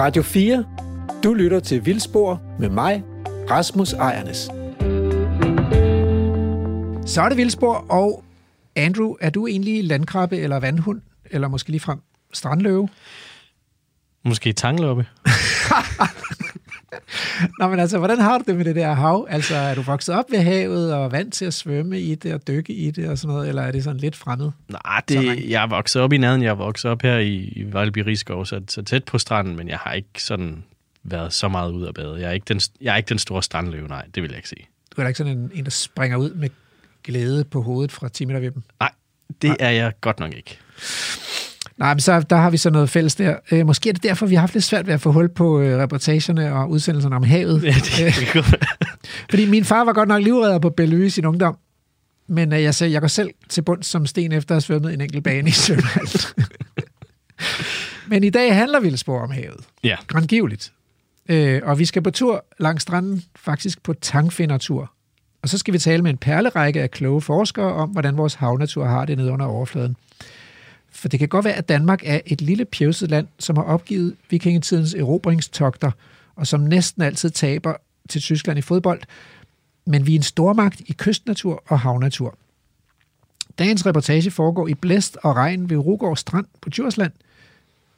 Radio 4. Du lytter til Vildspor med mig, Rasmus Ejernes. Så er det Vildspor, og Andrew, er du egentlig landkrabbe eller vandhund, eller måske ligefrem strandløve? Måske tangløbe. Nå, men altså, hvordan har du det med det der hav? Altså, er du vokset op ved havet og vant til at svømme i det og dykke i det og sådan noget, eller er det sådan lidt fremmed? Nej, det, jeg er vokset op i nærheden. Jeg er vokset op her i, i Vejleby Rigskov, så, så tæt på stranden, men jeg har ikke sådan været så meget ud at bade. Jeg er ikke den, jeg er ikke den store strandløve, nej, det vil jeg ikke sige. Du er da ikke sådan en, en, der springer ud med glæde på hovedet fra 10 meter ved dem? Nej, det nej. er jeg godt nok ikke. Nej, men så, der har vi så noget fælles der. Øh, måske er det derfor, vi har haft lidt svært ved at få hul på øh, reportagerne og udsendelserne om havet. Ja, det, det Fordi min far var godt nok livredder på Bellevue i sin ungdom. Men øh, jeg, sagde, jeg går selv til bund som sten efter at have svømmet en enkelt bane i svømmehalt. men i dag handler Vildspor om havet. Ja. Grandgiveligt. Øh, og vi skal på tur langs stranden, faktisk på tangfindertur. Og så skal vi tale med en perlerække af kloge forskere om, hvordan vores havnatur har det nede under overfladen. For det kan godt være, at Danmark er et lille pjevset land, som har opgivet vikingetidens erobringstogter, og som næsten altid taber til Tyskland i fodbold. Men vi er en stormagt i kystnatur og havnatur. Dagens reportage foregår i blæst og regn ved Rugård Strand på Djursland.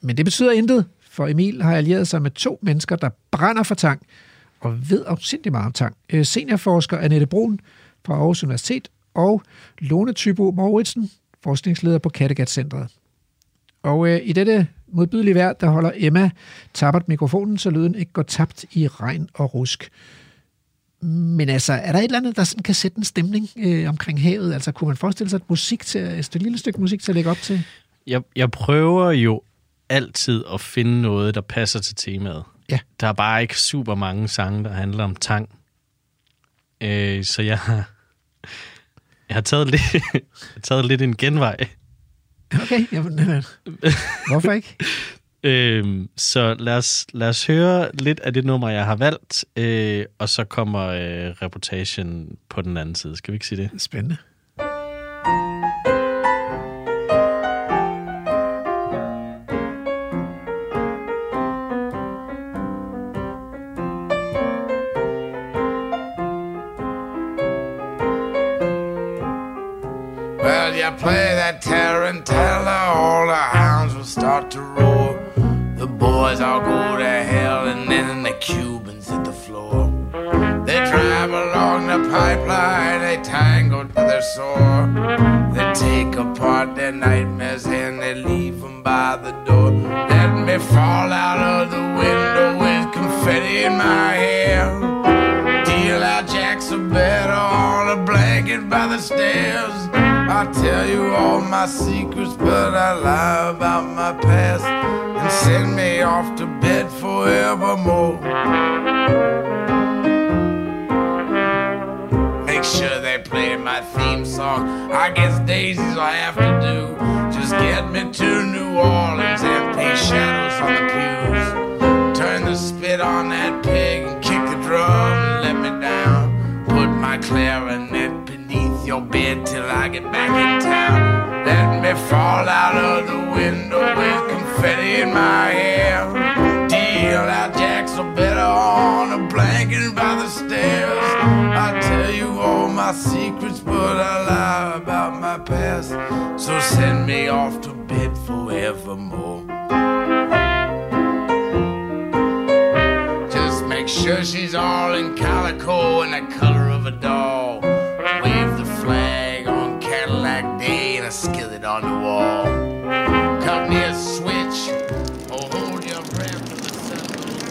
Men det betyder intet, for Emil har allieret sig med to mennesker, der brænder for tang, og ved afsindig meget om tang. Øh, seniorforsker Annette Brun fra Aarhus Universitet og Lone Tybo Mauritsen, forskningsleder på Kattegat-centret. Og øh, i dette modbydelige vejr, der holder Emma tappert mikrofonen, så lyden ikke går tabt i regn og rusk. Men altså, er der et eller andet, der sådan kan sætte en stemning øh, omkring havet? Altså, kunne man forestille sig et, musik til, et lille stykke musik til at lægge op til? Jeg, jeg prøver jo altid at finde noget, der passer til temaet. Ja. Der er bare ikke super mange sange, der handler om tang. Øh, så jeg har, jeg har taget lidt, jeg har taget lidt en genvej. Okay, jamen, hvorfor ikke? Øhm, så lad os, lad os høre lidt af det nummer, jeg har valgt, øh, og så kommer øh, reportagen på den anden side. Skal vi ikke sige det? Spændende. That tarantella, all the hounds will start to roar. The boys all go to hell, and then the Cubans hit the floor. They drive along the pipeline, they tangle till they're sore. They take apart their nightmares and they leave them by the door. Let me fall out of the window with confetti in my hair. Deal out jacks of better on a blanket by the stairs. I tell you all my secrets, but I lie about my past and send me off to bed forevermore. Make sure they play my theme song. I guess daisies I have to do. Just get me to New Orleans and paint shadows on the pews. Turn the spit on that pig and kick the drum and let me down. Put my clarinet your bed till I get back in town. Let me fall out of the window with confetti in my hair. Deal out jacks or better on a blanket by the stairs. I tell you all my secrets, but I lie about my past. So send me off to bed forevermore. Just make sure she's all in calico and the color of a doll. Skillet on the wall. Cut me a switch or hold your breath till the sun goes.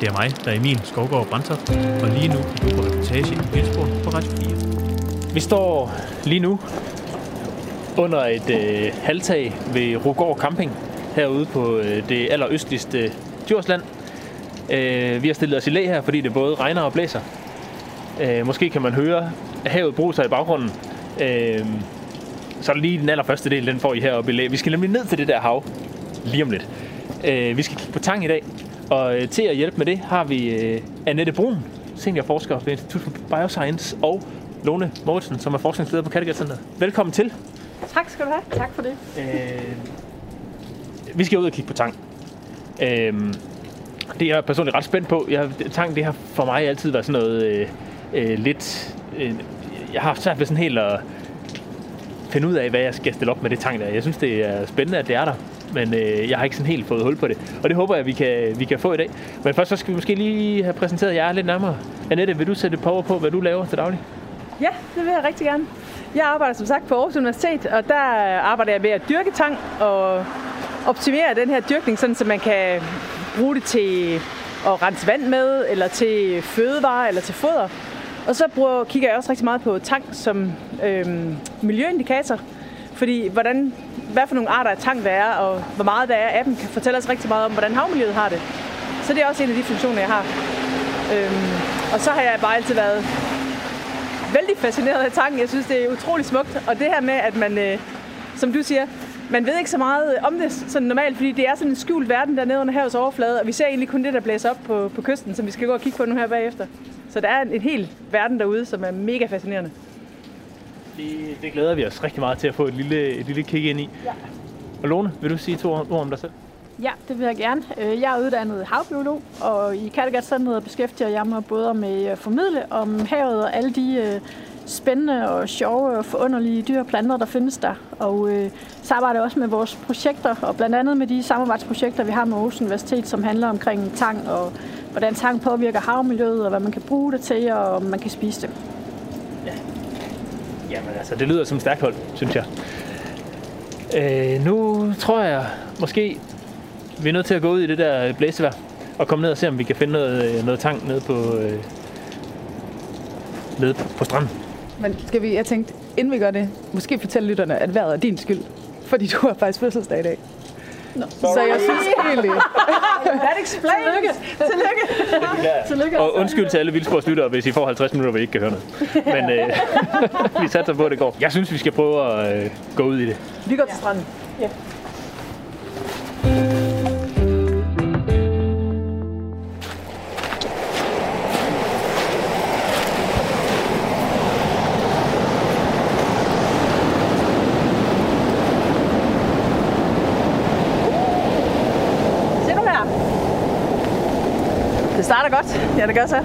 Det er mig, der er Emil Skovgaard Brandtoft, og lige nu er du på reportage i Vildsborg på Radio 4. Vi står lige nu under et øh, halvtag ved Rugård Camping, herude på øh, det allerøstligste Djursland. Øh, vi har stillet os i læ her, fordi det både regner og blæser. Øh, måske kan man høre havet bruge i baggrunden. Øh, så er lige den allerførste del, den får I heroppe i læ. Vi skal nemlig ned til det der hav lige om lidt. Øh, vi skal kigge på tang i dag, og øh, til at hjælpe med det har vi øh, Annette Brun, seniorforsker ved Institut for Bioscience, og Lone Moritzen, som er forskningsleder på Kattegat Center. Velkommen til. Tak skal du have. Tak for det. Øh, vi skal ud og kigge på tang. Øh, det er jeg personligt ret spændt på. Jeg, tang, det har for mig altid været sådan noget øh, øh, lidt... Øh, jeg har haft svært ved sådan helt at finde ud af, hvad jeg skal stille op med det tang der. Jeg synes, det er spændende, at det er der. Men øh, jeg har ikke sådan helt fået hul på det. Og det håber jeg, vi kan, vi kan få i dag. Men først så skal vi måske lige have præsenteret jer lidt nærmere. Annette, vil du sætte power på, hvad du laver til daglig? Ja, det vil jeg rigtig gerne. Jeg arbejder som sagt på Aarhus Universitet, og der arbejder jeg med at dyrke tang og optimere den her dyrkning, sådan så man kan bruge det til at rense vand med, eller til fødevarer, eller til foder. Og så bruger, kigger jeg også rigtig meget på tang som øhm, miljøindikator. Fordi hvordan, hvad for nogle arter af tang der er, og hvor meget der er af dem, kan fortælle os rigtig meget om, hvordan havmiljøet har det. Så det er også en af de funktioner, jeg har. Øhm, og så har jeg bare altid været vældig fascineret af tanken. Jeg synes, det er utrolig smukt. Og det her med, at man, øh, som du siger, man ved ikke så meget om det sådan normalt, fordi det er sådan en skjult verden dernede under havets overflade, og vi ser egentlig kun det, der blæser op på, på kysten, som vi skal gå og kigge på nu her bagefter. Så der er en, en hel verden derude, som er mega fascinerende. Det, det glæder vi os rigtig meget til at få et lille, et lille kig ind i. Ja. Og Lone, vil du sige to ord om dig selv? Ja, det vil jeg gerne. Øh, Jeg er uddannet havbiolog, og i Kattegat Centeret beskæftiger jeg mig både med at formidle om havet og alle de øh, spændende og sjove og forunderlige dyr og planter, der findes der. Og øh, så arbejder jeg også med vores projekter, og blandt andet med de samarbejdsprojekter, vi har med Aarhus Universitet, som handler omkring tang og hvordan tang påvirker havmiljøet, og hvad man kan bruge det til, og om man kan spise det. Ja. Jamen altså, det lyder som et stærkt hold, synes jeg. Øh, nu tror jeg måske, vi er nødt til at gå ud i det der blæsevejr og komme ned og se, om vi kan finde noget, øh, noget tang nede på, øh, nede på stranden. Men skal vi, jeg tænkte, inden vi gør det, måske fortælle lytterne, at vejret er din skyld. Fordi du har faktisk fødselsdag i dag. No. Så jeg synes egentlig... That explains! Tillykke! Tillykke! Tillykke. Og undskyld til alle vildsportslyttere, hvis I får 50 minutter, hvor I ikke kan høre noget. Men øh, vi satser på, at det går. Jeg synes, vi skal prøve at øh, gå ud i det. Vi går til stranden. Se nu Ja, det gør så.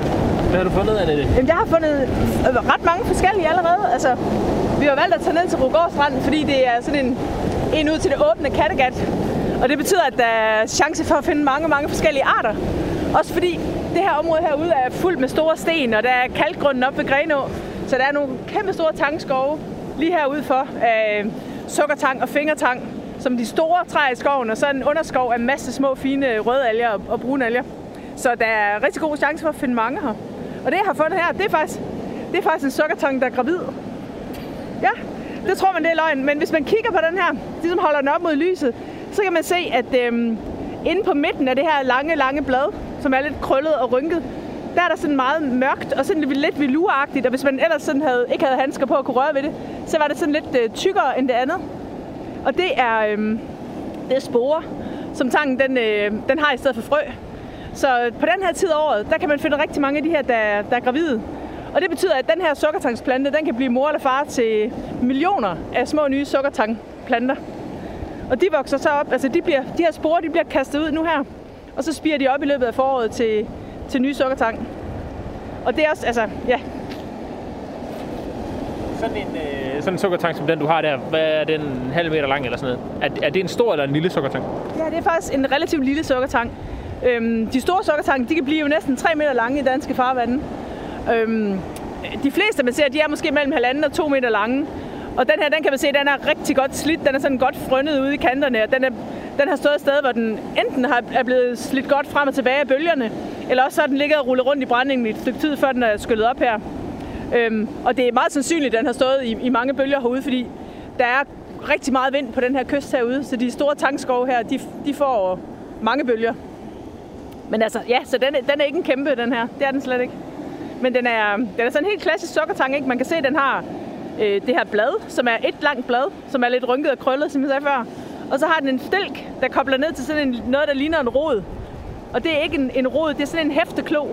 Hvad har du fundet, Annette? Jamen, jeg har fundet øh, ret mange forskellige allerede. Altså, vi har valgt at tage ned til Rugård Strand, fordi det er sådan en, en ud til det åbne Kattegat. Og det betyder, at der er chance for at finde mange, mange forskellige arter. Også fordi det her område herude er fuldt med store sten, og der er kalkgrunden op ved Grenå. Så der er nogle kæmpe store tangskove lige herude for. Øh, sukkertang og fingertang, som de store træer i skoven, og så en underskov af masse små, fine røde alger og, og brune alger. Så der er rigtig god chance for at finde mange her. Og det, jeg har fundet her, det er faktisk, det er faktisk en sukkertang, der er gravid. Ja, det tror man, det er løgn. Men hvis man kigger på den her, ligesom holder den op mod lyset, så kan man se, at øhm, inde på midten af det her lange, lange blad, som er lidt krøllet og rynket, der er der sådan meget mørkt og sådan lidt, lidt velureagtigt. Og hvis man ellers sådan havde, ikke havde handsker på at kunne røre ved det, så var det sådan lidt øh, tykkere end det andet. Og det er, øhm, det er sporer, som tangen den, øh, den har i stedet for frø. Så på den her tid af året, der kan man finde rigtig mange af de her, der, der er gravide. Og det betyder, at den her sukkertangsplante, den kan blive mor eller far til millioner af små nye sukkertangplanter. Og de vokser så op, altså de, bliver, de her sporer, de bliver kastet ud nu her. Og så spiger de op i løbet af foråret til, til nye sukkertang. Og det er også, altså, ja, Sådan en, øh, sådan en sukkertang som den, du har der, hvad er den en halv meter lang eller sådan noget? Er, er det en stor eller en lille sukkertang? Ja, det er faktisk en relativt lille sukkertang. Øhm, de store sukkertange, de kan blive jo næsten 3 meter lange i danske farvande. Øhm, de fleste, man ser, de er måske mellem halvanden og 2 meter lange. Og den her, den kan man se, den er rigtig godt slidt. Den er sådan godt frønnet ude i kanterne. Og den, er, den har stået et sted, hvor den enten har, er blevet slidt godt frem og tilbage af bølgerne, eller også så har den ligget og rullet rundt i brændingen i et stykke tid, før den er skyllet op her. Øhm, og det er meget sandsynligt, at den har stået i, i mange bølger herude, fordi der er rigtig meget vind på den her kyst herude. Så de store tankskove her, de, de får mange bølger. Men altså, ja, så den, den er ikke en kæmpe, den her. Det er den slet ikke. Men den er, den er sådan en helt klassisk sukkertang, ikke? Man kan se, at den har øh, det her blad, som er et langt blad, som er lidt rynket og krøllet, som jeg sagde før. Og så har den en stilk, der kobler ned til sådan en, noget, der ligner en rod. Og det er ikke en, en rod, det er sådan en hæfteklo.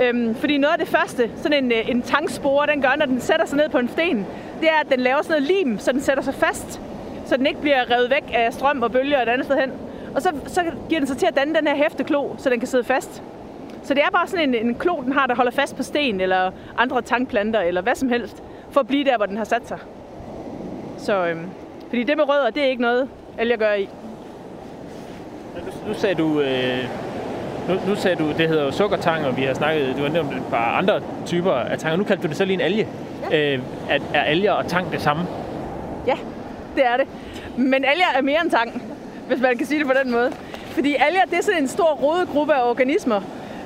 Øhm, fordi noget af det første, sådan en, øh, en tangspore, den gør, når den sætter sig ned på en sten, det er, at den laver sådan noget lim, så den sætter sig fast, så den ikke bliver revet væk af strøm og bølger et andet sted hen. Og så, så giver den sig til at danne den her hæfteklo, så den kan sidde fast. Så det er bare sådan en, en klo, den har, der holder fast på sten eller andre tankplanter eller hvad som helst, for at blive der, hvor den har sat sig. Så, øhm, fordi det med rødder, det er ikke noget, alger gør i. Nu, nu sagde du, øh, nu, nu sagde du, det hedder jo sukkertang, og vi har snakket, du har nævnt et par andre typer af tang, og nu kaldte du det så lige en alge. Ja. Øh, er, er alger og tang det samme? Ja, det er det. Men alger er mere end tang, hvis man kan sige det på den måde. Fordi alger, det er sådan en stor rodet gruppe af organismer,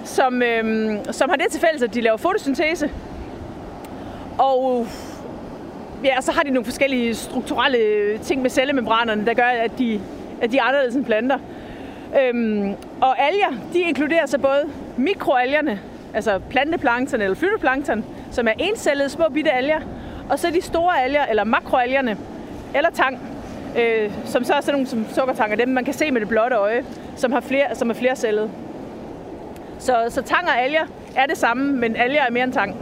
som, øhm, som har det til fælles, at de laver fotosyntese. Og ja, så har de nogle forskellige strukturelle ting med cellemembranerne, der gør, at de, at de er anderledes end planter. Øhm, og alger, de inkluderer så både mikroalgerne, altså planteplankton eller fytoplankton, som er encellede små bitte alger, og så de store alger, eller makroalgerne, eller tang, øh, som så er sådan nogle som sukkertang, dem man kan se med det blotte øje, som, har flere, som er flercellede. Så, så tang og alger er det samme, men alger er mere end tang.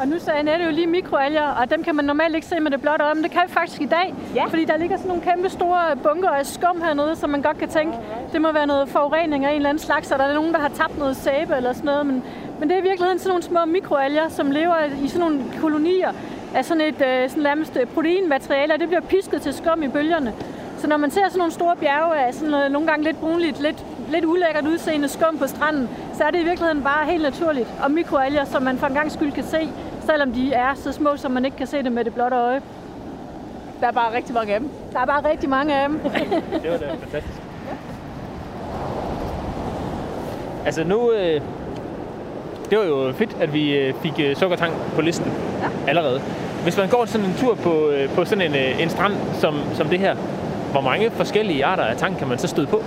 Og nu sagde Annette jo lige mikroalger, og dem kan man normalt ikke se med det blotte øje, men det kan vi faktisk i dag. Ja. Fordi der ligger sådan nogle kæmpe store bunker af skum hernede, som man godt kan tænke, det må være noget forurening af en eller anden slags, og der er nogen, der har tabt noget sæbe eller sådan noget. Men, men det er i virkeligheden sådan nogle små mikroalger, som lever i sådan nogle kolonier af sådan et øh, sådan nærmest proteinmateriale, og det bliver pisket til skum i bølgerne. Så når man ser sådan nogle store bjerge af sådan noget, nogle gange lidt brunligt, lidt, lidt ulækkert udseende skum på stranden, så er det i virkeligheden bare helt naturligt. Og mikroalger, som man for en gang skyld kan se, selvom de er så små, som man ikke kan se det med det blotte øje. Der er bare rigtig mange af dem. Der er bare rigtig mange af dem. Det var da fantastisk. Altså nu, øh, det var jo fedt, at vi øh, fik øh, sukkertang på listen ja. allerede. Hvis man går sådan en tur på, øh, på sådan en, øh, en strand som, som det her, hvor mange forskellige arter af tang kan man så støde på?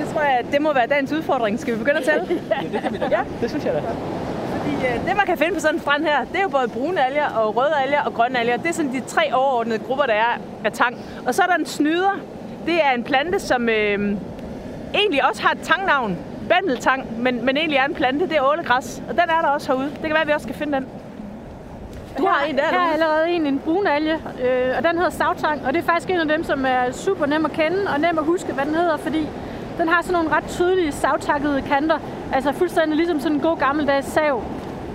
Det tror jeg, det må være dagens udfordring. Skal vi begynde at tælle? Ja, det kan vi da. Ja, det synes jeg da. Fordi øh, det, man kan finde på sådan en strand her, det er jo både brune alger og røde alger og grønne alger. Det er sådan de tre overordnede grupper, der er af tang. Og så er der en snyder. Det er en plante, som øh, egentlig også har et tangnavn. Bandeltang, men, men egentlig er en plante. Det er ålegræs. Og den er der også herude. Det kan være, at vi også skal finde den. Du har en der, er Louise. allerede en, en brun alge, øh, og den hedder savtang, og det er faktisk en af dem, som er super nem at kende og nem at huske, hvad den hedder, fordi den har sådan nogle ret tydelige savtakkede kanter, altså fuldstændig ligesom sådan en god gammeldags sav.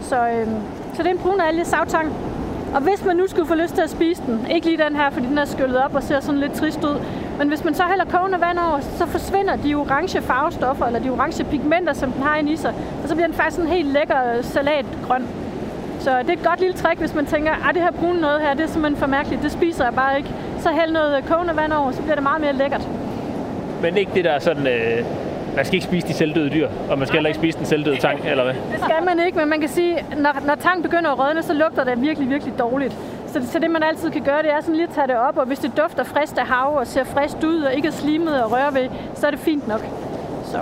Så, øh, så det er en brun alge, savtang. Og hvis man nu skulle få lyst til at spise den, ikke lige den her, fordi den er skyllet op og ser sådan lidt trist ud, men hvis man så hælder kogende vand over, så forsvinder de orange farvestoffer, eller de orange pigmenter, som den har inde i sig, og så bliver den faktisk en helt lækker salatgrøn. Så det er et godt lille trick, hvis man tænker, at det her brune noget her, det er simpelthen for mærkeligt, det spiser jeg bare ikke. Så hæld noget kogende vand over, så bliver det meget mere lækkert. Men ikke det der sådan, øh, man skal ikke spise de selvdøde dyr, og man skal heller ikke spise den selvdøde tang, eller hvad? Det skal man ikke, men man kan sige, når, når tang begynder at rådne, så lugter det virkelig, virkelig dårligt. Så, så det man altid kan gøre, det er sådan lige at tage det op, og hvis det dufter frisk af hav og ser frisk ud og ikke er slimet og røre ved, så er det fint nok. Så.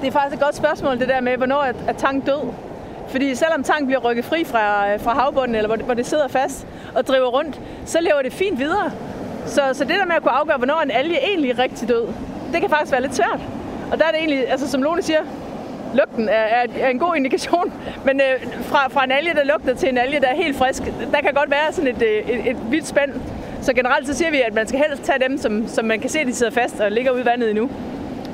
Det er faktisk et godt spørgsmål, det der med, hvornår er, er tang død. Fordi selvom tang bliver rykket fri fra, øh, fra havbunden, eller hvor det, hvor det sidder fast og driver rundt, så lever det fint videre. Så, så det der med at kunne afgøre, hvornår en alge egentlig er rigtig død, det kan faktisk være lidt svært. Og der er det egentlig, altså som Lone siger, lugten er, er, er en god indikation. Men øh, fra, fra en alge, der lugter til en alge, der er helt frisk, der kan godt være sådan et, øh, et, et vidt spænd. Så generelt så siger vi, at man skal helst tage dem, som, som man kan se, de sidder fast og ligger ude i vandet endnu.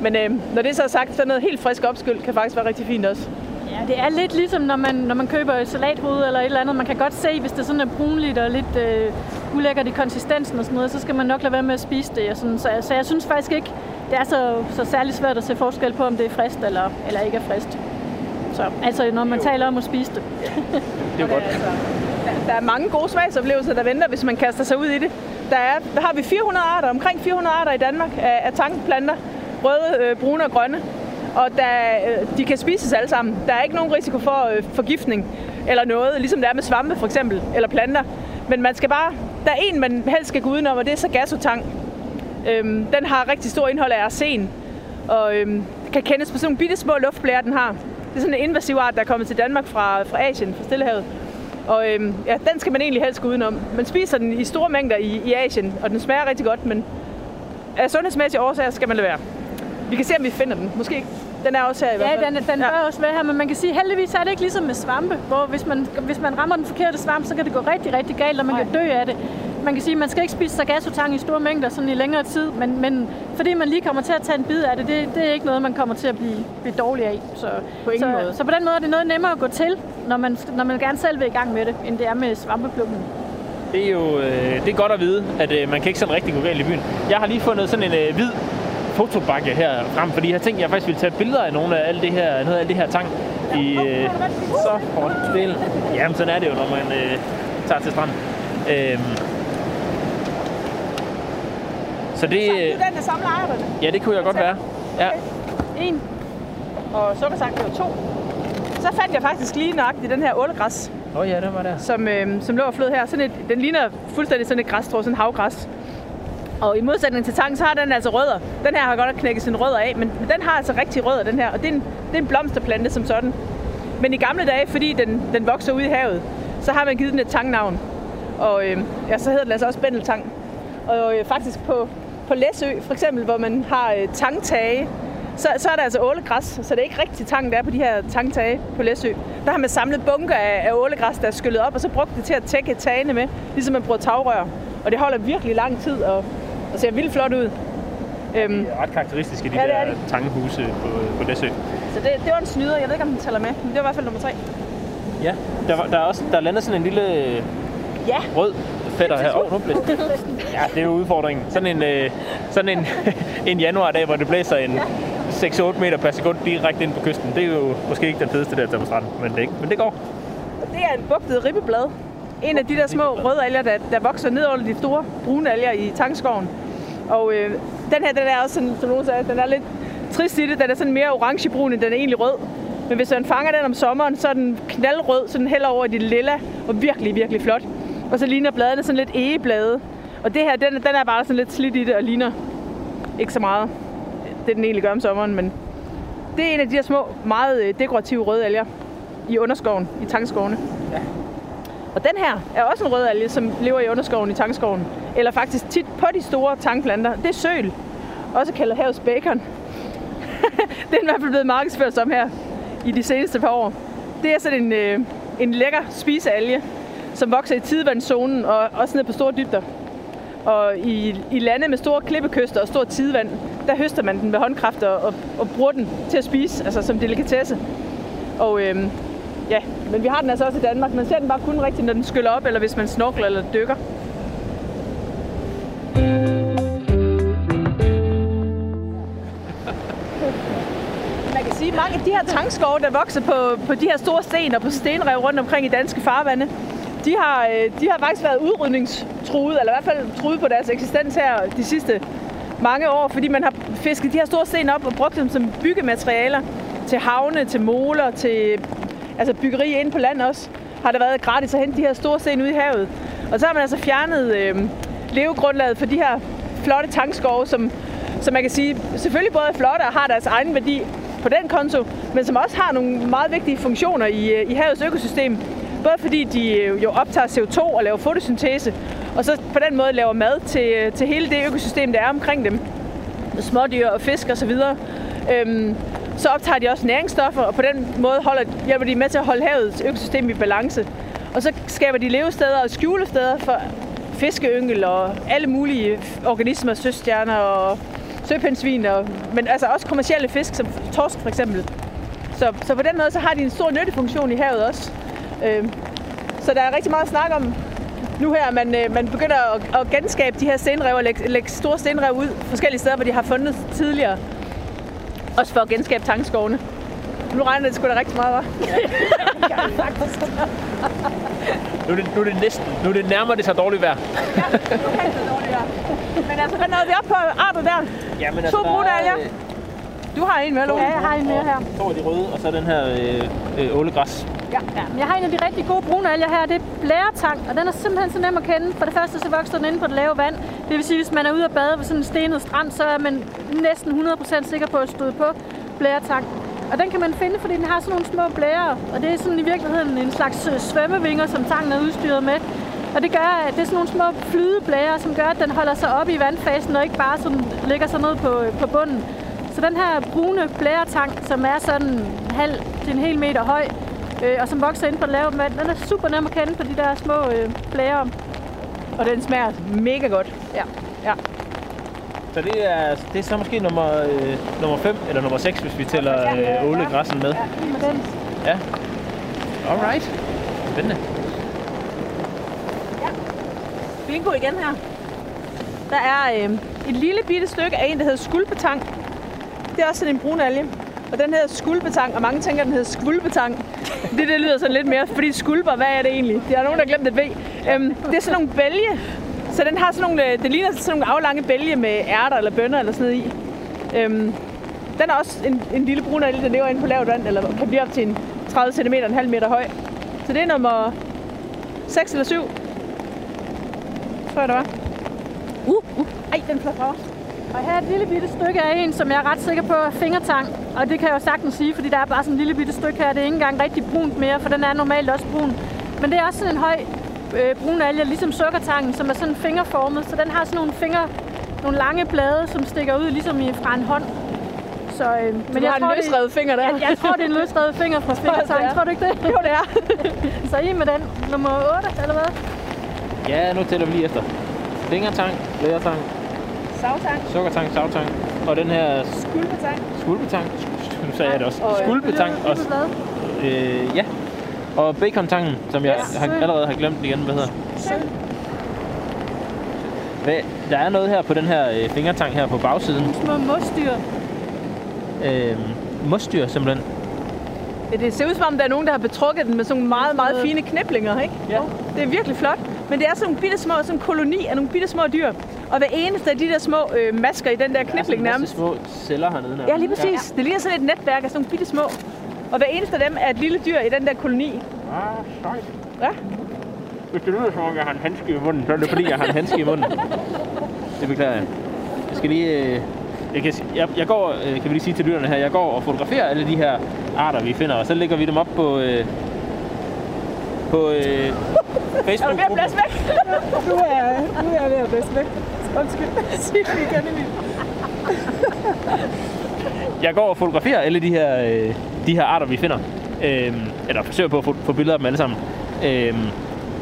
Men øh, når det så er sagt, så er noget helt frisk opskyld kan faktisk være rigtig fint også. Ja, det er lidt ligesom, når man, når man køber et salathoved eller et eller andet. Man kan godt se, hvis det sådan er brunligt og lidt øh, ulækkert i konsistensen og sådan noget, så skal man nok lade være med at spise det. Og sådan. Så, så jeg synes faktisk ikke, det er så, så særlig svært at se forskel på, om det er frist eller, eller ikke er frist. Så, altså, når man taler om at spise det. Det er jo godt. Altså, der, der er mange gode smagsoplevelser, der venter, hvis man kaster sig ud i det. Der, er, der har vi 400 arter, omkring 400 arter i Danmark af, af tangplanter. Røde, øh, brune og grønne. Og der, øh, de kan spises alle sammen. Der er ikke nogen risiko for øh, forgiftning eller noget, ligesom der er med svampe for eksempel, eller planter. Men man skal bare, der er en, man helst skal gå udenom, og det er så gasotang. Øhm, den har rigtig stor indhold af arsen, og øhm, kan kendes på sådan nogle bitte små luftblære, den har. Det er sådan en invasiv art, der er kommet til Danmark fra, fra Asien, fra Stillehavet. Og øhm, ja, den skal man egentlig helst gå udenom. Man spiser den i store mængder i, i Asien, og den smager rigtig godt, men af sundhedsmæssige årsager skal man lade være. Vi kan se, om vi finder den. Måske ikke. Den er også her i hvert Ja, fald. den, den bør også være her, men man kan sige, heldigvis er det ikke ligesom med svampe, hvor hvis man, hvis man rammer den forkerte svamp, så kan det gå rigtig, rigtig galt, og man kan dø af det. Man kan sige, at man skal ikke spise sargassotang i store mængder sådan i længere tid, men, men fordi man lige kommer til at tage en bid af det, det, det er ikke noget, man kommer til at blive, blive dårlig af. Så, På ingen så, måde. Så på den måde er det noget nemmere at gå til, når man, når man gerne selv vil i gang med det, end det er med svampeplukken. Det er jo øh, det er godt at vide, at øh, man kan ikke sådan rigtig gå galt i byen. Jeg har lige fundet sådan en øh, hvid fotobakke her frem, fordi jeg har tænkt, at jeg faktisk ville tage billeder af nogle af alle det her, noget af alt det her tang i øh, så hårdt spil. Jamen, sådan er det jo, når man øh, tager til stranden. Øhm, så det, Det øh, er den, der samler ejerne. ja, det kunne jeg godt være. Ja. En. Og sukkersang, det var to. Så fandt jeg faktisk lige nøjagtigt den her ålegræs, Åh oh, ja, den var der. som, øh, som lå og flød her. Sådan et, den ligner fuldstændig sådan et græsstrå, sådan et havgræs. Og i modsætning til tang, så har den altså rødder. Den her har godt nok knækket sine rødder af, men den har altså rigtig rødder, den her. Og det er en, det er en blomsterplante som sådan. Men i gamle dage, fordi den, den vokser ude i havet, så har man givet den et tangnavn. Og øh, ja, så hedder den altså også bændeltang. Og øh, faktisk på, på Læsø, for eksempel, hvor man har øh, tangtage, så, så er der altså ålegræs. Så det er ikke rigtig tang, der er på de her tangtage på Læsø. Der har man samlet bunker af, af ålegræs, der er skyllet op, og så brugt det til at tække tagene med, ligesom man bruger tagrør. Og det holder virkelig lang tid, og, og ser vildt flot ud. Øhm, Det er ret karakteristiske, de Ja, det er der de. tangehuse på, på Læsø. så det, det var en snyder. Jeg ved ikke, om den tæller med, men det var i hvert fald nummer tre. Ja, der, var, der er også der lander sådan en lille Ja, rød fætter her. Åh, oh, nu blæser det. Ja, det er jo udfordringen. Sådan en, øh, sådan en, en januardag, hvor det blæser en 6-8 meter per sekund direkte ind på kysten. Det er jo måske ikke den fedeste der tage på stranden, men det, men det går. og det er en bugtet ribbeblad. En af de der små røde alger, der, der vokser ned under de store brune alger i tangskoven. Og øh, den her, den er også sådan, som nogen sagde, den er lidt trist i det. Den er sådan mere orangebrun, end den er egentlig rød. Men hvis man fanger den om sommeren, så er den knaldrød, så den hælder over i det lilla, og virkelig, virkelig flot. Og så ligner bladene sådan lidt egeblade. Og det her, den, den er bare sådan lidt slidt i det, og ligner ikke så meget det, den egentlig gør om sommeren. Men det er en af de her små, meget øh, dekorative røde alger i underskoven, i tankskovene. Og den her er også en rød alge, som lever i underskoven i tangskoven. Eller faktisk tit på de store tangplanter. Det er søl, også kaldet havets bacon. det er i hvert fald blevet markedsført som her i de seneste par år. Det er sådan en, øh, en lækker spisealge, som vokser i tidevandszonen og også ned på store dybder. Og i, i lande med store klippekyster og stort tidevand, der høster man den med håndkraft og, og, og bruger den til at spise, altså som delikatesse. Og øhm, ja, men vi har den altså også i Danmark. Man ser den bare kun rigtigt, når den skyller op, eller hvis man snorkler eller dykker. Man kan sige, at mange af de her tangskove, der vokser på, på de her store sten og på stenrev rundt omkring i danske farvande, de har, øh, de har faktisk været udrydningstruede, eller i hvert fald truet på deres eksistens her de sidste mange år, fordi man har fisket de her store sten op og brugt dem som byggematerialer til havne, til moler, til altså byggeri inde på land også, har der været gratis at hente de her store sten ud i havet. Og så har man altså fjernet øh, levegrundlaget for de her flotte tangskove, som, som man kan sige selvfølgelig både er flotte og har deres egen værdi på den konto, men som også har nogle meget vigtige funktioner i, øh, i havets økosystem. Både fordi de øh, jo optager CO2 og laver fotosyntese, og så på den måde laver mad til, øh, til hele det økosystem, der er omkring dem. Smådyr og fisk osv. Øhm, så optager de også næringsstoffer, og på den måde holder, hjælper de med til at holde havets økosystem i balance. Og så skaber de levesteder og skjulesteder for fiskeyngel og alle mulige organismer, søstjerner og søpindsvin, og, men altså også kommercielle fisk, som torsk for eksempel. Så, så på den måde så har de en stor nyttefunktion i havet også. Øh, så der er rigtig meget at snakke om nu her, man, øh, man begynder at, at genskabe de her stenrev og lægge, lægge store stenrev ud forskellige steder, hvor de har fundet tidligere. Også for at genskabe tangskovene. Nu regner det sgu da rigtig meget, hva'? Nu er det, nu er det næsten, nu er det nærmere det så dårligt vejr. Men altså, hvad nåede vi op på arter der? Jamen, To brune alger. Du har en med, Lone. Ja, jeg har en mere her. To af de røde, og så den her øh, øh, ålegræs. Ja, men jeg har en af de rigtig gode brune alger her. Det er blæretang, og den er simpelthen så nem at kende. For det første så vokser den inde på det lave vand. Det vil sige, hvis man er ude at bade ved sådan en stenet strand, så er man næsten 100% sikker på at støde på blæretang. Og den kan man finde, fordi den har sådan nogle små blærer. Og det er sådan i virkeligheden en slags øh, svømmevinger, som tangen er udstyret med. Og det gør, at det er sådan nogle små flydeblærer, som gør, at den holder sig oppe i vandfasen, og ikke bare sådan ligger sig ned på, på bunden. Så den her brune blæretang, som er sådan en halv til en hel meter høj, øh, og som vokser ind på det lave vand, den er super nem at kende på de der små øh, blærer. Og den smager mega godt. Ja. Ja. Så det er, det er så måske nummer, øh, nummer 5 eller nummer 6, hvis vi tæller øh, ålegræssen med. Ja. Ja. Alright. Spændende. Bingo igen her. Der er øh, et lille bitte stykke af en, der hedder skulpetang. Det er også sådan en brun alge. Og den hedder skulpetang, og mange tænker, den hedder skvulpetang. Det, det lyder sådan lidt mere, fordi skulper, hvad er det egentlig? Der er nogen, der har glemt et V. Øhm, det er sådan nogle bælge. Så den har sådan nogle, øh, det ligner sådan nogle aflange bælge med ærter eller bønner eller sådan noget i. Øhm, den er også en, en lille brun alge, der lever inde på lavt vand, eller kan blive op til en 30 cm, en halv meter høj. Så det er nummer 6 eller 7. Tror jeg, det var. Uh, uh. Ej, den flot over. Og her er et lille bitte stykke af en, som jeg er ret sikker på er fingertang. Og det kan jeg jo sagtens sige, fordi der er bare sådan en lille bitte stykke her. Det er ikke engang rigtig brunt mere, for den er normalt også brun. Men det er også sådan en høj øh, brun alge, ligesom sukkertangen, som er sådan fingerformet. Så den har sådan nogle finger, nogle lange blade, som stikker ud ligesom i, fra en hånd. Så, øh, Men jeg har en løsrevet finger der. Jeg, jeg tror, det er en løsrevet finger fra fingertangen. er. Tror du ikke det? Jo, det er. Så i med den. Nummer 8, eller hvad? Ja, nu tæller vi lige efter. Fingertang, blæretang, Savtang, sukkertang, savtang. Og den her skulpetang. skulpetang. Sk- Nu sagde jeg det også. Og, øh, Skulpetang blade. Øh, ja. Og bacontangen, som jeg Ja. har, allerede har glemt igen, hvad hedder. Hvad, der er noget her på den her øh, fingertang her på bagsiden. Små mosdyr. Øh, mosdyr simpelthen. Ja, det ser ud som om, der er nogen, der har betrukket den med sådan nogle meget, meget fine kniblinger, ikke? Ja. Det er virkelig flot. Men det er sådan nogle bitte små, sådan en koloni af nogle bitte små dyr. Og hver eneste af de der små øh, masker i den der knibling er nærmest. små celler hernede. nærmest. Ja, lige præcis. Det ligner sådan et netværk af sådan nogle bitte små. Og hver eneste af dem er et lille dyr i den der koloni. Ah, sejt. Ja. Hvis det lyder som om, jeg har en handske i munden, så er det fordi, jeg har en handske i munden. Det beklager jeg. Jeg skal lige... Øh, jeg, kan, jeg, jeg går, øh, kan vi lige sige til lytterne her, jeg går og fotograferer alle de her arter, vi finder, og så lægger vi dem op på, øh, på øh, Er du ved at blæse væk? Nu er, nu er jeg ved at blæse væk. Undskyld. Sig det igen, Emil. Jeg går og fotograferer alle de her, øh, de her arter, vi finder. Øhm, eller forsøger på at få, få billeder af dem alle sammen. Øhm,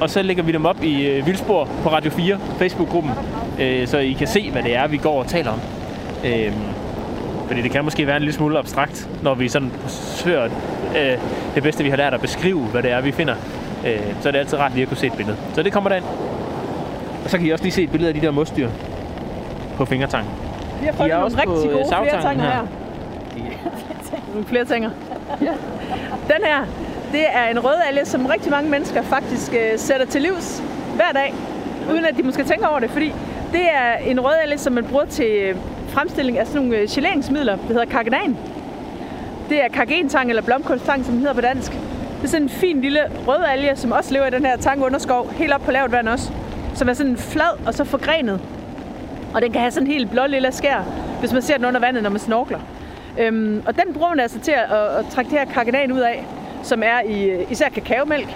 og så lægger vi dem op i øh, Vildspor på Radio 4, Facebook-gruppen, øh, så I kan se, hvad det er, vi går og taler om. Øhm, fordi det kan måske være en lille smule abstrakt, når vi sådan forsøger øh, det bedste, vi har lært at beskrive, hvad det er, vi finder. Øh, så er det altid rart lige at kunne se et billede. Så det kommer derind. Og så kan I også lige se et billede af de der mosdyr på fingertangen. Vi har fundet er nogle også på, rigtig øh, gode flertanger her. her. Nogle flere tænger. Den her, det er en rødalge, som rigtig mange mennesker faktisk øh, sætter til livs hver dag, uden at de måske tænker over det, fordi det er en rødalge, som man bruger til øh, fremstilling af sådan nogle øh, geleringsmidler, der hedder karkadan. Det er kargentang eller blomkålstang, som den hedder på dansk. Det er sådan en fin lille rød alge, som også lever i den her tangunderskov, helt op på lavt vand også, som er sådan flad og så forgrenet. Og den kan have sådan en helt blå lille skær, hvis man ser den under vandet, når man snorkler. Øhm, og den bruger man altså til at, at, at trække det her karkadan ud af, som er i øh, især kakaomælk,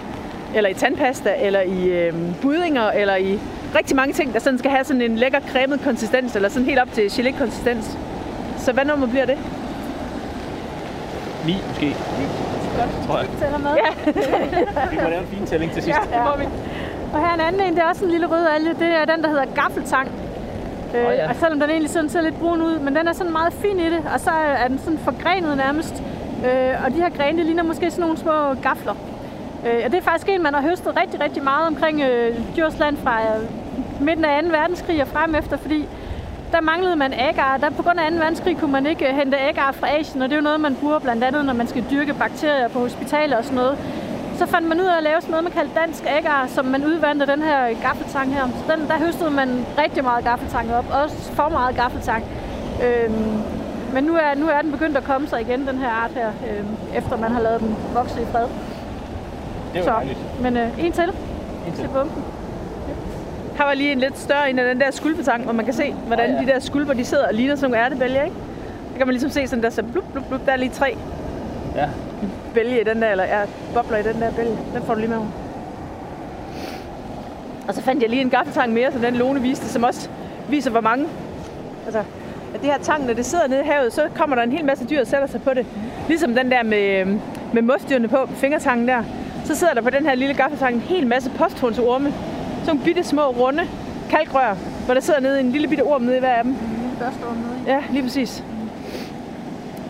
eller i tandpasta, eller i øhm, budinger, eller i rigtig mange ting, der sådan skal have sådan en lækker cremet konsistens, eller sådan helt op til gelé-konsistens. Så hvad nummer bliver det? 9 måske. Godt. Tror jeg. Tæller med. Ja. Vi må lave en fin tælling til sidst. Ja, det må vi. Og her er en anden en, det er også en lille rød alge. Det er den, der hedder gaffeltang. Øh, Åh, ja. Og selvom den egentlig sådan ser lidt brun ud, men den er sådan meget fin i det, og så er den sådan forgrenet nærmest. Øh, og de her grene, de ligner måske sådan nogle små gafler. Øh, og det er faktisk en, man har høstet rigtig, rigtig meget omkring øh, Djursland fra øh, midten af 2. verdenskrig og frem efter, fordi der manglede man agar. Der på grund af 2. verdenskrig kunne man ikke øh, hente agar fra Asien, og det er jo noget, man bruger blandt andet, når man skal dyrke bakterier på hospitaler og sådan noget. Så fandt man ud af at lave sådan noget, man kaldte dansk agar, som man udvandte den her gaffeltang her. Så den, der høstede man rigtig meget gaffeltang op, også for meget gaffeltang. Øhm, men nu er, nu er den begyndt at komme sig igen, den her art her, øhm, efter man har lavet den vokse i fred. Det var Så, dejligt. men øh, en til. En til. til bunken. Her var lige en lidt større en af den der skulpetang, hvor man kan se, hvordan oh, ja. de der skulper, de sidder og ligner sådan nogle ærtebælger, ikke? Der kan man ligesom se sådan der, så blup, blup, blup, der er lige tre Ja. bælge i den der, eller ja, bobler i den der bælge. Den får du lige med. Og så fandt jeg lige en gaffeltang mere, som den Lone viste, som også viser, hvor mange, altså, at det her tang, når det sidder nede i havet, så kommer der en hel masse dyr og sætter sig på det. Ligesom den der med, med mosdyrene på, fingertangen der. Så sidder der på den her lille gaffeltang en hel masse posthornsorme. Sådan nogle bitte små, runde kalkrør, hvor der sidder nede en lille bitte orm nede i hver af dem. Lille børsteorm nede. Ja, lige præcis.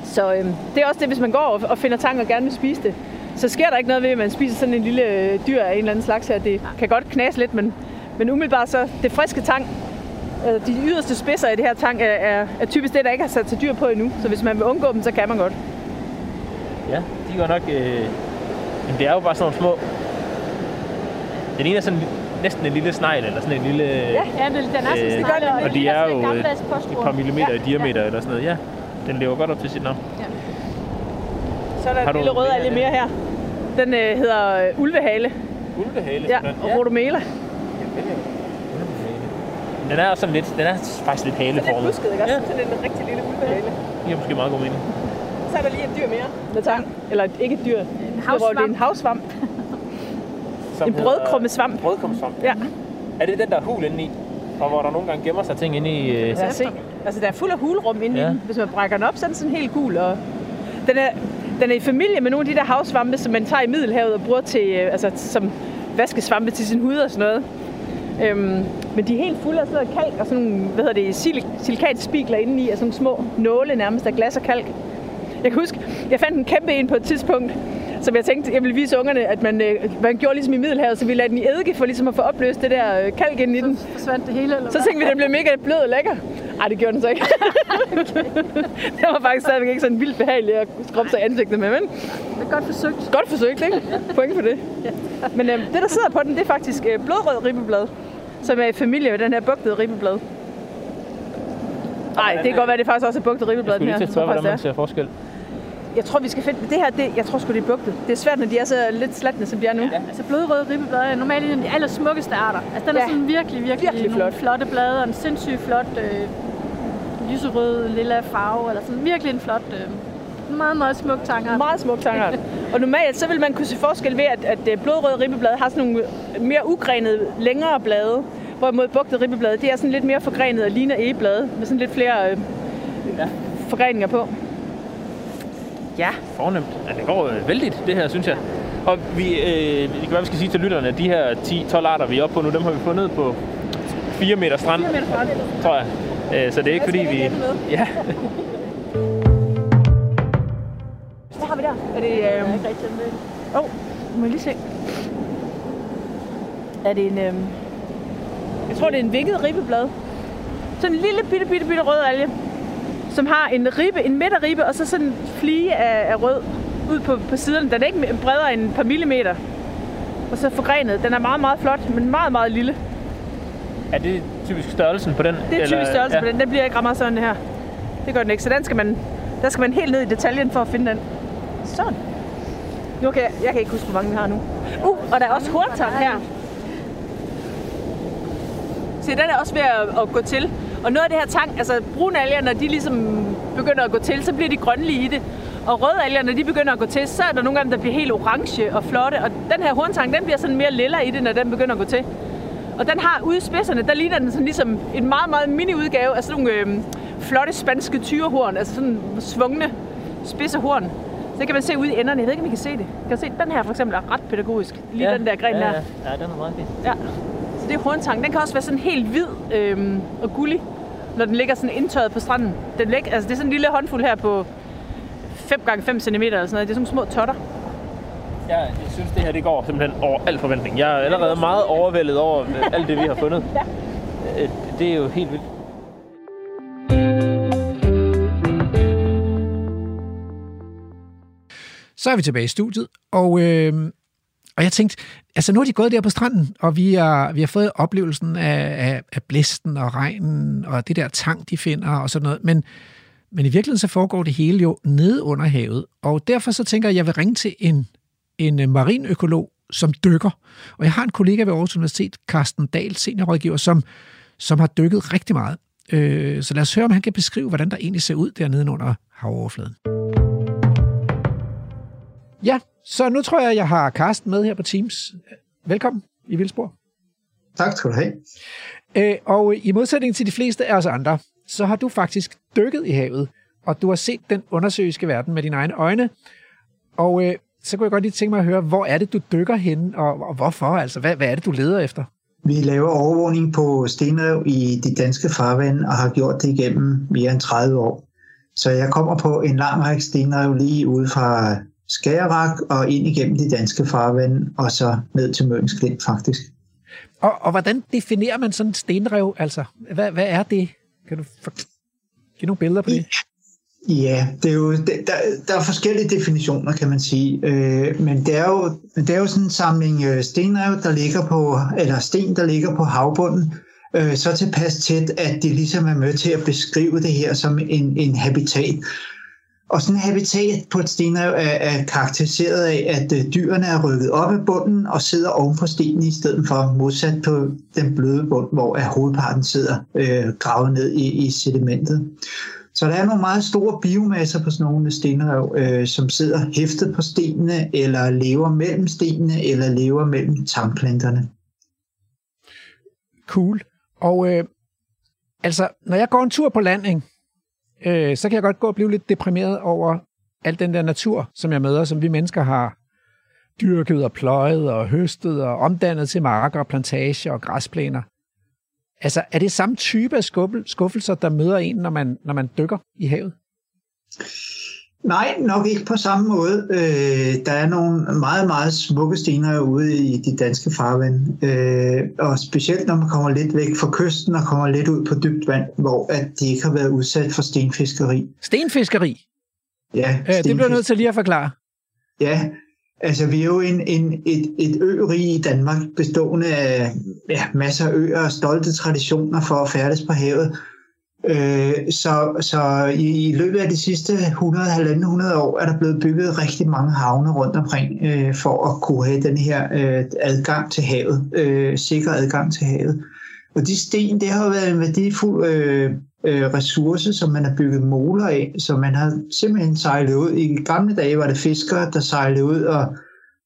Så øhm, det er også det, hvis man går og, og finder tang og gerne vil spise det, så sker der ikke noget ved, at man spiser sådan en lille øh, dyr af en eller anden slags her. Det kan godt knase lidt, men, men umiddelbart så det friske tang, øh, de yderste spidser i det her tang, er, er, er typisk det, der ikke har sat til dyr på endnu. Så hvis man vil undgå dem, så kan man godt. Ja, de går nok... Øh... Men det er jo bare sådan nogle små... Den ene er sådan næsten en lille snegl, eller sådan en lille... Ja, Ja, det, den er sådan Øh, gør det. og, og de er jo øh, et et par millimeter i diameter, eller sådan noget. Ja, den lever godt op til sit navn. Så er der Har en du lille rød alge mere her. Den øh, hedder øh, ulvehale. Ulvehale. Ja, og rodomela. Den er også sådan lidt, den er faktisk lidt Den er haleformet. busket, ikke også? Ja, Sådan en rigtig lille ulvehale. det giver måske meget god mening. Så er der lige et dyr mere med tang. Eller et- ikke et dyr. En havsvamp. Det er en havsvamp. Som En brødkrummesvamp. Brødkrummesvamp. Ja. Er det den der hul inde i? Og hvor der nogle gange gemmer sig ting inde i... Øh... Lad os se. Altså, der er fuld af hulrum inde Ja. i den. Hvis man brækker den op, så er den sådan helt gul. Og den, er, den er i familie med nogle af de der havsvampe, som man tager i Middelhavet og bruger til, øh, altså, som vaskesvampe til sin hud og sådan noget. Øhm, men de er helt fulde af sådan noget kalk og sådan nogle, hvad hedder det, sil- silikatspikler indeni, og sådan små nåle nærmest af glas og kalk. Jeg kan huske, jeg fandt en kæmpe en på et tidspunkt, som jeg tænkte, jeg ville vise ungerne, at man, øh, man gjorde ligesom i Middelhavet, så vi lagde den i eddike for ligesom at få opløst det der øh, kalk ind i den. forsvandt det hele, eller Så tænkte vi, at den blev mega blød og lækker. Ej, det gjorde den så ikke. det var faktisk stadigvæk ikke sådan vildt behageligt at skrubbe sig ansigtet med, men Det er godt forsøgt. godt forsøgt, ikke? Point for det. Men øhm, det, der sidder på den, det er faktisk øh, blodrød ribbeblad, som er i familie med den her bugtede ribbeblad. Nej, det kan godt være, det faktisk også er bugtet ribbeblad, Jeg den skulle her. lige til at spørge, Jeg hvordan man ser forskel. Er. Jeg tror, vi skal finde... Det her, det, jeg tror sgu, det er bugtet. Det er svært, når de er så lidt slatne, som de er nu. Ja. Altså blodrøde ribbeblad er normalt en af de allersmukkeste arter. Altså den er Ja. sådan virkelig, virkelig, Virkelig nogle flot. flotte blade og en sindssygt flot øh, lyserød, lilla farve. Eller sådan virkelig en flot, øh, meget, meget smuk tangart. Meget smuk tangart. Og normalt, så vil man kunne se forskel ved, at, at øh, blodrøde ribbeblade har sådan nogle mere ugrenede, længere blade. Hvorimod bugtede ribbeblade, det er sådan lidt mere forgrenet og ligner egeblade, med sådan lidt flere øh, Ja. forgreninger på. Ja, Fornemt. Ja, det går øh, vældigt, det her, synes jeg. Og vi, øh, det kan være, vi skal sige til lytterne, at de her 10-12 arter, vi er oppe på nu, dem har vi fundet på 4 meter strand, 4 meter det. tror jeg. Øh, så det er ikke fordi, vi... Ja, Hvad har vi der? Er det... Er Øh... Åh, oh, må jeg lige se. Er det en... Øh... Jeg tror, det er en vikket ribbeblad. Sådan en lille, bitte, bitte, bitte rød alge, som har en ribbe, en midterribbe, og så sådan en flige af, af rød ud på, på siderne. Den er ikke bredere end et par millimeter. Og så forgrenet. Den er meget, meget flot, men meget, meget lille. er det typisk størrelsen på den? Det er typisk størrelse ja. på den. Den bliver ikke meget sådan her. Det gør den ikke. Så den skal man, der skal man helt ned i detaljen for at finde den. Sådan. Nu kan jeg, jeg kan ikke huske, hvor mange vi har nu. Uh, og der er også horntang her. Se, den er også ved at, at gå til. Og noget af det her tang, altså brune alger, når de ligesom begynder at gå til, så bliver de grønlige i det. Og røde alger, når de begynder at gå til, så er der nogle dem, der bliver helt orange og flotte. Og den her horntang, den bliver sådan mere lilla i det, når den begynder at gå til. Og den har ude i spidserne, der ligner den sådan ligesom en meget, meget mini udgave af sådan nogle øh, flotte spanske tyrehorn, altså sådan svungne spidse horn. Så kan man se ude i enderne. Jeg ved ikke, om I kan se det. Kan du se, den her for eksempel er ret pædagogisk. Lige ja, den der gren ja, der. Ja, ja, den er meget fin. Ja. Det er horntang. Den kan også være sådan helt hvid øh, og gullig, når den ligger sådan indtørret på stranden. Den lig, altså det er sådan en lille håndfuld her på 5 gange 5 cm eller sådan noget. Det er sådan små totter. Ja, jeg synes, det her det går simpelthen over al forventning. Jeg er allerede meget overvældet over øh, alt det, vi har fundet. Ja. Øh, Det er jo helt vildt. Så er vi tilbage i studiet, og, øh, og jeg tænkte, altså nu er de gået der på stranden, og vi har, vi har fået oplevelsen af, af, af blæsten og regnen, og det der tang, de finder og sådan noget, men, men i virkeligheden så foregår det hele jo nede under havet, og derfor så tænker jeg, at jeg vil ringe til en, en øh, marinøkolog, som dykker. Og jeg har en kollega ved Aarhus Universitet, Carsten Dahl, seniorrådgiver, som, som har dykket rigtig meget. Øh, så lad os høre, om han kan beskrive, hvordan der egentlig ser ud dernede under havoverfladen. Ja, så nu tror jeg, jeg har Carsten med her på Teams. Velkommen i Vildsborg. Tak skal du have. Øh, og i modsætning til de fleste af os andre, så har du faktisk dykket i havet, og du har set den undersøiske verden med dine egne øjne. Og øh, så kunne jeg godt lige tænke mig at høre, hvor er det, du dykker hen, og, og hvorfor? Altså, hvad, hvad er det, du leder efter? Vi laver overvågning på stenrev i de danske farvande og har gjort det igennem mere end 30 år. Så jeg kommer på en lang række stenrev lige ude fra Skagerrak og ind igennem de danske farvande og så ned til Møns Klint faktisk. Og, og hvordan definerer man sådan en stenrev? Altså, hvad, hvad er det? Kan du for... give nogle billeder på det? Ja, det er jo, der, der er forskellige definitioner, kan man sige. Øh, men det er, jo, det er jo sådan en samling øh, stenrev, der ligger på, eller sten, der ligger på havbunden, øh, så tilpas tæt, at de ligesom er med til at beskrive det her som en, en habitat. Og sådan en habitat på et stenrev er, er karakteriseret af, at øh, dyrene er rykket op af bunden og sidder oven på stenen i stedet for modsat på den bløde bund, hvor hovedparten sidder øh, gravet ned i, i sedimentet. Så der er nogle meget store biomasser på sådan nogle stenrev, øh, som sidder hæftet på stenene, eller lever mellem stenene, eller lever mellem tangplanterne. Cool. Og øh, altså, når jeg går en tur på landing, øh, så kan jeg godt gå og blive lidt deprimeret over al den der natur, som jeg møder, som vi mennesker har dyrket og pløjet og høstet og omdannet til marker og plantager og græsplæner. Altså, er det samme type af skuffelser, der møder en, når man, når man dykker i havet? Nej, nok ikke på samme måde. Øh, der er nogle meget, meget smukke stener ude i de danske farvand. Øh, og specielt når man kommer lidt væk fra kysten og kommer lidt ud på dybt vand, hvor at de ikke har været udsat for stenfiskeri. Stenfiskeri? Ja. Øh, det bliver nødt til lige at forklare. Ja, Altså, vi er jo en, en, et, et ø-rig i Danmark, bestående af ja, masser af øer og stolte traditioner for at færdes på havet. Øh, så så i, i løbet af de sidste 100-100 år er der blevet bygget rigtig mange havne rundt omkring øh, for at kunne have den her øh, adgang til havet, øh, sikker adgang til havet. Og de sten, det har jo været en værdifuld øh, øh, ressource, som man har bygget moler af, så man har simpelthen sejlet ud. I gamle dage var det fiskere, der sejlede ud og,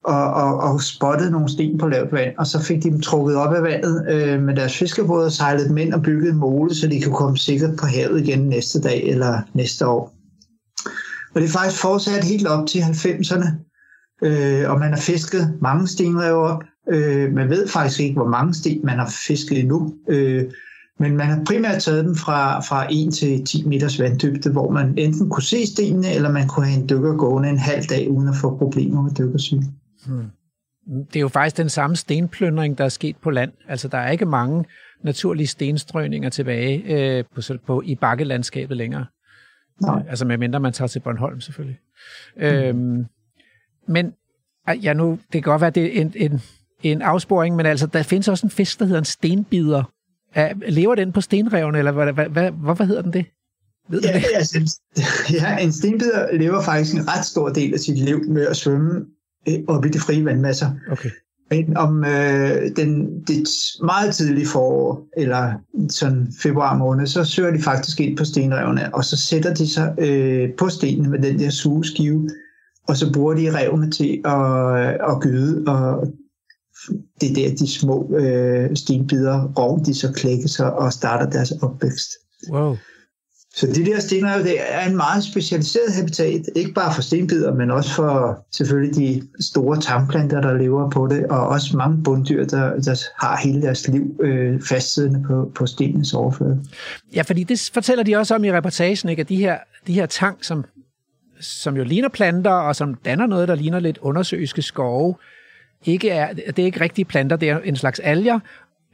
og, og, og spottede nogle sten på lavt vand, og så fik de dem trukket op af vandet øh, med deres fiskebåde og sejlede dem ind og byggede en mole, så de kunne komme sikkert på havet igen næste dag eller næste år. Og det er faktisk fortsat helt op til 90'erne, øh, og man har fisket mange stenrev op. Øh, man ved faktisk ikke, hvor mange sten man har fisket endnu. Øh, men man har primært taget dem fra, fra 1 til 10 meters vanddybde, hvor man enten kunne se stenene, eller man kunne have en dykker gående en halv dag, uden at få problemer med dykkersyn. Hmm. Det er jo faktisk den samme stenplyndring, der er sket på land. Altså, der er ikke mange naturlige stenstrøgninger tilbage øh, på, på, i bakkelandskabet længere. Nej. Øh, altså, medmindre man tager til Bornholm, selvfølgelig. Hmm. Øhm, men ja, nu, det kan godt være, det er en, en, en afsporing, men altså, der findes også en fisk, der hedder en stenbider, er, lever den på stenrevne, eller hvad, hvad, hvad, hvorfor hedder den det? Ved ja, det? Altså, ja, en stenbider lever faktisk en ret stor del af sit liv med at svømme øh, op i de frie vandmasser. Okay. Men om øh, den, det meget tidlige forår, eller sådan februar måned, så søger de faktisk ind på stenrevne, og så sætter de sig øh, på stenene med den der sugeskive, og så bruger de revne til at, at gyde, og det er der, de små øh, stenbider, rov, de så klækker sig og starter deres opvækst. Wow. Så de der stenrev, det er en meget specialiseret habitat, ikke bare for stenbider, men også for selvfølgelig de store tamplanter, der lever på det, og også mange bunddyr, der, der har hele deres liv øh, fastsiddende på, på stenens overflade. Ja, fordi det fortæller de også om i reportagen, ikke? at de her, de her tang, som, som jo ligner planter, og som danner noget, der ligner lidt undersøiske skove, ikke er, det er ikke rigtige planter, det er en slags alger.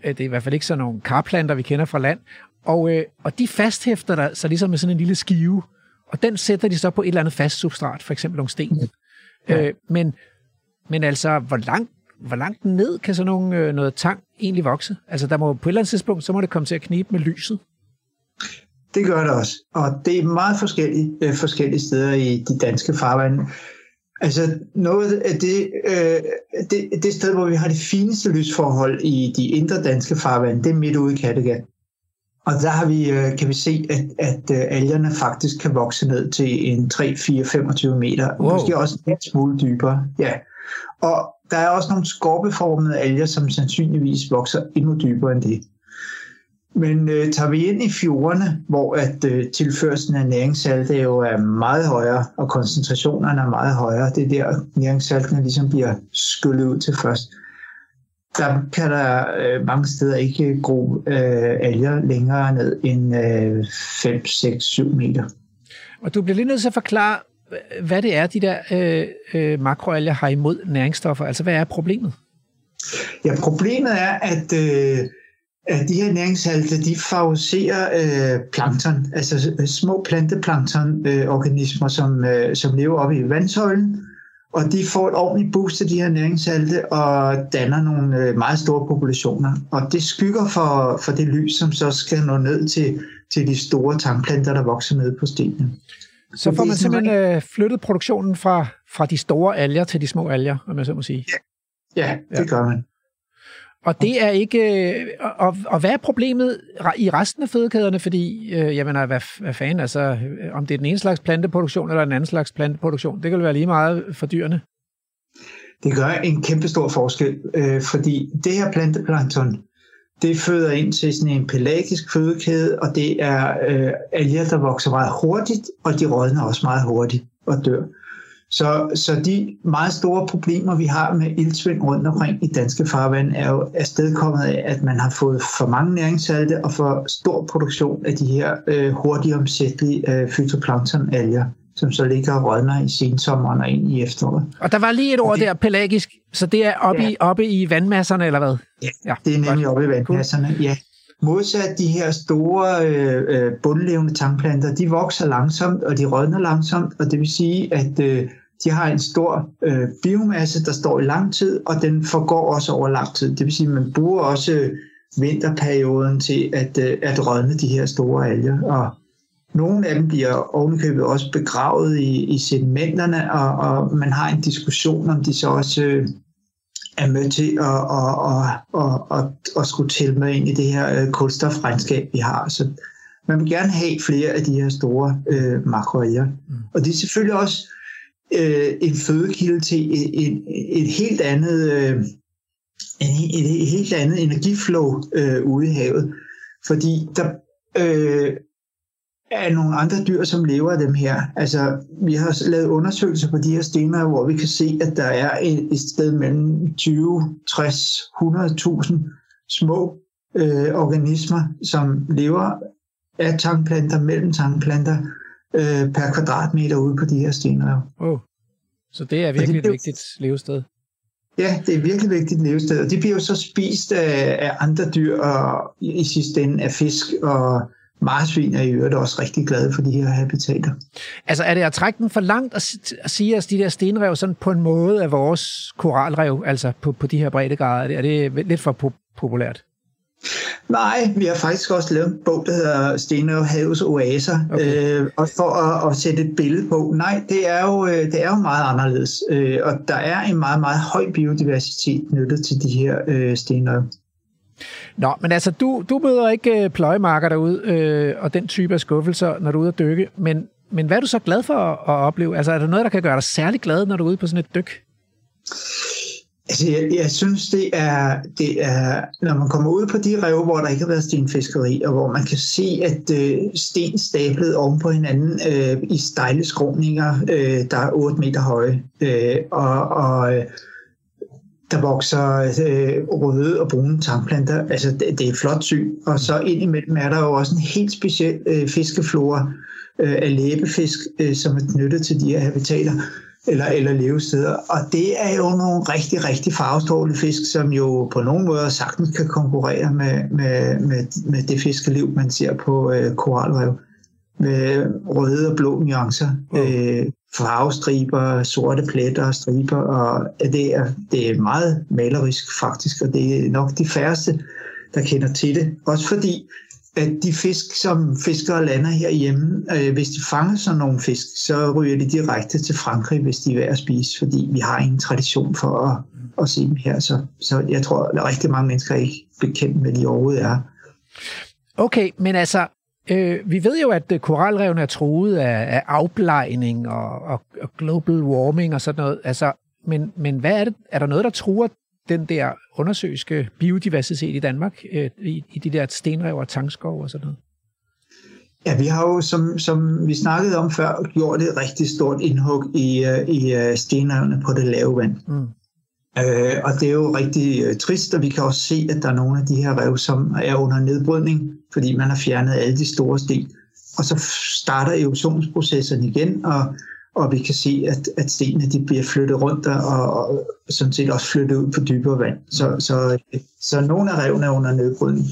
Øh, det er i hvert fald ikke sådan nogle karplanter, vi kender fra land. Og, øh, og de fasthæfter der så ligesom med sådan en lille skive, og den sætter de så på et eller andet fast substrat, for eksempel nogle sten. Ja. Øh, men, men altså, hvor langt, hvor langt ned kan sådan nogle, øh, noget tang egentlig vokse? Altså, der må på et eller andet tidspunkt, så må det komme til at knibe med lyset. Det gør det også, og det er meget forskellige, øh, forskellige steder i de danske farvande. Altså noget af det, øh, det, det sted, hvor vi har det fineste lysforhold i de indre danske farvand, det er midt ude i Kattegat. Og der har vi, øh, kan vi se, at, at øh, algerne faktisk kan vokse ned til en 3, 4, 25 meter, wow. måske også en smule dybere. Ja. Og der er også nogle skorpeformede alger, som sandsynligvis vokser endnu dybere end det. Men øh, tager vi ind i fjordene, hvor at øh, tilførselen af næringssalte jo er meget højere, og koncentrationerne er meget højere, det er der næringssaltene ligesom bliver skyllet ud til først. Der kan der øh, mange steder ikke gro øh, alger længere ned end øh, 5, 6, 7 meter. Og du bliver lige nødt til at forklare, hvad det er, de der øh, øh, makroalger har imod næringsstoffer. Altså, hvad er problemet? Ja, problemet er, at, øh, at de her næringssalte, de favoriserer øh, plankton, altså små planteplanktonorganismer, øh, organismer, som, øh, som lever oppe i vandsøjlen, og de får et ordentligt boost af de her næringssalte og danner nogle øh, meget store populationer. Og det skygger for, for det lys, som så skal nå ned til, til de store tangplanter, der vokser ned på stenen. Så får man simpelthen øh, flyttet produktionen fra, fra de store alger til de små alger, om jeg så må sige. Ja, ja det ja. gør man. Og det er ikke... Øh, og, og hvad er problemet i resten af fødekæderne? Fordi, øh, jeg mener, hvad, hvad fanden, altså, øh, om det er den ene slags planteproduktion eller den anden slags planteproduktion, det kan jo være lige meget for dyrene. Det gør en kæmpe stor forskel, øh, fordi det her planteplankton, det føder ind til sådan en pelagisk fødekæde, og det er øh, alger, der vokser meget hurtigt, og de rådner også meget hurtigt og dør. Så, så de meget store problemer, vi har med ildsvind rundt omkring i danske farvand, er jo afstedkommet af, at man har fået for mange næringssalte og for stor produktion af de her øh, hurtigt omsættelige øh, fytoplanktonalger som så ligger og rådner i sensommeren og ind i efteråret. Og der var lige et ord det, der, pelagisk, så det er oppe, ja. i, oppe i vandmasserne, eller hvad? Ja, ja det er nemlig oppe i vandmasserne, ja. Modsat de her store øh, øh, bundlevende tangplanter, de vokser langsomt, og de rådner langsomt, og det vil sige, at øh, de har en stor øh, biomasse, der står i lang tid, og den forgår også over lang tid. Det vil sige, at man bruger også vinterperioden til at, øh, at rådne de her store alger, og nogle af dem bliver ovenikøbet også begravet i, i sedimenterne, og, og man har en diskussion om de så også øh, er med til at, at, at, at, at, at skulle til med ind i det her øh, kulstofregnskab, vi har. Så man vil gerne have flere af de her store øh, makroalger. Mm. Og det er selvfølgelig også øh, en fødekilde til et, et, et helt andet øh, et, et helt andet energiflow øh, ude i havet. Fordi der øh, er nogle andre dyr, som lever af dem her. Altså, vi har lavet undersøgelser på de her stenere, hvor vi kan se, at der er et, et sted mellem 20, 60, 100.000 små øh, organismer, som lever af tangplanter, mellem tangplanter, øh, per kvadratmeter ude på de her stener. Oh. Så det er virkelig det et vigtigt levested. Ja, det er virkelig vigtigt levested, og de bliver jo så spist af, af andre dyr, og i, i sidste ende af fisk, og marsvin er i øvrigt også rigtig glade for de her habitater. Altså er det at trække den for langt at, at sige, at de der stenrev sådan på en måde af vores koralrev, altså på, på de her breddegrader, er det lidt for po- populært? Nej, vi har faktisk også lavet en bog, der hedder Stenrev Havets Oaser, okay. øh, og for at, at sætte et billede på. Nej, det er jo, øh, det er jo meget anderledes, øh, og der er en meget, meget høj biodiversitet knyttet til de her øh, stenrev. Nå, men altså, du, du møder ikke øh, pløjemarker derude, øh, og den type af skuffelser, når du er ude at dykke, men, men hvad er du så glad for at, at opleve? Altså, er der noget, der kan gøre dig særlig glad, når du er ude på sådan et dyk? Altså, jeg, jeg synes, det er, det er, når man kommer ud på de rev, hvor der ikke har været stenfiskeri, og hvor man kan se, at øh, sten stablet oven på hinanden øh, i stejle skråninger, øh, der er 8 meter høje, øh, og, og øh, der vokser øh, røde og brune tangplanter. Altså, det, det er flot syn. Og så indimellem er der jo også en helt speciel øh, fiskeflora øh, af læbefisk, øh, som er knyttet til de her habitater eller, eller levesteder. Og det er jo nogle rigtig, rigtig farvestrålende fisk, som jo på nogle måder sagtens kan konkurrere med, med, med, med det fiskeliv, man ser på øh, koralrev med røde og blå nuancer. Øh, farvestriber, sorte pletter og striber, og det er, det er meget malerisk faktisk, og det er nok de færreste, der kender til det. Også fordi, at de fisk, som fiskere lander herhjemme, øh, hvis de fanger sådan nogle fisk, så ryger de direkte til Frankrig, hvis de er værd at spise, fordi vi har en tradition for at, at se dem her. Så, så jeg tror, at rigtig mange mennesker er ikke bekendt med, de overhovedet er. Okay, men altså, Øh, vi ved jo, at øh, koralrevene er truet af, af afblejning og, og, og global warming og sådan noget. Altså, men, men hvad er det? Er der noget, der truer den der undersøgske biodiversitet i Danmark, øh, i, i de der stenrev og tangskov og sådan noget? Ja, vi har jo, som, som vi snakkede om før, gjort et rigtig stort indhug i, øh, i øh, stenrevne på det lave vand. Mm. Øh, og det er jo rigtig øh, trist, og vi kan også se, at der er nogle af de her rev, som er under nedbrydning, fordi man har fjernet alle de store sten. Og så starter erosionsprocessen igen, og, og vi kan se, at, at stenene de bliver flyttet rundt og, og sådan set også flyttet ud på dybere vand. Så, så, så nogle af revne er under nedbrydning.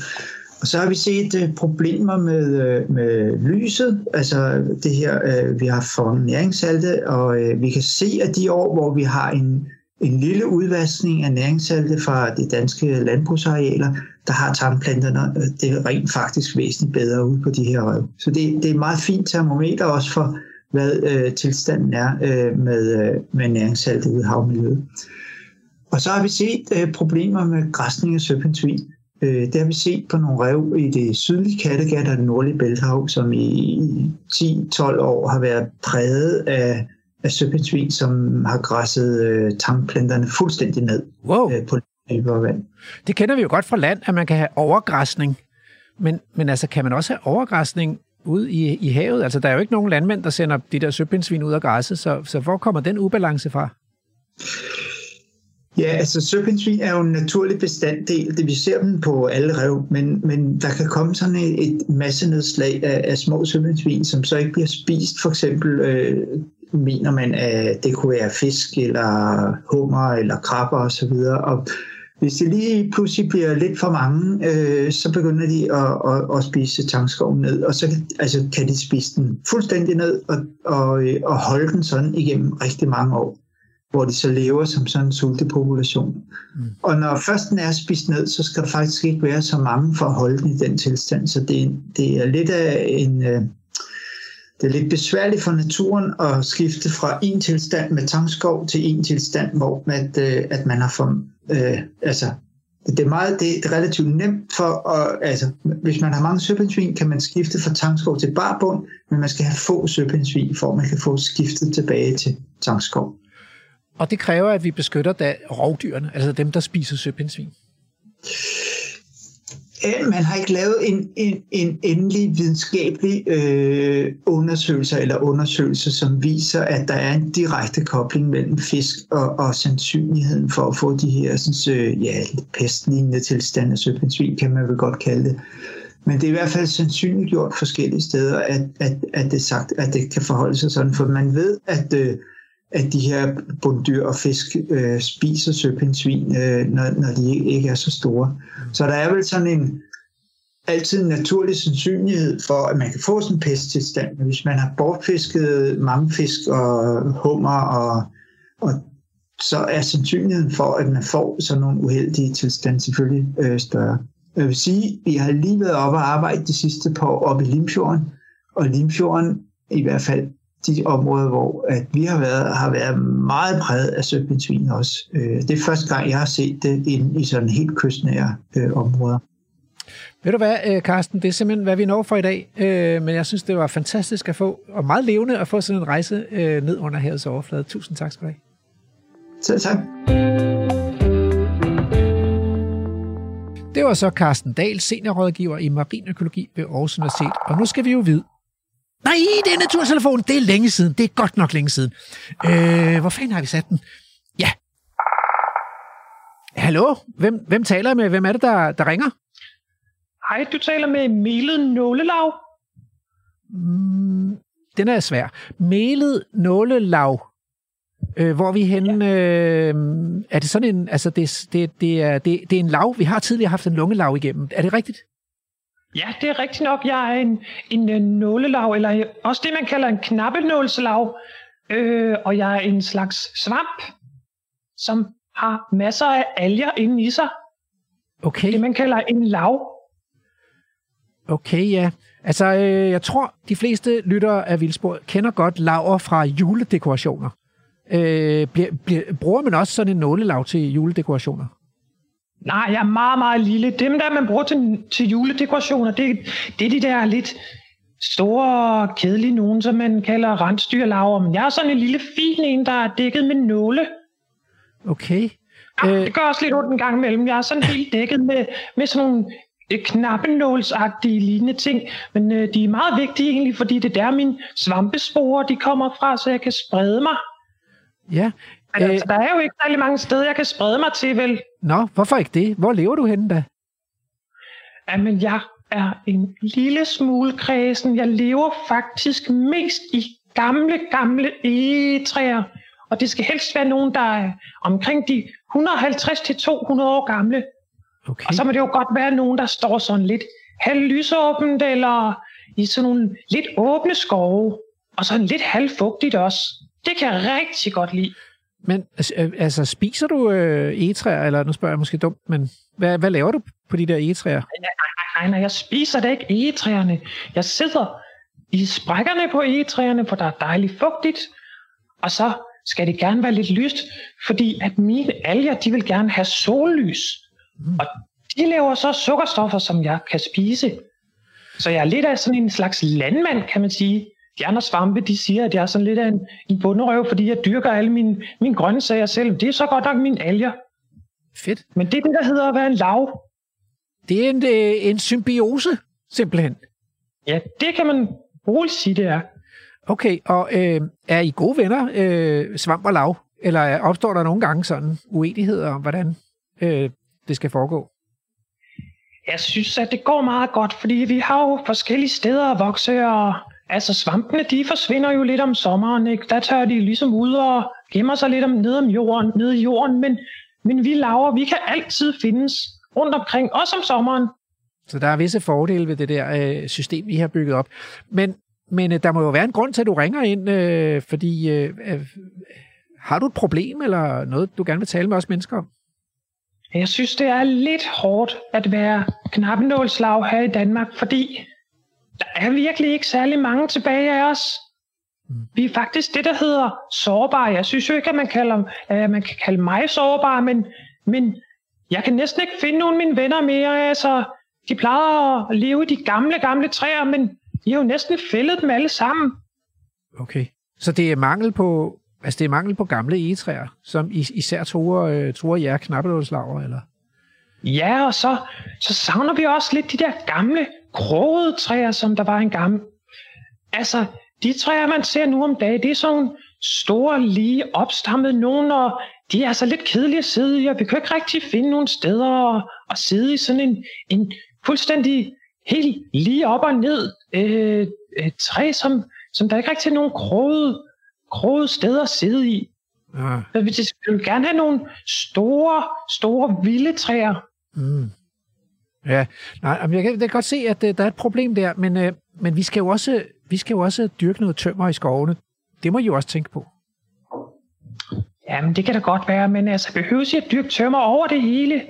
Og så har vi set uh, problemer med, uh, med lyset, altså det her, uh, vi har fået næringssalte, og uh, vi kan se, at de år, hvor vi har en, en lille udvaskning af næringssalte fra de danske landbrugsarealer, der har tarmplanterne det rent faktisk væsentligt bedre ud på de her rev. Så det, det er et meget fint termometer også for, hvad uh, tilstanden er uh, med, uh, med næringssalte ude i havmiljøet. Og så har vi set uh, problemer med græsning af søpindsvin. Øh, det har vi set på nogle rev i det sydlige Kattegat og det nordlige Bælthav, som i 10-12 år har været præget af, af søpindsvin, som har græsset øh, tankplanterne fuldstændig ned wow. øh, på dybere vand. Det kender vi jo godt fra land, at man kan have overgræsning. Men, men altså, kan man også have overgræsning ud i, i havet? Altså, der er jo ikke nogen landmænd, der sender de der søpindsvin ud af græsset, så, så hvor kommer den ubalance fra? Ja, altså søpindsvin er jo en naturlig bestanddel. Det, vi ser dem på alle rev, men, men der kan komme sådan et, et masse nedslag af, af små søpindsvin, som så ikke bliver spist. For eksempel øh, mener man, at det kunne være fisk, eller hummer, eller krabber osv. Og hvis det lige pludselig bliver lidt for mange, øh, så begynder de at, at, at spise tangskoven ned, og så altså, kan de spise den fuldstændig ned og, og, og holde den sådan igennem rigtig mange år hvor de så lever som sådan en sultepopulation. Mm. Og når først den er spist ned, så skal der faktisk ikke være så mange for at holde den i den tilstand. Så det, det er lidt af en... Øh, det er lidt besværligt for naturen at skifte fra en tilstand med tangskov til en tilstand, hvor at, øh, at man har for, øh, altså, det er meget det er relativt nemt for at, altså, hvis man har mange søpindsvin, kan man skifte fra tangskov til barbund, men man skal have få søpindsvin, for at man kan få skiftet tilbage til tangskov. Og det kræver, at vi beskytter da rovdyrene, altså dem, der spiser søpindsvin. Man har ikke lavet en, en, en endelig videnskabelig øh, undersøgelse eller undersøgelse, som viser, at der er en direkte kobling mellem fisk og, og sandsynligheden for at få de her sådan, øh, ja, pestlignende tilstande af søpindsvin, kan man vel godt kalde det. Men det er i hvert fald sandsynliggjort forskellige steder, at, at, at, det, sagt, at det kan forholde sig sådan, for man ved, at øh, at de her bunddyr og fisk øh, spiser søpindsvin, øh, når, når de ikke er så store. Mm. Så der er vel sådan en altid en naturlig sandsynlighed for, at man kan få sådan en pesttilstand. Men hvis man har bortfisket mange fisk og hummer, og, og så er sandsynligheden for, at man får sådan nogle uheldige tilstande selvfølgelig øh, større. Jeg vil sige, at vi har lige været oppe og arbejde de sidste par år oppe i Limfjorden, og Limfjorden, i hvert fald de områder, hvor at vi har været, har været meget præget af søpindsvin også. Øh, det er første gang, jeg har set det i, i sådan helt kystnære øh, områder. Ved du hvad, øh, Carsten, det er simpelthen, hvad vi når for i dag, øh, men jeg synes, det var fantastisk at få, og meget levende at få sådan en rejse ned under havets overflade. Tusind tak skal du have. Selv tak. Det var så Carsten Dahl, seniorrådgiver i marinøkologi ved Aarhus Universitet. Og nu skal vi jo vide, Nej, det er naturtelefonen. Det er længe siden. Det er godt nok længe siden. Øh, hvor fanden har vi sat den? Ja. Hallo? Hvem, hvem taler med? Hvem er det, der, der ringer? Hej, du taler med Melet Nålelav. Mm, den er svær. Melet Nålelav. Øh, hvor vi henne? Ja. Øh, er det sådan en... Altså, det, det, det, er, det, det er en lav. Vi har tidligere haft en lungelav igennem. Er det rigtigt? Ja, det er rigtigt nok. Jeg er en, en, en nålelav, eller også det, man kalder en knappenålslav. Øh, og jeg er en slags svamp, som har masser af alger inde i sig. Okay. Det, man kalder en lav. Okay, ja. Altså, øh, jeg tror, de fleste lyttere af Vildspor kender godt laver fra juledekorationer. Øh, bliver, bliver, bruger man også sådan en nålelav til juledekorationer? Nej, jeg er meget, meget lille. Dem der, man bruger til, til juledekorationer, det, det er de der lidt store, kedelige nogen, som man kalder rensdyrlaver. Men jeg er sådan en lille fin en, der er dækket med nåle. Okay. Ja, Øh. det gør også lidt ondt en gang imellem. Jeg er sådan helt dækket med, med sådan nogle øh, knappenålsagtige lignende ting. Men øh, de er meget vigtige egentlig, fordi det er der mine svampesporer de kommer fra, så jeg kan sprede mig. Ja. Men Øh, altså, der er jo ikke særlig mange steder, jeg kan sprede mig til, vel? nå, hvorfor ikke det? Hvor lever du henne da? Jamen, jeg er en lille smule kredsen. Jeg lever faktisk mest i gamle, gamle egetræer. Og det skal helst være nogen, der er omkring de 150-200 år gamle. Okay. Og så må det jo godt være nogen, der står sådan lidt halvlysåbent, eller i sådan nogle lidt åbne skove. Og sådan lidt halvfugtigt også. Det kan jeg rigtig godt lide. Men øh, altså, spiser du øh, egetræer, eller nu spørger jeg måske dumt, men hvad, hvad laver du på de der egetræer? Nej, nej, jeg spiser da ikke egetræerne. Jeg sidder i sprækkerne på egetræerne, for der er dejligt fugtigt. Og så skal det gerne være lidt lyst, fordi at mine alger, de vil gerne have sollys. Mm. Og de laver så sukkerstoffer, som jeg kan spise. Så jeg er lidt af sådan en slags landmand, kan man sige. Andre svampe, de siger, at jeg er sådan lidt af en, en bunderøv, fordi jeg dyrker alle mine, mine grøntsager selv. Det er så godt nok mine alger. Fedt. Men det er det, der hedder at være en lav. Det er en, øh, en symbiose, simpelthen. Ja, det kan man roligt sige, det er. Okay, og øh, er I gode venner, øh, Svamp og Lav? Eller er- opstår der nogle gange sådan uenigheder om, hvordan øh, det skal foregå? Jeg synes, at det går meget godt, fordi vi har jo forskellige steder at vokse, og altså svampene, de forsvinder jo lidt om sommeren, ikke? Der tør de ligesom ud og gemmer sig lidt om, ned om jorden, ned i jorden, men, men vi laver, vi kan altid findes rundt omkring, også om sommeren. Så der er visse fordele ved det der øh, system, vi har bygget op. Men, men øh, der må jo være en grund til, at du ringer ind, øh, fordi øh, øh, har du et problem, eller noget, du gerne vil tale med os mennesker om? Jeg synes, det er lidt hårdt at være knappenålslag her i Danmark, fordi der er virkelig ikke særlig mange tilbage af os. Vi er faktisk det, der hedder sårbare. Jeg synes jo ikke, at man, kalder, at man kan kalde mig sårbar, men, men jeg kan næsten ikke finde nogen af mine venner mere. Altså, de plejer at leve i de gamle, gamle træer, men de har jo næsten fældet dem alle sammen. Okay. Så det er mangel på, altså det er mangel på gamle egetræer, som is- især truer, øh, truer jer knappelåslaver, eller? Ja, og så, så savner vi også lidt de der gamle, krogede træer, som der var engang. Altså, de træer, man ser nu om dagen, det er sådan nogle store, lige opstammede nogen, og de er altså lidt kedelige at sidde i, og vi kan ikke rigtig finde nogle steder at, sidde i sådan en, en fuldstændig helt lige op og ned øh, øh, træ, som, som der ikke rigtig er nogen krogede, krogede steder at sidde i. Ah, Så vi vil gerne have nogle store, store vilde træer. mm. Ja, nej, men jeg kan, jeg kan godt se, at øh, der er et problem der, men, øh, men vi, skal jo også, vi skal jo også dyrke noget tømmer i skovene. Det må I jo også tænke på. Jamen, det kan da godt være, men altså, behøves jeg at dyrke tømmer over det hele?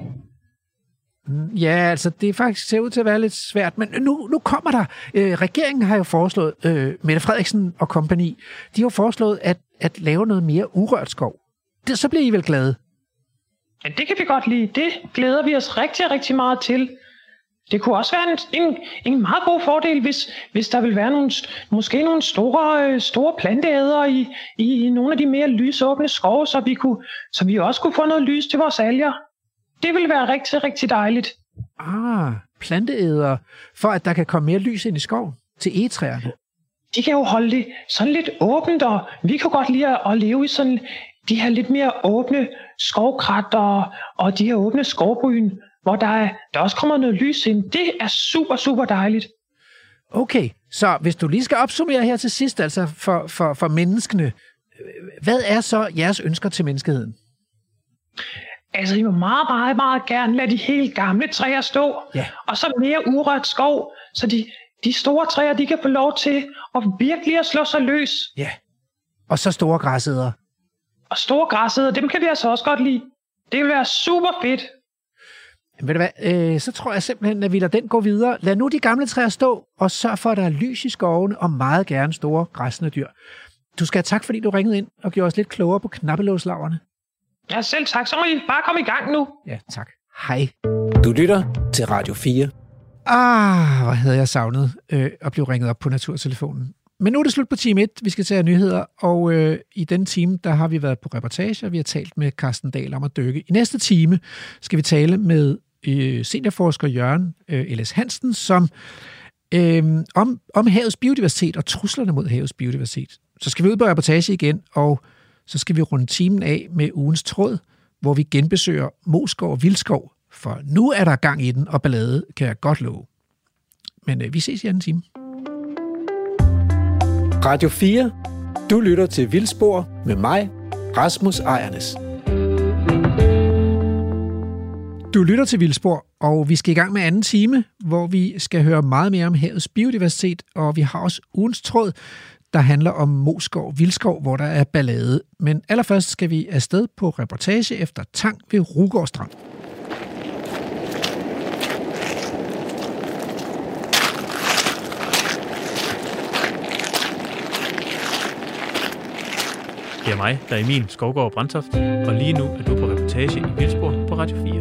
Mm, Ja, altså det faktisk ser ud til at være lidt svært, men nu, nu kommer der. Øh, regeringen har jo foreslået, øh, Mette Frederiksen og kompagni, de har jo foreslået at, at lave noget mere urørt skov. Det, så bliver I vel glade? Ja, det kan vi godt lide. Det glæder vi os rigtig, rigtig meget til. Det kunne også være en, en, en meget god fordel, hvis, hvis der vil være nogle, måske nogle store, øh, store planteæder i, i nogle af de mere lysåbne skove, så vi, kunne, så vi også kunne få noget lys til vores alger. Det ville være rigtig, rigtig dejligt. Ah, planteæder, for at der kan komme mere lys ind i skoven til egetræerne. de kan jo holde det sådan lidt åbent, og vi kan godt lide at leve i sådan de her lidt mere åbne skovkrat og, og de her åbne skovbryn, hvor der, er, der også kommer noget lys ind. Det er super, super dejligt. Okay, så hvis du lige skal opsummere her til sidst, altså for, for, for menneskene, øh, hvad er så jeres ønsker til menneskeheden? Altså, I må meget, meget, meget gerne lade de helt gamle træer stå, Ja. og så mere urørt skov, så de, de store træer, de kan få lov til at virkelig at slå sig løs. Ja. Og så store græsæder. Og store græsæder, dem kan vi altså også godt lide. Det vil være super fedt. Jamen, ved du hvad, øh, så tror jeg simpelthen, at vi lader den gå videre. Lad nu de gamle træer stå, og sørg for, at der er lys i skovene, og meget gerne store græsne dyr. Du skal have tak, fordi du ringede ind og gjorde os lidt klogere på knappelåslaverne. Ja, selv tak. Så må I bare komme i gang nu. Ja, tak. Hej. Du lytter til Radio 4. Ah, hvor havde jeg savnet øh, at blive ringet op på naturtelefonen. Men nu er det slut på time 1. Vi skal tage nyheder, og øh, i den time, der har vi været på reportage, og vi har talt med Carsten Dahl om at dykke. I næste time skal vi tale med øh, seniorforsker Jørgen øh, L.S. Hansen, som øh, om, om havets biodiversitet og truslerne mod havets biodiversitet. Så skal vi ud på reportage igen, og så skal vi runde timen af med ugens tråd, hvor vi genbesøger Moskov og Vildskov, for nu er der gang i den, og ballade kan jeg godt love. Men øh, vi ses i anden time. Radio 4. Du lytter til Vildspor med mig, Rasmus Ejernes. Du lytter til Vildspor, og vi skal i gang med anden time, hvor vi skal høre meget mere om havets biodiversitet, og vi har også ugens tråd, der handler om Moskov Vildskov, hvor der er ballade. Men allerførst skal vi afsted på reportage efter tang ved Rugårdstrand. Strand. Det er mig, der er Emil Skovgaard Brandtoft, og lige nu er du på reportage i Vildspor på Radio 4.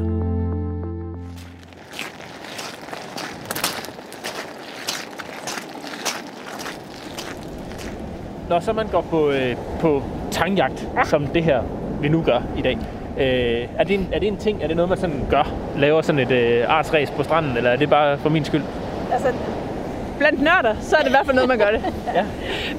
Når så man går på, øh, på tangjagt, som det her vi nu gør i dag, øh, er, det en, er det en ting, er det noget, man sådan gør? Laver sådan et øh, artsræs på stranden, eller er det bare for min skyld? Altså, blandt nørder, så er det i hvert fald noget, man gør det. Ja.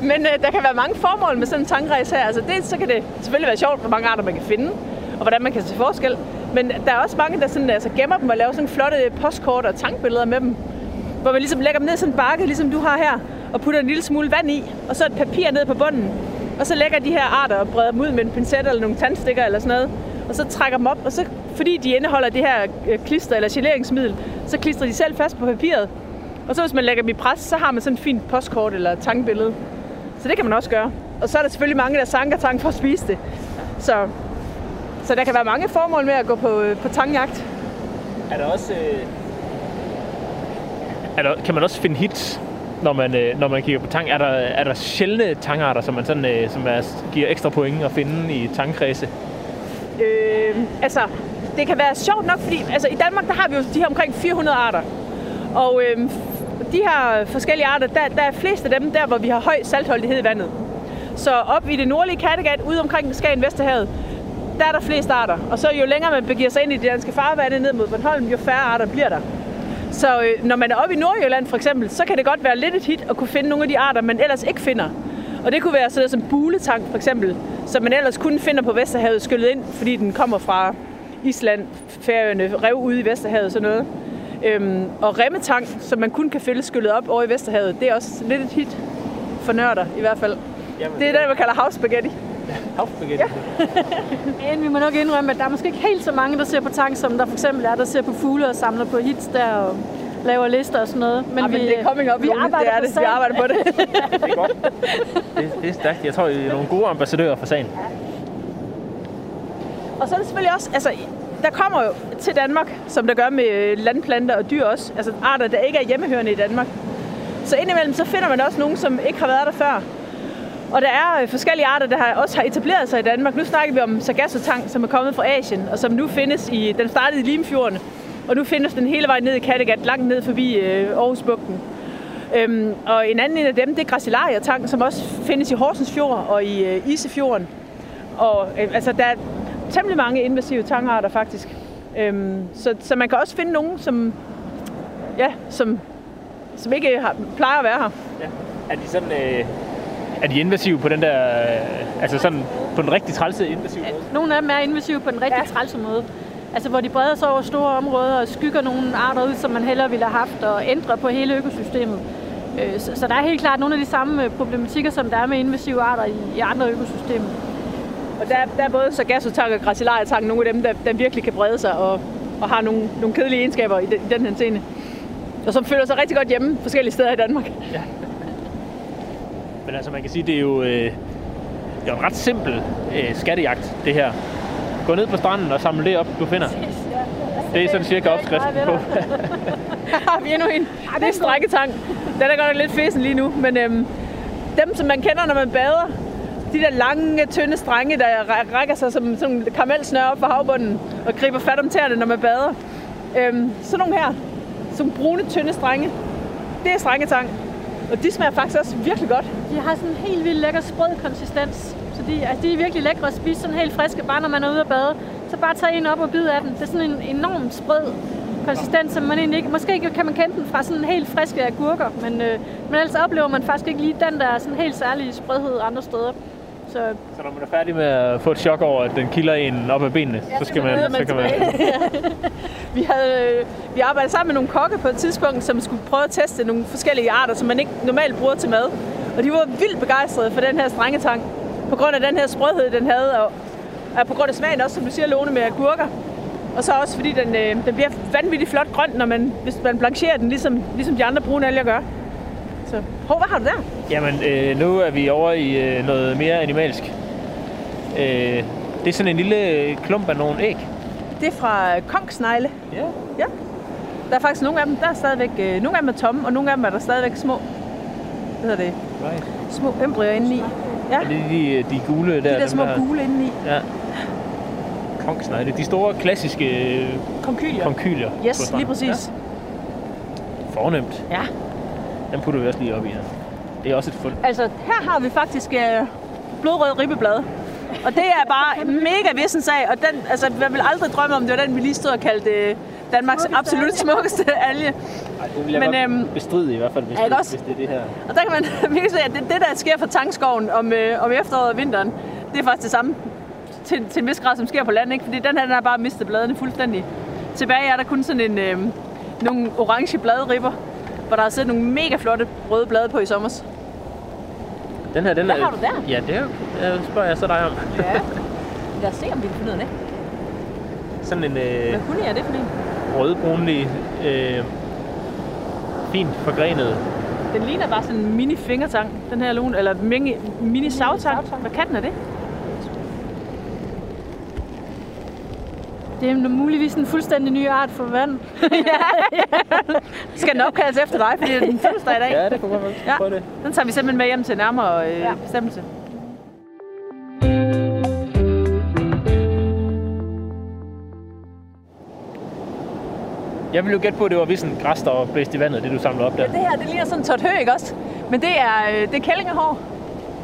Men øh, der kan være mange formål med sådan en tankrejse her. Altså, det, så kan det selvfølgelig være sjovt, hvor mange arter man kan finde, og hvordan man kan se forskel. Men der er også mange, der sådan, altså, gemmer dem og laver sådan flotte postkort og tankbilleder med dem. Hvor man ligesom lægger dem ned i sådan en bakke, ligesom du har her, og putter en lille smule vand i, og så et papir ned på bunden. Og så lægger de her arter og breder dem ud med en pincet eller nogle tandstikker eller sådan noget. Og så trækker dem op, og så, fordi de indeholder det her øh, klister eller geleringsmiddel, så klistrer de selv fast på papiret. Og så hvis man lægger dem i pres, så har man sådan et fint postkort eller tankbillede. Så det kan man også gøre. Og så er der selvfølgelig mange, der sanker tang for at spise det. Så, så der kan være mange formål med at gå på, øh, på tangjagt. Er der også... Øh... Er der, kan man også finde hits, når man, øh, når man kigger på tang? Er der, er der sjældne tangarter, som man sådan, øh, som er, giver ekstra point at finde i tangkredse? Øh, altså, det kan være sjovt nok, fordi altså, i Danmark der har vi jo de her omkring 400 arter. Og øh, de her forskellige arter, der, der er flest af dem der, hvor vi har høj saltholdighed i vandet. Så op i det nordlige Kattegat, ude omkring Skagen Vesterhavet, der er der flest arter. Og så jo længere man begiver sig ind i det danske farvande ned mod Bornholm, jo færre arter bliver der. Så øh, når man er oppe i Nordjylland for eksempel, så kan det godt være lidt et hit at kunne finde nogle af de arter, man ellers ikke finder. Og det kunne være sådan noget som buletang for eksempel, som man ellers kun finder på Vesterhavet skyllet ind, fordi den kommer fra Island, Færøerne, rev ude i Vesterhavet og sådan noget. Øhm, og remmetang, som man kun kan finde skyllet op over i Vesterhavet, det er også lidt et hit for nørder i hvert fald. Jamen, Det er det, man kalder havspaghetti. Havspaghetti. Ja. Men vi må nok indrømme, at der er måske ikke helt så mange, der ser på tang, som der for eksempel er, der ser på fugle og samler på hits der og laver lister og sådan noget. Men, Jamen, det er coming up, vi Lone. arbejder det er det. Vi sagen. arbejder på det. Det er godt. Det, det er stærkt. Jeg tror, I er nogle gode ambassadører for sagen. Og så er det selvfølgelig også, altså, der kommer jo til Danmark, som der gør med øh, landplanter og dyr også, altså arter, der ikke er hjemmehørende i Danmark. Så indimellem så finder man også nogen, som ikke har været der før. Og der er øh, forskellige arter, der har, også har etableret sig i Danmark. Nu snakker vi om sargassotang, som er kommet fra Asien, og som nu findes i, den startede i Limfjorden, og nu findes den hele vejen ned i Kattegat, langt ned forbi øh, Aarhusbugten. Øhm, og en anden en af dem, det er gracilaria-tang, som også findes i Horsens Fjord og i øh, Isefjorden. Og øh, altså, der temmelig mange invasive tangarter faktisk. Øhm, så, så man kan også finde nogen, som, ja, som, som ikke har, plejer at være her. Ja. Er de sådan... Øh, er de invasive på den der... Øh, altså sådan på den rigtig trælse invasive måde? Nogle af dem er invasive på den rigtig ja. trælse måde. Altså hvor de breder sig over store områder og skygger nogle arter ud, som man hellere ville have haft, og ændrer på hele økosystemet. Øh, Så, der er helt klart nogle af de samme øh, problematikker, som der er med invasive arter i, i andre økosystemer. Og der, der er både sargassotang og gracilaria-tang, nogle af dem, der, der virkelig kan brede sig og, og har nogle, nogle kedelige egenskaber i den, i den her scene. Og som føler sig rigtig godt hjemme forskellige steder i Danmark. Ja. Men altså, man kan sige, det er jo, øh, det er jo en ret simpel øh, skattejagt, det her. Gå ned på stranden og samle det op, du finder. Det er sådan cirka opskriften på. Her har vi endnu en. Det er strækketang. Den er godt nok lidt fesen lige nu, men øhm, dem, som man kender, når man bader, de der lange, tynde strenge, der rækker sig som som karamelsnør op fra havbunden og griber fat om tæerne, når man bader. Øhm, sådan nogle her, som brune, tynde strenge, det er strengetang. Og de smager faktisk også virkelig godt. De har sådan en helt vildt lækker sprød konsistens. Så de, altså, de er virkelig lækre at spise sådan helt friske, bare når man er ude at bade. Så bare tag en op og bid af den. Det er sådan en enorm sprød konsistens, som man egentlig ikke... Måske kan man kende den fra sådan helt friske agurker, men, øh, men ellers oplever man faktisk ikke lige den der sådan helt særlige sprødhed andre steder. Så Så når man er færdig med at få et chok over, at den kilder en op ad benene, så skal man, så kan man... vi, havde, vi arbejdede sammen med nogle kokke på et tidspunkt, som skulle prøve at teste nogle forskellige arter, som man ikke normalt bruger til mad. Og de var vildt begejstrede for den her strengetang, på grund af den her sprødhed, den havde, og, og på grund af smagen også, som du siger, Lone, med agurker. Og så også fordi den, øh, den bliver vanvittigt flot grøn, når man, hvis man blancherer den, ligesom, ligesom de andre brune alger gør. Så, hov, hvad har du der? Jamen, øh, nu er vi over i øh, noget mere animalsk. Øh, det er sådan en lille klump af nogle æg. Det er fra kongsnegle. Ja. Ja. Der er faktisk nogle af dem, der er stadigvæk, øh, nogle af dem er tomme, og nogle af dem er der stadigvæk små, hvad hedder det, Right. små embryoer indeni. Ja, Er det de, de gule der? de der små gule indeni. Ja. Kongsnegle. De store klassiske øh, Konkylier. konkylier. Yes, lige præcis. Ja. Fornemt. Ja. Den putter vi også lige op i her. Det er også et fund. Altså, her har vi faktisk øh, blodrød ribbeblad. Og det er bare mega vissen sag, og den, altså, jeg vil aldrig drømme om, det var den, vi lige stod og kaldte øh, Danmarks absolut smukkeste alge. Ej, det vil jeg Men, øhm, bestride i hvert fald, hvis, er det det, også? hvis det er det her. Og der kan man virkelig se, at det, det der sker for tangskoven om, øh, om efteråret og vinteren, det er faktisk det samme til, til en vis grad, som sker på land, ikke? Fordi den her, den har bare mistet bladene fuldstændig. Tilbage er der kun sådan en, øh, nogle orange bladribber, hvor der er siddet nogle mega flotte røde blade på i sommer. Den her, den Hvad er, har du der? Ja, det er jeg spørger jeg så dig om. Ja. Lad os se, om vi kan finde ud af det. Sådan en øh, Hvad hunde er det for en? rødbrunlig, øh, fint forgrenet. Den ligner bare sådan en mini fingertang, den her lune, eller mini, mini savtang. Hvad kan den af det? Det er muligvis en fuldstændig ny art for vand. Skal den opkaldes efter dig, fordi det er den fødselsdag i dag? Ja, det kunne godt være. Ja. Prøv det. Den tager vi simpelthen med hjem til nærmere øh, ja. bestemmelse. Jeg vil jo gætte på, at det var vist en græs, der var blæst i vandet, det du samlede op der. Ja, det her, det ligner sådan tot hø, ikke også? Men det er, øh, det er kællingehår.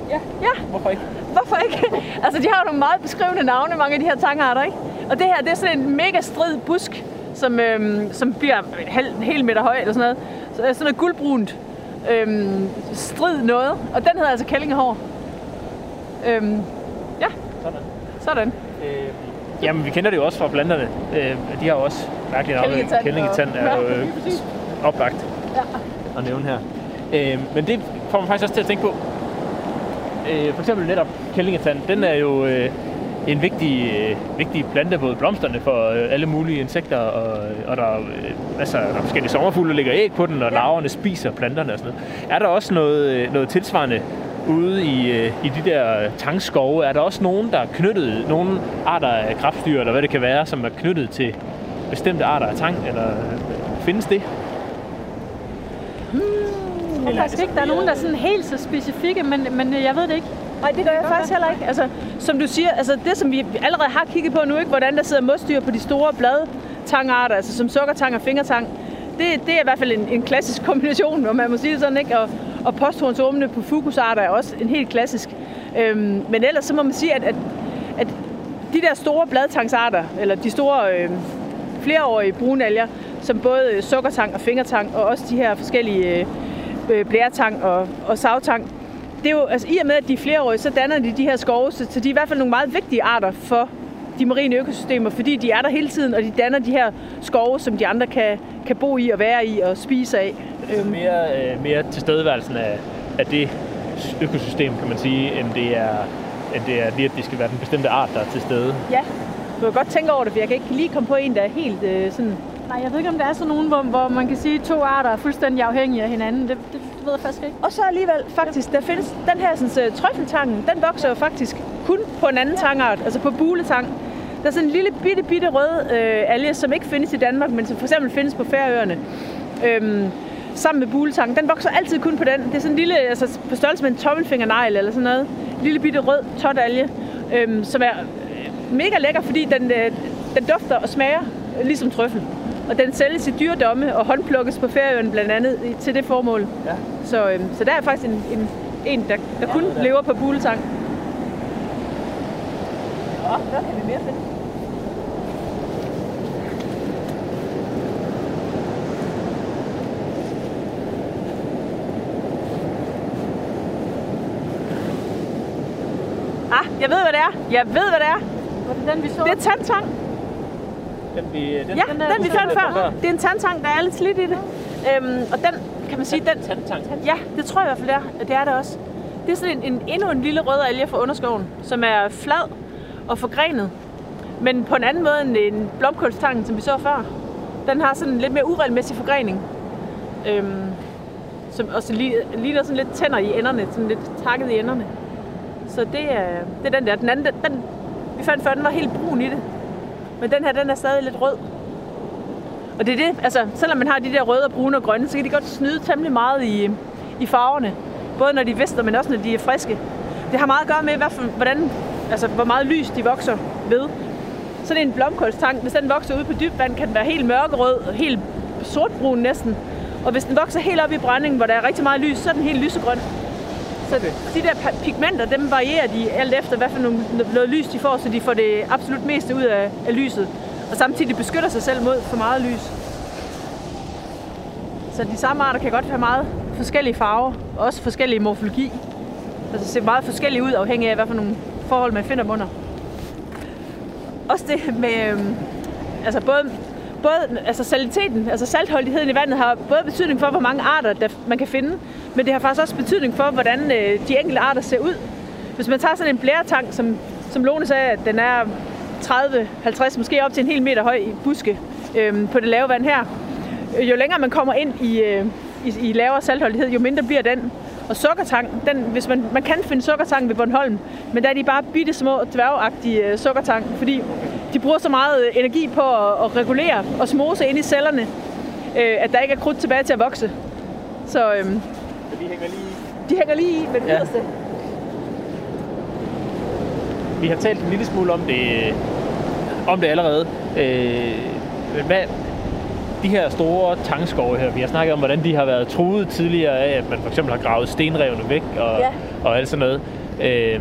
Ja. Ja, Hvorfor ikke? Hvorfor ikke? altså, de har jo nogle meget beskrivende navne, mange af de her tangarter, ikke? Og det her, det er sådan en mega strid busk, som, øhm, som bliver en hel, en hel meter høj, eller sådan noget. Så er sådan noget guldbrunt øhm, strid noget. Og den hedder altså kællingehår. Øhm, ja, Sådan. sådan. Øh, jamen, vi kender det jo også fra planterne. Øh, de har jo også mærkelige navne. Kællingetand er jo øh, oplagt Ja. at nævne her. Øh, men det får man faktisk også til at tænke på. Øh, for eksempel netop kællingetand, den er jo øh, en vigtig, øh, vigtig plante, både blomsterne for øh, alle mulige insekter, og, og der, er, øh, altså, der er forskellige sommerfugle, der lægger æg på den, og ja. larverne spiser planterne og sådan noget. Er der også noget, øh, noget tilsvarende ude i, øh, i de der tangskove? Er der også nogen, der er knyttet, nogle arter af krabstyr, eller hvad det kan være, som er knyttet til bestemte arter af tang, eller øh, findes det? Jeg tror faktisk ikke, der er nogen, der er sådan helt så specifikke, men, men jeg ved det ikke. Nej, det gør jeg faktisk heller ikke. Altså, som du siger, altså det som vi allerede har kigget på nu, ikke, hvordan der sidder mosdyr på de store bladtangarter, altså som sukkertang og fingertang, det, det er i hvert fald en, en klassisk kombination, om man må sige det sådan, ikke? Og, og posthornsormene på fukusarter er også en helt klassisk. Øhm, men ellers så må man sige, at, at, at de der store bladtangsarter, eller de store øh, flereårige brunalger, som både øh, sukkertang og fingertang, og også de her forskellige øh, øh, blærtang og, og savtang, det er jo, altså i og med, at de er flereårige, så danner de de her skove, så, så de er i hvert fald nogle meget vigtige arter for de marine økosystemer, fordi de er der hele tiden, og de danner de her skove, som de andre kan, kan bo i og være i og spise af. Øhm. Mere, øh, mere tilstedeværelsen af, af det økosystem, kan man sige, end det er, end det er lige, at det skal være den bestemte art, der er til stede. Ja, du kan godt tænke over det, for jeg kan ikke lige komme på en, der er helt øh, sådan... Nej, jeg ved ikke, om der er sådan nogen, hvor, hvor man kan sige, at to arter er fuldstændig afhængige af hinanden. Det, det, ved jeg faktisk ikke. Og så alligevel, faktisk, der findes den her sådan, uh, trøffeltangen, den vokser jo faktisk kun på en anden tangart, altså på buletang. Der er sådan en lille bitte, bitte rød øh, alge, som ikke findes i Danmark, men som for eksempel findes på Færøerne. Øhm, sammen med buletang. Den vokser altid kun på den. Det er sådan en lille, altså på størrelse med en tommelfingernegl eller sådan noget. En lille bitte rød, tot alge, øhm, som er øh, mega lækker, fordi den, øh, den dufter og smager øh, ligesom trøffel. Og den sælges i dyredomme og håndplukkes på Færøerne blandt andet til det formål. Ja. Så, øhm, så der er faktisk en, en, en der, der kun lever på buletang. Nå, hvad kan vi mere finde? Ah, jeg ved, hvad det er. Jeg ved, hvad det er. Var det den, vi så? Det er tandtang. Den, vi, den, Ja, den, er- den vi fandt før. før. Det er en tandtang, der er lidt slidt i det. Øhm, og den, kan man sige, den... Tandtang. Ja, det tror jeg i hvert fald, det er. Det er det også. Det er sådan en, en, endnu en lille rød alge fra underskoven, som er flad og forgrenet. Men på en anden måde end en blomkålstang, som vi så før. Den har sådan en lidt mere uregelmæssig forgrening. Øhm, som også li- ligner sådan lidt tænder i enderne, sådan lidt takket i enderne. Så det er, det er den der. Den anden, den, den, vi fandt før, den var helt brun i det. Men den her, den er stadig lidt rød. Og det er det, altså selvom man har de der røde og brune og grønne, så kan de godt snyde temmelig meget i, i farverne. Både når de visner, men også når de er friske. Det har meget at gøre med, hvad for, hvordan, altså, hvor meget lys de vokser ved. Sådan en blomkålstang, hvis den vokser ude på dybt vand, kan den være helt mørkerød, helt sortbrun næsten. Og hvis den vokser helt op i brændingen, hvor der er rigtig meget lys, så er den helt lysegrøn. Så de der pigmenter, dem varierer de alt efter, hvad for nogle, noget lys de får, så de får det absolut meste ud af, af lyset. Og samtidig beskytter sig selv mod for meget lys. Så de samme arter kan godt have meget forskellige farver, og også forskellige morfologi. Altså ser meget forskellige ud, afhængig af, hvad for nogle forhold man finder dem under. Også det med, øhm, altså både, både altså saliteten, altså saltholdigheden i vandet har både betydning for, hvor mange arter der man kan finde, men det har faktisk også betydning for, hvordan øh, de enkelte arter ser ud. Hvis man tager sådan en blæretang, som, som Lone sagde, at den er 30, 50, måske op til en hel meter høj i buske øhm, på det lave vand her. Øh, jo længere man kommer ind i, øh, i, i lavere saltholdighed, jo mindre bliver den. Og sukkertang, den, hvis man, man kan finde sukkertang ved Bornholm, men der er de bare bitte små, dværgagtige øh, sukkertang, fordi de bruger så meget øh, energi på at, at regulere og smose ind i cellerne, øh, at der ikke er krudt tilbage til at vokse. Så øh, Så vi hænger lige... de hænger lige i med det Ja. yderste. Vi har talt en lille smule om det, om det allerede. Øh, hvad, de her store tangskove her, vi har snakket om, hvordan de har været truet tidligere af, at man for eksempel har gravet stenrevne væk og, Ja. og alt sådan noget. Øh,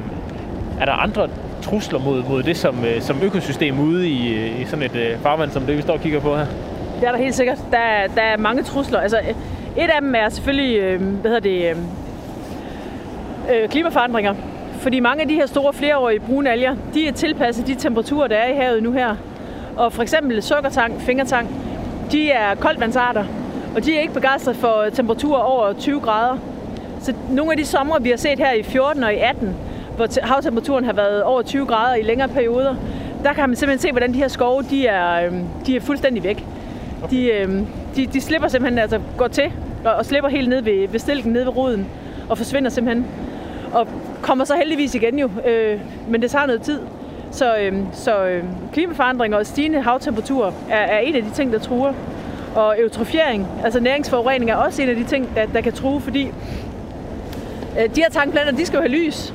er der andre trusler mod, mod det som, øh, som økosystem ude i, øh, i sådan et øh, farvand, som det vi står og kigger på her? Det er der helt sikkert. Der, er- der er mange trusler. Altså, et af dem er selvfølgelig, hvad hedder det, øh, klimaforandringer. Fordi mange af de her store flereårige brune alger, de er tilpasset de temperaturer, der er i havet nu her. Og for eksempel sukkertang, fingertang, de er koldvandsarter, og de er ikke begejstret for temperaturer over 20 grader. Så nogle af de somre, vi har set her i 14 og i 18, hvor te- havtemperaturen har været over 20 grader i længere perioder, der kan man simpelthen se, hvordan de her skove, de er, øhm, de er fuldstændig væk. De, øhm, de, de slipper simpelthen, altså går til og, og slipper helt ned ved, ved stilken, ned ved roden, og forsvinder simpelthen. Og kommer så heldigvis igen jo, øh, men det tager noget tid. Så, øhm, så øhm, klimaforandringer og stigende havtemperaturer er, er en af de ting, der truer. Og eutrofiering, altså næringsforurening, er også en af de ting, der, der kan true, fordi øh, de her tangplanter, de skal jo have lys.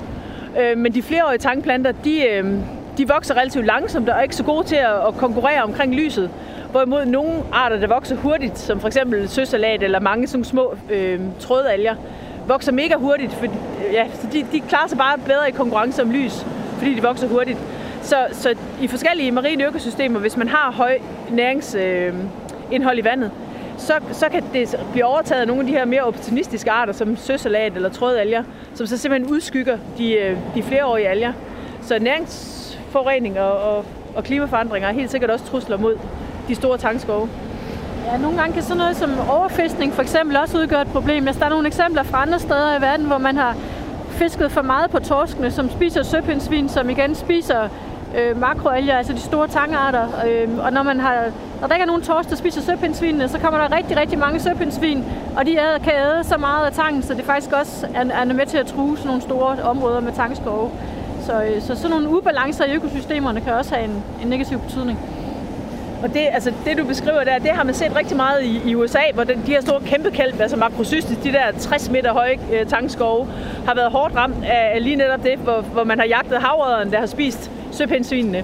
Øh, men de flereårige tangplanter, de, øh, de vokser relativt langsomt og er ikke så gode til at, at konkurrere omkring lyset. Hvorimod nogle arter, der vokser hurtigt, som for eksempel søsalat eller mange sådan små øh, trådalger, vokser mega hurtigt, for, ja, så de, de klarer sig bare bedre i konkurrence om lys, fordi de vokser hurtigt. Så, så i forskellige marine økosystemer, hvis man har høj næringsindhold øh, i vandet, så, så kan det blive overtaget af nogle af de her mere opportunistiske arter, som søsalat eller trådalger, som så simpelthen udskygger de, øh, de flereårige alger. Så næringsforurening og, og, og klimaforandringer er helt sikkert også trusler mod de store tangskove. Ja, nogle gange kan sådan noget som overfiskning for eksempel også udgøre et problem. Altså, der er nogle eksempler fra andre steder i verden, hvor man har fisket for meget på torskene, som spiser søpindsvin, som igen spiser øh, makroalger, altså de store tangarter. Øh, og når, man har, når der ikke er nogen torsk, der spiser søpindsvinene, så kommer der rigtig, rigtig mange søpindsvin, og de æder, kan æde så meget af tangen, så det faktisk også er, er med til at true sådan nogle store områder med tangskove. Så, øh, så sådan nogle ubalancer i økosystemerne kan også have en, en negativ betydning. Og det, altså det, du beskriver der, det har man set rigtig meget i, i USA, hvor den, de her store kæmpe kælp, altså makrocystis, de der 60 meter høje øh, tangskove, har været hårdt ramt af, lige netop det, hvor, hvor man har jagtet havredderen, der har spist søpindsvinene.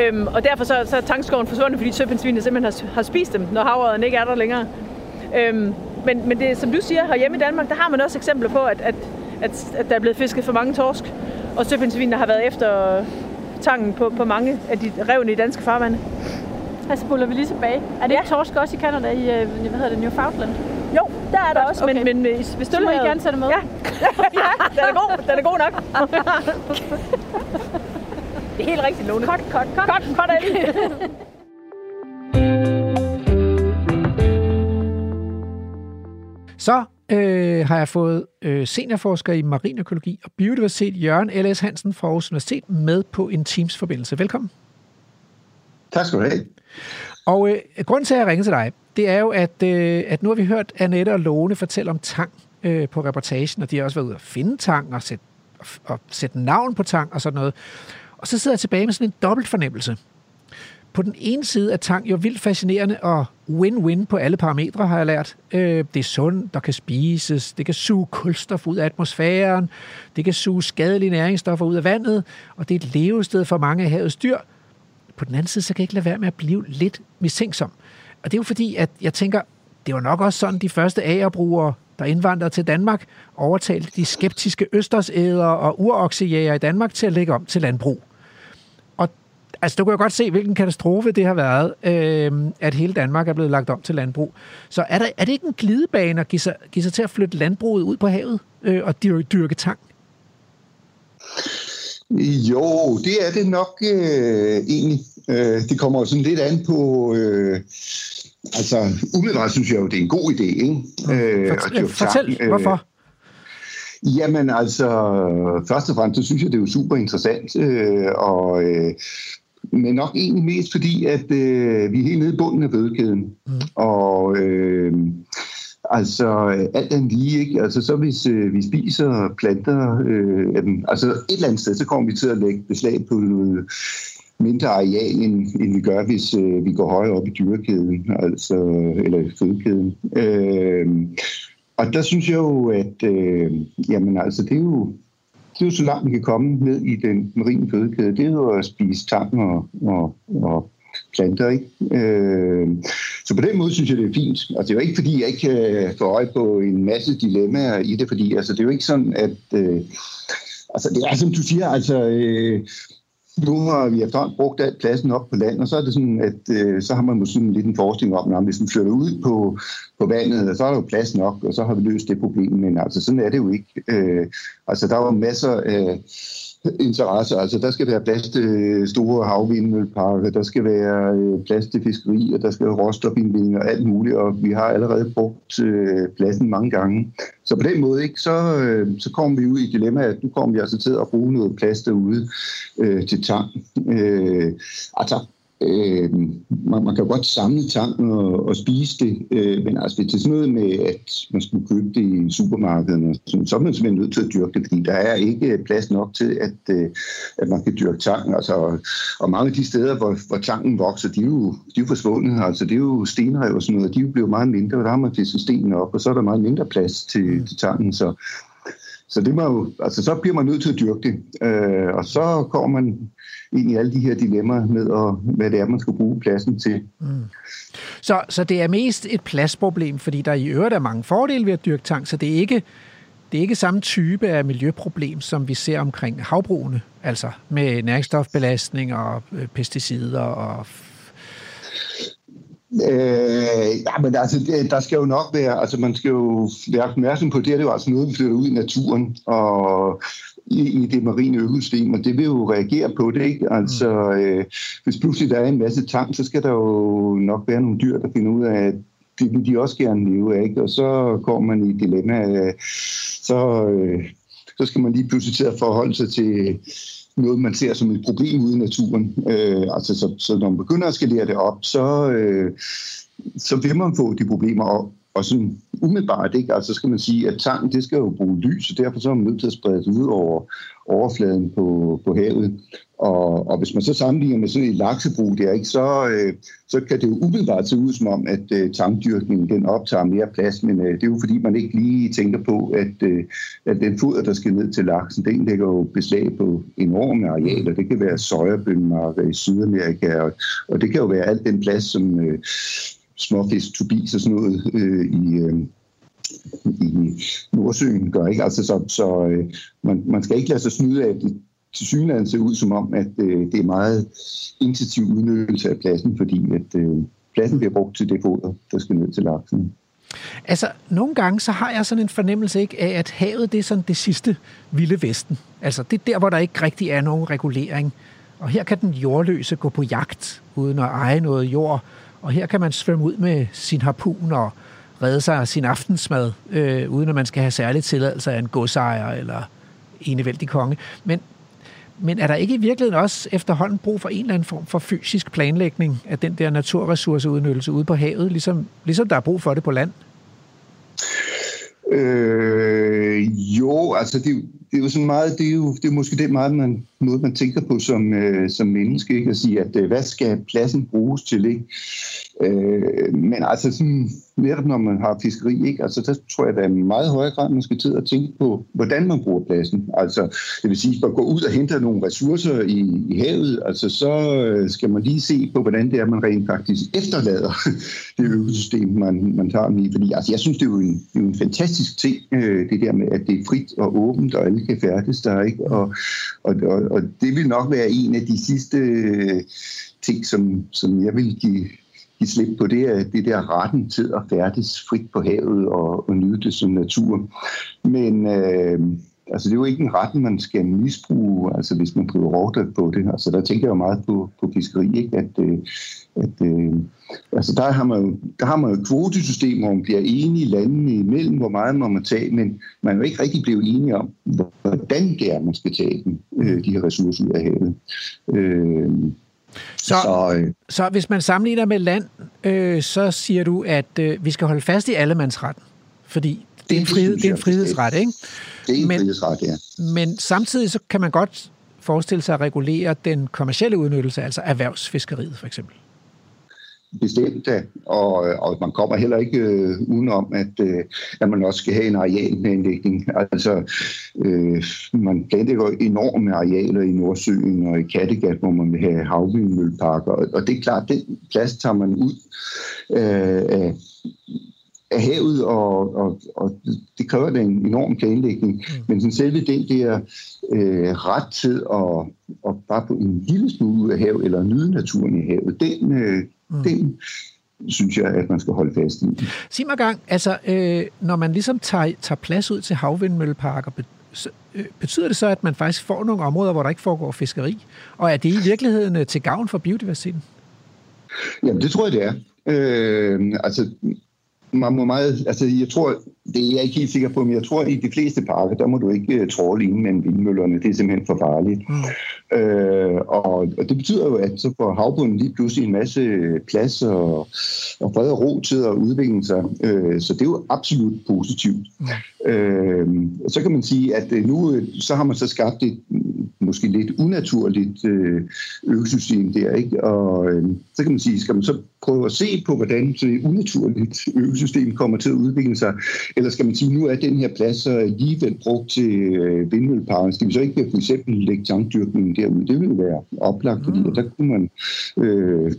Øhm, og derfor så, så er tangskoven forsvundet, fordi søpindsvinene simpelthen har, har spist dem, når havørreden ikke er der længere. Øhm, men, men det, som du siger, hjemme i Danmark, der har man også eksempler på, at, at, at, at der er blevet fisket for mange torsk, og søpindsvinene har været efter tangen på, på mange af de revne i danske farvande. Altså spoler vi lige tilbage. Er det ja. ikke torsk også i Canada i, øh, hvad hedder det, Newfoundland? Jo, der er der også, okay. men, men øh, hvis du må I gerne tage det med. Ja. ja, den er god, den er god nok. det er helt rigtigt, Lone. Kort, kort, kort. Kort, kort. Så øh, har jeg fået øh, seniorforsker i marinøkologi og biodiversitet, Jørgen L.S. Hansen fra Aarhus Universitet, med på en Teams-forbindelse. Velkommen. Tak skal du have. Og øh, grunden til, at jeg ringer til dig, det er jo, at, øh, at nu har vi hørt Annette og Lone fortælle om tang øh, på reportagen, og de har også været ude at finde tang og sætte, og, og sætte navn på tang og sådan noget. Og så sidder jeg tilbage med sådan en dobbelt fornemmelse. På den ene side er tang jo vildt fascinerende og win-win på alle parametre, har jeg lært. Øh, det er sundt, der kan spises, det kan suge kulstof ud af atmosfæren, det kan suge skadelige næringsstoffer ud af vandet, og det er et levested for mange af havets dyr. På den anden side, så kan jeg ikke lade være med at blive lidt mistænksom. Og det er jo fordi, at jeg tænker, det var nok også sådan, de første agerbrugere, der indvandrede til Danmark, overtalte de skeptiske østersædere og uroksejæger i Danmark til at lægge om til landbrug. Og altså, du kan jo godt se, hvilken katastrofe det har været, øh, at hele Danmark er blevet lagt om til landbrug. Så er, der, er det ikke en glidebane at give sig, give sig til at flytte landbruget ud på havet øh, og dyrke, dyrke tang? Jo, det er det nok øh, egentlig. Øh, det kommer sådan lidt an på... Øh, altså, umiddelbart synes jeg jo, det er en god idé, ikke? Øh, fortæl, fortæl øh, hvorfor? Jamen altså, først og fremmest, så synes jeg, det er jo super interessant, øh, og, øh, men nok egentlig mest fordi, at øh, vi er helt nede i bunden af fødekæden. Mm. Og øh, Altså øh, alt andet lige, ikke? Altså så hvis øh, vi spiser planter, øh, dem, altså et eller andet sted, så kommer vi til at lægge beslag på noget mindre areal, end, end vi gør, hvis øh, vi går højere op i dyrekæden, altså, eller fødekæden. Øh, og der synes jeg jo, at øh, jamen, altså, det er jo det er jo så langt, vi kan komme ned i den marine fødekæde. Det er jo at spise tang og, og, og planter. Ikke? Øh, så på den måde synes jeg, det er fint. Altså, det er jo ikke, fordi jeg ikke øh, kan få øje på en masse dilemmaer i det, fordi altså, det er jo ikke sådan, at... Øh, altså, det er som du siger, altså... Øh, nu har vi efterhånden brugt alt pladsen op på land, og så er det sådan, at øh, så har man måske sådan lidt en forskning om, at hvis man flytter ud på, på vandet, så er der jo plads nok, og så har vi løst det problem. Men altså, sådan er det jo ikke. Øh, altså, der er jo masser af... Interesse. Altså, der skal være plads til store havvindmølleparker, der skal være øh, plads til fiskeri, og der skal være råstofindvinding og alt muligt, og vi har allerede brugt øh, pladsen mange gange. Så på den måde, ikke, så, øh, så kommer vi ud i dilemmaet, at nu kommer vi altså til at bruge noget plads derude øh, til tang. Øh, altså, Øh, man, man kan godt samle tang og, og spise det, øh, men altså det er sådan noget med, at man skulle købe det i supermarkederne, så, så er man simpelthen nødt til at dyrke det, fordi der er ikke plads nok til, at, øh, at man kan dyrke tang. Altså, og mange af de steder, hvor, hvor tangen vokser, de er, jo, de er jo forsvundet. Altså, det er jo stenrev og sådan noget, de er jo blevet meget mindre, og der har man fisket stenen op, og så er der meget mindre plads til, til tangen. Så, så det må jo, altså, så bliver man nødt til at dyrke det. Øh, og så kommer man ind i alle de her dilemmaer med, og, hvad det er, man skal bruge pladsen til. Mm. Så, så det er mest et pladsproblem, fordi der i øvrigt er mange fordele ved at dyrke tang, så det er ikke, det er ikke samme type af miljøproblem, som vi ser omkring havbrugene, altså med næringsstofbelastning og øh, pesticider og Øh, ja, men altså, der skal jo nok være, altså man skal jo være opmærksom på, det er det jo altså noget, vi flytter ud i naturen, og i, i det marine økosystem, og det vil jo reagere på det, ikke? Altså, mm. øh, hvis pludselig der er en masse tang, så skal der jo nok være nogle dyr, der finder ud af, at det vil de også gerne leve af, ikke? Og så kommer man i et dilemma, så, øh, så skal man lige pludselig til at forholde sig til noget, man ser som et problem ude i naturen. Øh, altså, så, så når man begynder at skalere det op, så, øh, så vil man få de problemer. Og, og sådan umiddelbart, ikke? Altså så skal man sige, at tang, det skal jo bruge lys, og derfor så er man nødt til at sprede det ud over overfladen på, på havet. Og, og hvis man så sammenligner med sådan et laksebrug der, ikke, så, øh, så kan det jo umiddelbart se ud som om, at øh, tangdyrkningen den optager mere plads, men øh, det er jo fordi, man ikke lige tænker på, at, øh, at den foder, der skal ned til laksen, den lægger jo beslag på enorme arealer. Det kan være søjerbønmarker i Sydamerika, og, og det kan jo være alt den plads, som øh, småfisk, tubis og sådan noget øh, i... Øh, i Nordsøen gør. Ikke? Altså, så så øh, man, man skal ikke lade sig snyde af, at det til synligheden ser ud som om, at øh, det er meget intensiv udnyttelse af pladsen, fordi at øh, pladsen bliver brugt til det foder, der skal ned til laksen. Altså, nogle gange så har jeg sådan en fornemmelse ikke af, at havet det er sådan det sidste vilde vesten. Altså, det er der, hvor der ikke rigtig er nogen regulering. Og her kan den jordløse gå på jagt, uden at eje noget jord. Og her kan man svømme ud med sin harpun og redde sig af sin aftensmad, øh, uden at man skal have særlig tilladelse af en godsejer eller enevældig konge. Men, men er der ikke i virkeligheden også efterhånden brug for en eller anden form for fysisk planlægning af den der naturressourceudnyttelse ude på havet, ligesom, ligesom der er brug for det på land? Øh, jo, altså det, det er jo sådan meget, det er jo det er måske det meget, man, måde, man tænker på som, øh, som menneske, ikke? At sige, at øh, hvad skal pladsen bruges til, ikke? Øh, men altså sådan, netop når man har fiskeri, ikke? Altså, der tror jeg, at der er meget højere grad, man skal til at tænke på, hvordan man bruger pladsen. Altså, det vil sige, at gå ud og hente nogle ressourcer i, i havet, altså, så øh, skal man lige se på, hvordan det er, man rent faktisk efterlader det økosystem, man, man tager med i. Fordi altså, jeg synes, det er jo en, det er jo en fantastisk ting, øh, det der med, at det er frit og åbent, og alle kan færdes der, ikke? Og, og, og, og det vil nok være en af de sidste øh, ting, som, som jeg vil give give slip på, det det der retten til at færdes frit på havet og, og nyde det som natur. Men øh, altså, det er jo ikke en ret, man skal misbruge, altså hvis man driver rovdrift på det. Altså, der tænker jeg jo meget på, på fiskeri, ikke? at, øh, at øh, altså, der, har man jo, der har man jo et kvotesystem, hvor man bliver enige landene imellem, hvor meget man må tage, men man er jo ikke rigtig blevet enige om, hvordan det man skal tage dem, øh, de her ressourcer ud af havet. Øh, så, så, øh, så hvis man sammenligner med land, øh, så siger du, at øh, vi skal holde fast i allemandsretten, fordi det er en, frihed, det er en frihedsret, ikke? Det er en men, frihedsret, ja. Men samtidig så kan man godt forestille sig at regulere den kommercielle udnyttelse, altså erhvervsfiskeriet for eksempel bestemt, og, og man kommer heller ikke øh, udenom, at, øh, at man også skal have en arealplanlægning. Altså, øh, man planlægger enorme arealer i Nordsøen og i Kattegat, hvor man vil have havvindmølleparker, og, og det er klart, den plads tager man ud øh, af af havet, og, og, og det kræver da en enorm planlægning. Mm. Men sådan selve den der øh, ret til at, at bare på en lille smule ud af havet, eller nyde naturen i havet, den, øh, mm. den synes jeg, at man skal holde fast i. Sig mig gang, altså, øh, når man ligesom tager, tager plads ud til havvindmølleparker, øh, betyder det så, at man faktisk får nogle områder, hvor der ikke foregår fiskeri? Og er det i virkeligheden øh, til gavn for biodiversiteten? Jamen, det tror jeg, det er. Øh, altså, man må meget, altså jeg tror, det er jeg ikke helt sikker på, men jeg tror, at i de fleste parker, der må du ikke uh, tråle ind med vindmøllerne. Det er simpelthen for farligt. Mm. Øh, og, og det betyder jo, at så får havbunden lige pludselig en masse plads og, og fred og ro til at udvikle sig. Øh, så det er jo absolut positivt. Mm. Øh, så kan man sige, at øh, nu så har man så skabt et måske lidt unaturligt øh, økosystem der, ikke? Og øh, så kan man sige, skal man så prøve at se på, hvordan så et unaturligt økosystem kommer til at udvikle sig, eller skal man sige, nu er den her plads så alligevel brugt til øh, vindmølleparken, skal vi så ikke for eksempel lægge tankdyrkningen derude? Det ville være oplagt, fordi mm. der kunne man øh,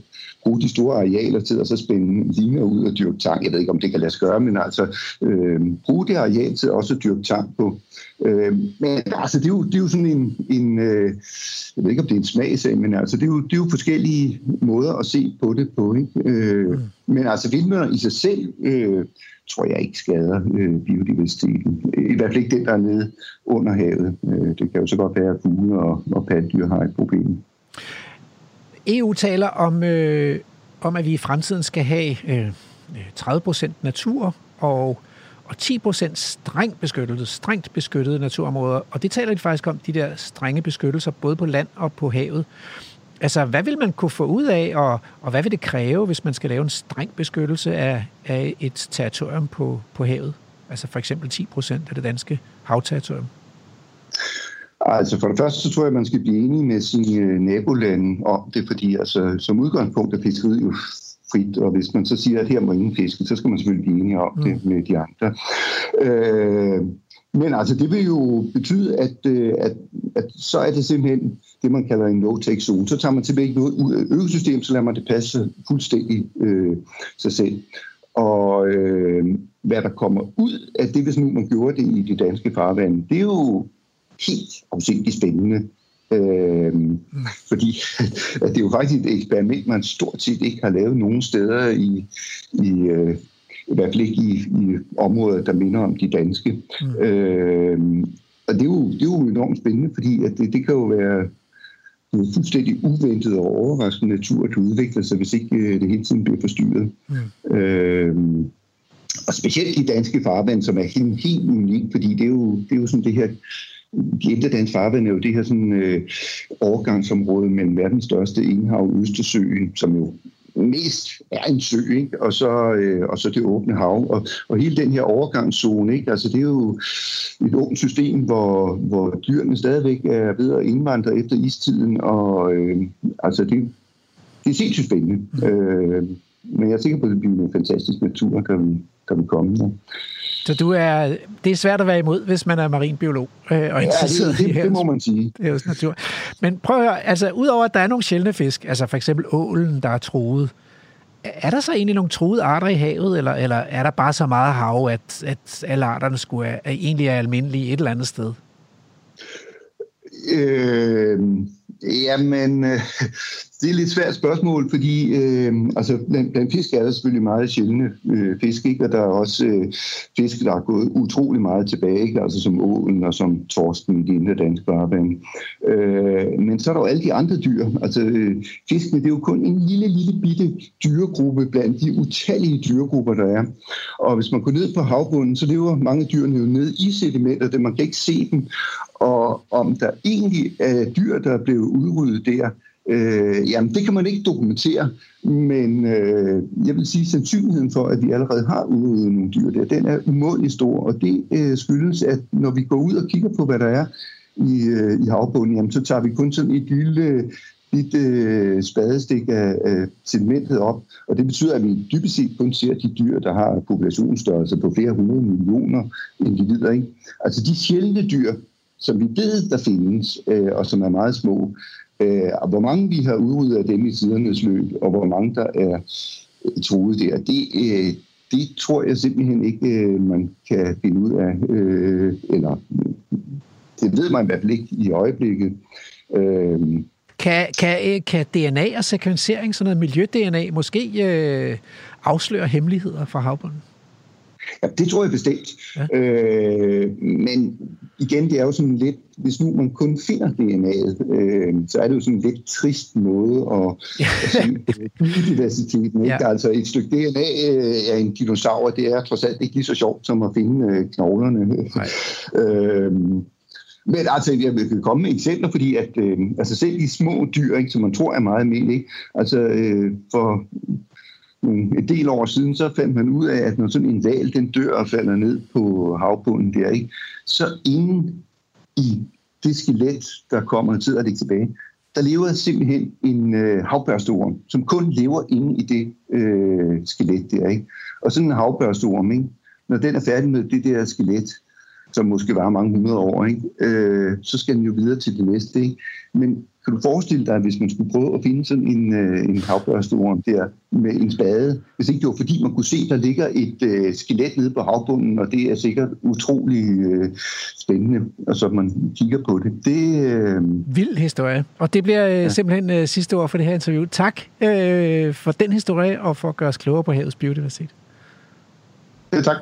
bruge de store arealer til at så spænde linjer ud og dyrke tang. Jeg ved ikke, om det kan lade sig gøre, men altså øh, bruge det areal til også at dyrke tang på. Øh, men altså, det er, jo, det er jo sådan en, en øh, jeg ved ikke, om det er en smagsag, men altså, det er, jo, det er jo forskellige måder at se på det på. Ikke? Øh, mm. Men altså, vindmøller i sig selv, øh, tror jeg ikke skader øh, biodiversiteten. I hvert fald ikke den, der er nede under havet. Øh, det kan jo så godt være, at fugle og, og pattedyr har et problem. EU taler om, øh, om, at vi i fremtiden skal have øh, 30% natur og, og 10% strengt beskyttede, strengt beskyttede naturområder. Og det taler de faktisk om, de der strenge beskyttelser, både på land og på havet. Altså, hvad vil man kunne få ud af, og, og hvad vil det kræve, hvis man skal lave en streng beskyttelse af, af et territorium på, på havet? Altså for eksempel 10 procent af det danske havterritorium. Altså for det første, så tror jeg, at man skal blive enige med sine øh, nabolande om det, fordi altså, som udgangspunkt er fiskeriet jo frit, og hvis man så siger, at her må ingen fiske, så skal man selvfølgelig blive enige om det med de andre. Øh, men altså, det vil jo betyde, at, øh, at, at så er det simpelthen det, man kalder en no-take zone. Så tager man tilbage noget ud af økosystemet, så lader man det passe fuldstændig øh, sig selv. Og øh, hvad der kommer ud af det, hvis nu man gjorde det i de danske farvande, det er jo helt afsindigt spændende. Øh, fordi at det er jo faktisk et eksperiment, man stort set ikke har lavet nogen steder i, i øh, i hvert fald ikke i, i områder, der minder om de danske. Mm. Øh, og det er, jo, det er jo enormt spændende, fordi at det, det kan jo være noget fuldstændig uventet og overraskende natur, der udvikler sig, hvis ikke øh, det hele tiden bliver forstyrret. Mm. Øh, og specielt de danske farvand, som er helt, helt unik, fordi det er jo, det er jo sådan det her de indre danske farvand er jo det her sådan, øh, overgangsområde mellem verdens største indhav, Østersøen, som jo mest er en sø, ikke? Og, så, øh, og så det åbne hav. Og, og hele den her overgangszone, ikke? Altså, det er jo et åbent system, hvor, hvor dyrene stadigvæk er ved at indvandre efter istiden, og øh, altså, det, det er sindssygt spændende. Mm. Øh, men jeg er sikker på, at det bliver en fantastisk natur, der vil, der vil komme. Ja. Så du er, det er svært at være imod, hvis man er marinbiolog øh, og interesseret ja, det, det, det må man sige. Det er jo natur. Men prøv at høre, altså udover at der er nogle sjældne fisk, altså for eksempel ålen, der er truet, er der så egentlig nogle truede arter i havet, eller, eller er der bare så meget hav, at, at alle arterne skulle er, egentlig er almindelige et eller andet sted? Øh, jamen, øh, det er et lidt svært spørgsmål, fordi øh, altså, blandt, blandt fisk er der selvfølgelig meget sjældne øh, fisk, ikke? og der er også øh, fisk, der er gået utrolig meget tilbage, ikke? altså som ålen og som torsken i de indre danske farvand. Øh, men så er der jo alle de andre dyr. Altså, øh, fiskene, det er jo kun en lille, lille bitte dyregruppe blandt de utallige dyregrupper, der er. Og hvis man går ned på havbunden, så lever mange dyrene jo ned i sedimenter, det man kan ikke se dem. Og om der egentlig er dyr, der er blevet udryddet der, Øh, jamen, det kan man ikke dokumentere, men øh, jeg vil sige, at sandsynligheden for, at vi allerede har udryddet nogle dyr der, den er umådelig stor, og det øh, skyldes, at når vi går ud og kigger på, hvad der er i, øh, i havbunden, jamen, så tager vi kun sådan et lille dit øh, spadestik af, øh, sedimentet op, og det betyder, at vi dybest set kun ser de dyr, der har populationsstørrelse på flere hundrede millioner individer. Ikke? Altså de sjældne dyr, som vi ved, der findes, øh, og som er meget små, Øh, og hvor mange vi har udryddet af dem i tidernes løb, og hvor mange der er troet truet der, det, øh, det tror jeg simpelthen ikke, øh, man kan finde ud af. Øh, eller det ved man i hvert fald ikke i øjeblikket. Øh, kan, kan, øh, kan DNA og sekvensering, sådan noget miljø-DNA, måske øh, afsløre hemmeligheder fra havbunden? Ja, det tror jeg bestemt. Ja. Øh, men igen, det er jo sådan lidt, hvis nu man kun finder DNA'et, øh, så er det jo sådan en lidt trist måde at, at sige biodiversiteten. Ikke? Ja. Altså et stykke DNA øh, af en dinosaur, det er trods alt ikke lige så sjovt som at finde øh, knoglerne. øh, men altså, jeg vil komme med eksempler, fordi at, øh, altså selv de små dyr, ikke, som man tror er meget almindelige, altså øh, for en del år siden, så fandt man ud af, at når sådan en val, den dør og falder ned på havbunden der, ikke, så ingen i det skelet, der kommer tid og det tilbage, der lever simpelthen en øh, havbørsteorm, som kun lever inde i det øh, skelet der. Ikke? Og sådan en havbørsteorm, ikke? når den er færdig med det der skelet, som måske var mange hundrede år, ikke? Øh, så skal den jo videre til det næste. Ikke? Men kan du forestille dig, hvis man skulle prøve at finde sådan en, øh, en havbørsteorm der med en spade, hvis ikke det var fordi, man kunne se, der ligger et øh, skelet nede på havbunden, og det er sikkert utrolig øh, spændende, og så man kigger på det. det øh... Vild historie, og det bliver øh, ja. simpelthen øh, sidste ord for det her interview. Tak øh, for den historie, og for at gøre os klogere på havets biodiversitet. Ja, tak.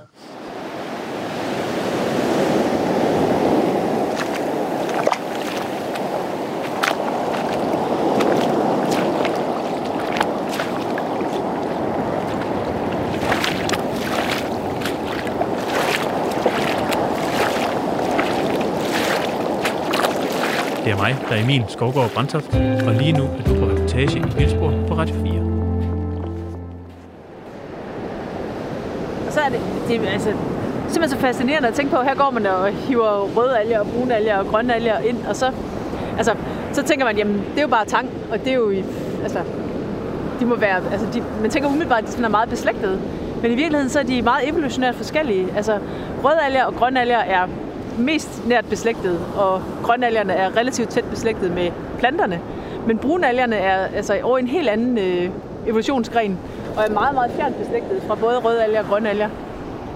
Er mig, der er Emil Skovgaard Brandtoft, og lige nu er du på reportage i Vildsborg på Radio 4. Og så er det, det altså, simpelthen så fascinerende at tænke på, her går man og hiver røde alger og brune alger og grønne alger ind, og så, altså, så tænker man, jamen, det er jo bare tang, og det er jo, altså, de må være, altså, de, man tænker umiddelbart, at de sådan er meget beslægtede. Men i virkeligheden så er de meget evolutionært forskellige. Altså, røde alger og grønne alger er mest nært beslægtet, og grønalgerne er relativt tæt beslægtet med planterne. Men brunalgerne er altså over en helt anden øh, evolutionsgren, og er meget, meget fjernt beslægtet fra både røde alger og grønne alger.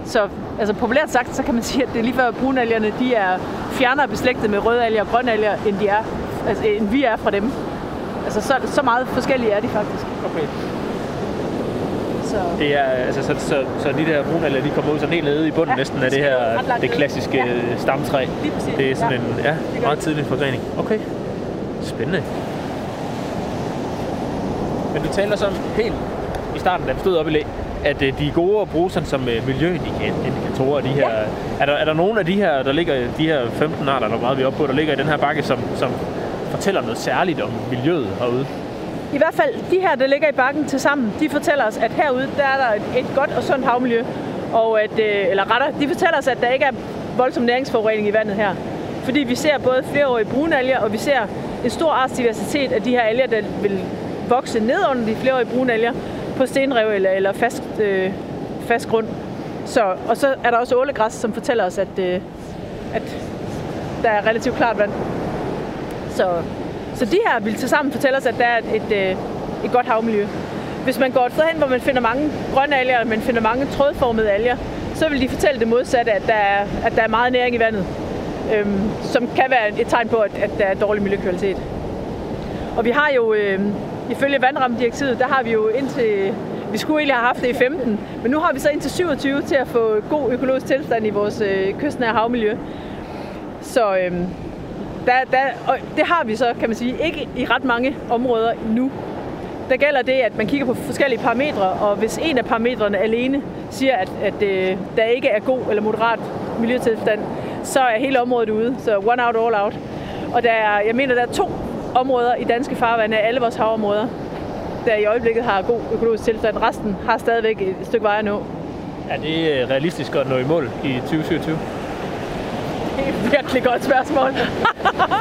Så altså, populært sagt, så kan man sige, at det er lige før brunalgerne, de er fjernere beslægtet med røde alger og grønne alger, end, de er, altså, end vi er fra dem. Altså, så, så meget forskellige er de faktisk. Okay. Så. Det er, altså, så, så, så de der brunalger, de kommer ud sådan helt nede i bunden ja, næsten af det her, det klassiske ja. stamtræ. Lige præcis. Det er sådan ja. en ja, meget tidlig forgrening. Okay. Spændende. Men du taler som helt i starten, da vi stod op i læ, at øh, de er gode at bruge sådan som øh, miljøindikatorer. De her. Ja. Er, der, er der nogle af de her, der ligger, de her 15 arter, der meget vi er oppe på, der ligger i den her bakke, som, som fortæller noget særligt om miljøet herude? I hvert fald de her, der ligger i bakken til sammen, de fortæller os, at herude, der er der et, et godt og sundt havmiljø. Og at, øh, eller retter, de fortæller os, at der ikke er voldsom næringsforurening i vandet her. Fordi vi ser både flereårige brunalger, og vi ser en stor artsdiversitet af de her alger, der vil vokse ned under de flereårige brunalger på stenrev eller, eller fast, øh, fast grund. Så, og så er der også ålegræs, som fortæller os, at, øh, at der er relativt klart vand. Så, så de her vil til sammen fortælle os, at der er et, et, øh, et godt havmiljø. Hvis man går et sted hen, hvor man finder mange grønne alger, og man finder mange trådformede alger, så vil de fortælle det modsatte, at der er, at der er meget næring i vandet, øhm, som kan være et tegn på, at, at der er dårlig miljøkvalitet. Og vi har jo, øhm, ifølge vandrammedirektivet, der har vi jo indtil, vi skulle egentlig have haft det i 15, men nu har vi så indtil 27 til at få god økologisk tilstand i vores øh, kystnære havmiljø. Så øhm, der, der, og det har vi så, kan man sige, ikke i ret mange områder nu. Der gælder det, at man kigger på forskellige parametre, og hvis en af parametrene alene siger, at, at øh, der ikke er god eller moderat miljøtilstand, så er hele området ude. Så one out, all out. Og der er, jeg mener, der er to områder i danske farvande, alle vores havområder, der i øjeblikket har god økologisk tilstand. Resten har stadigvæk et stykke vej at nå. Er det øh, realistisk at nå i mål i 2027? Det er et virkelig godt spørgsmål.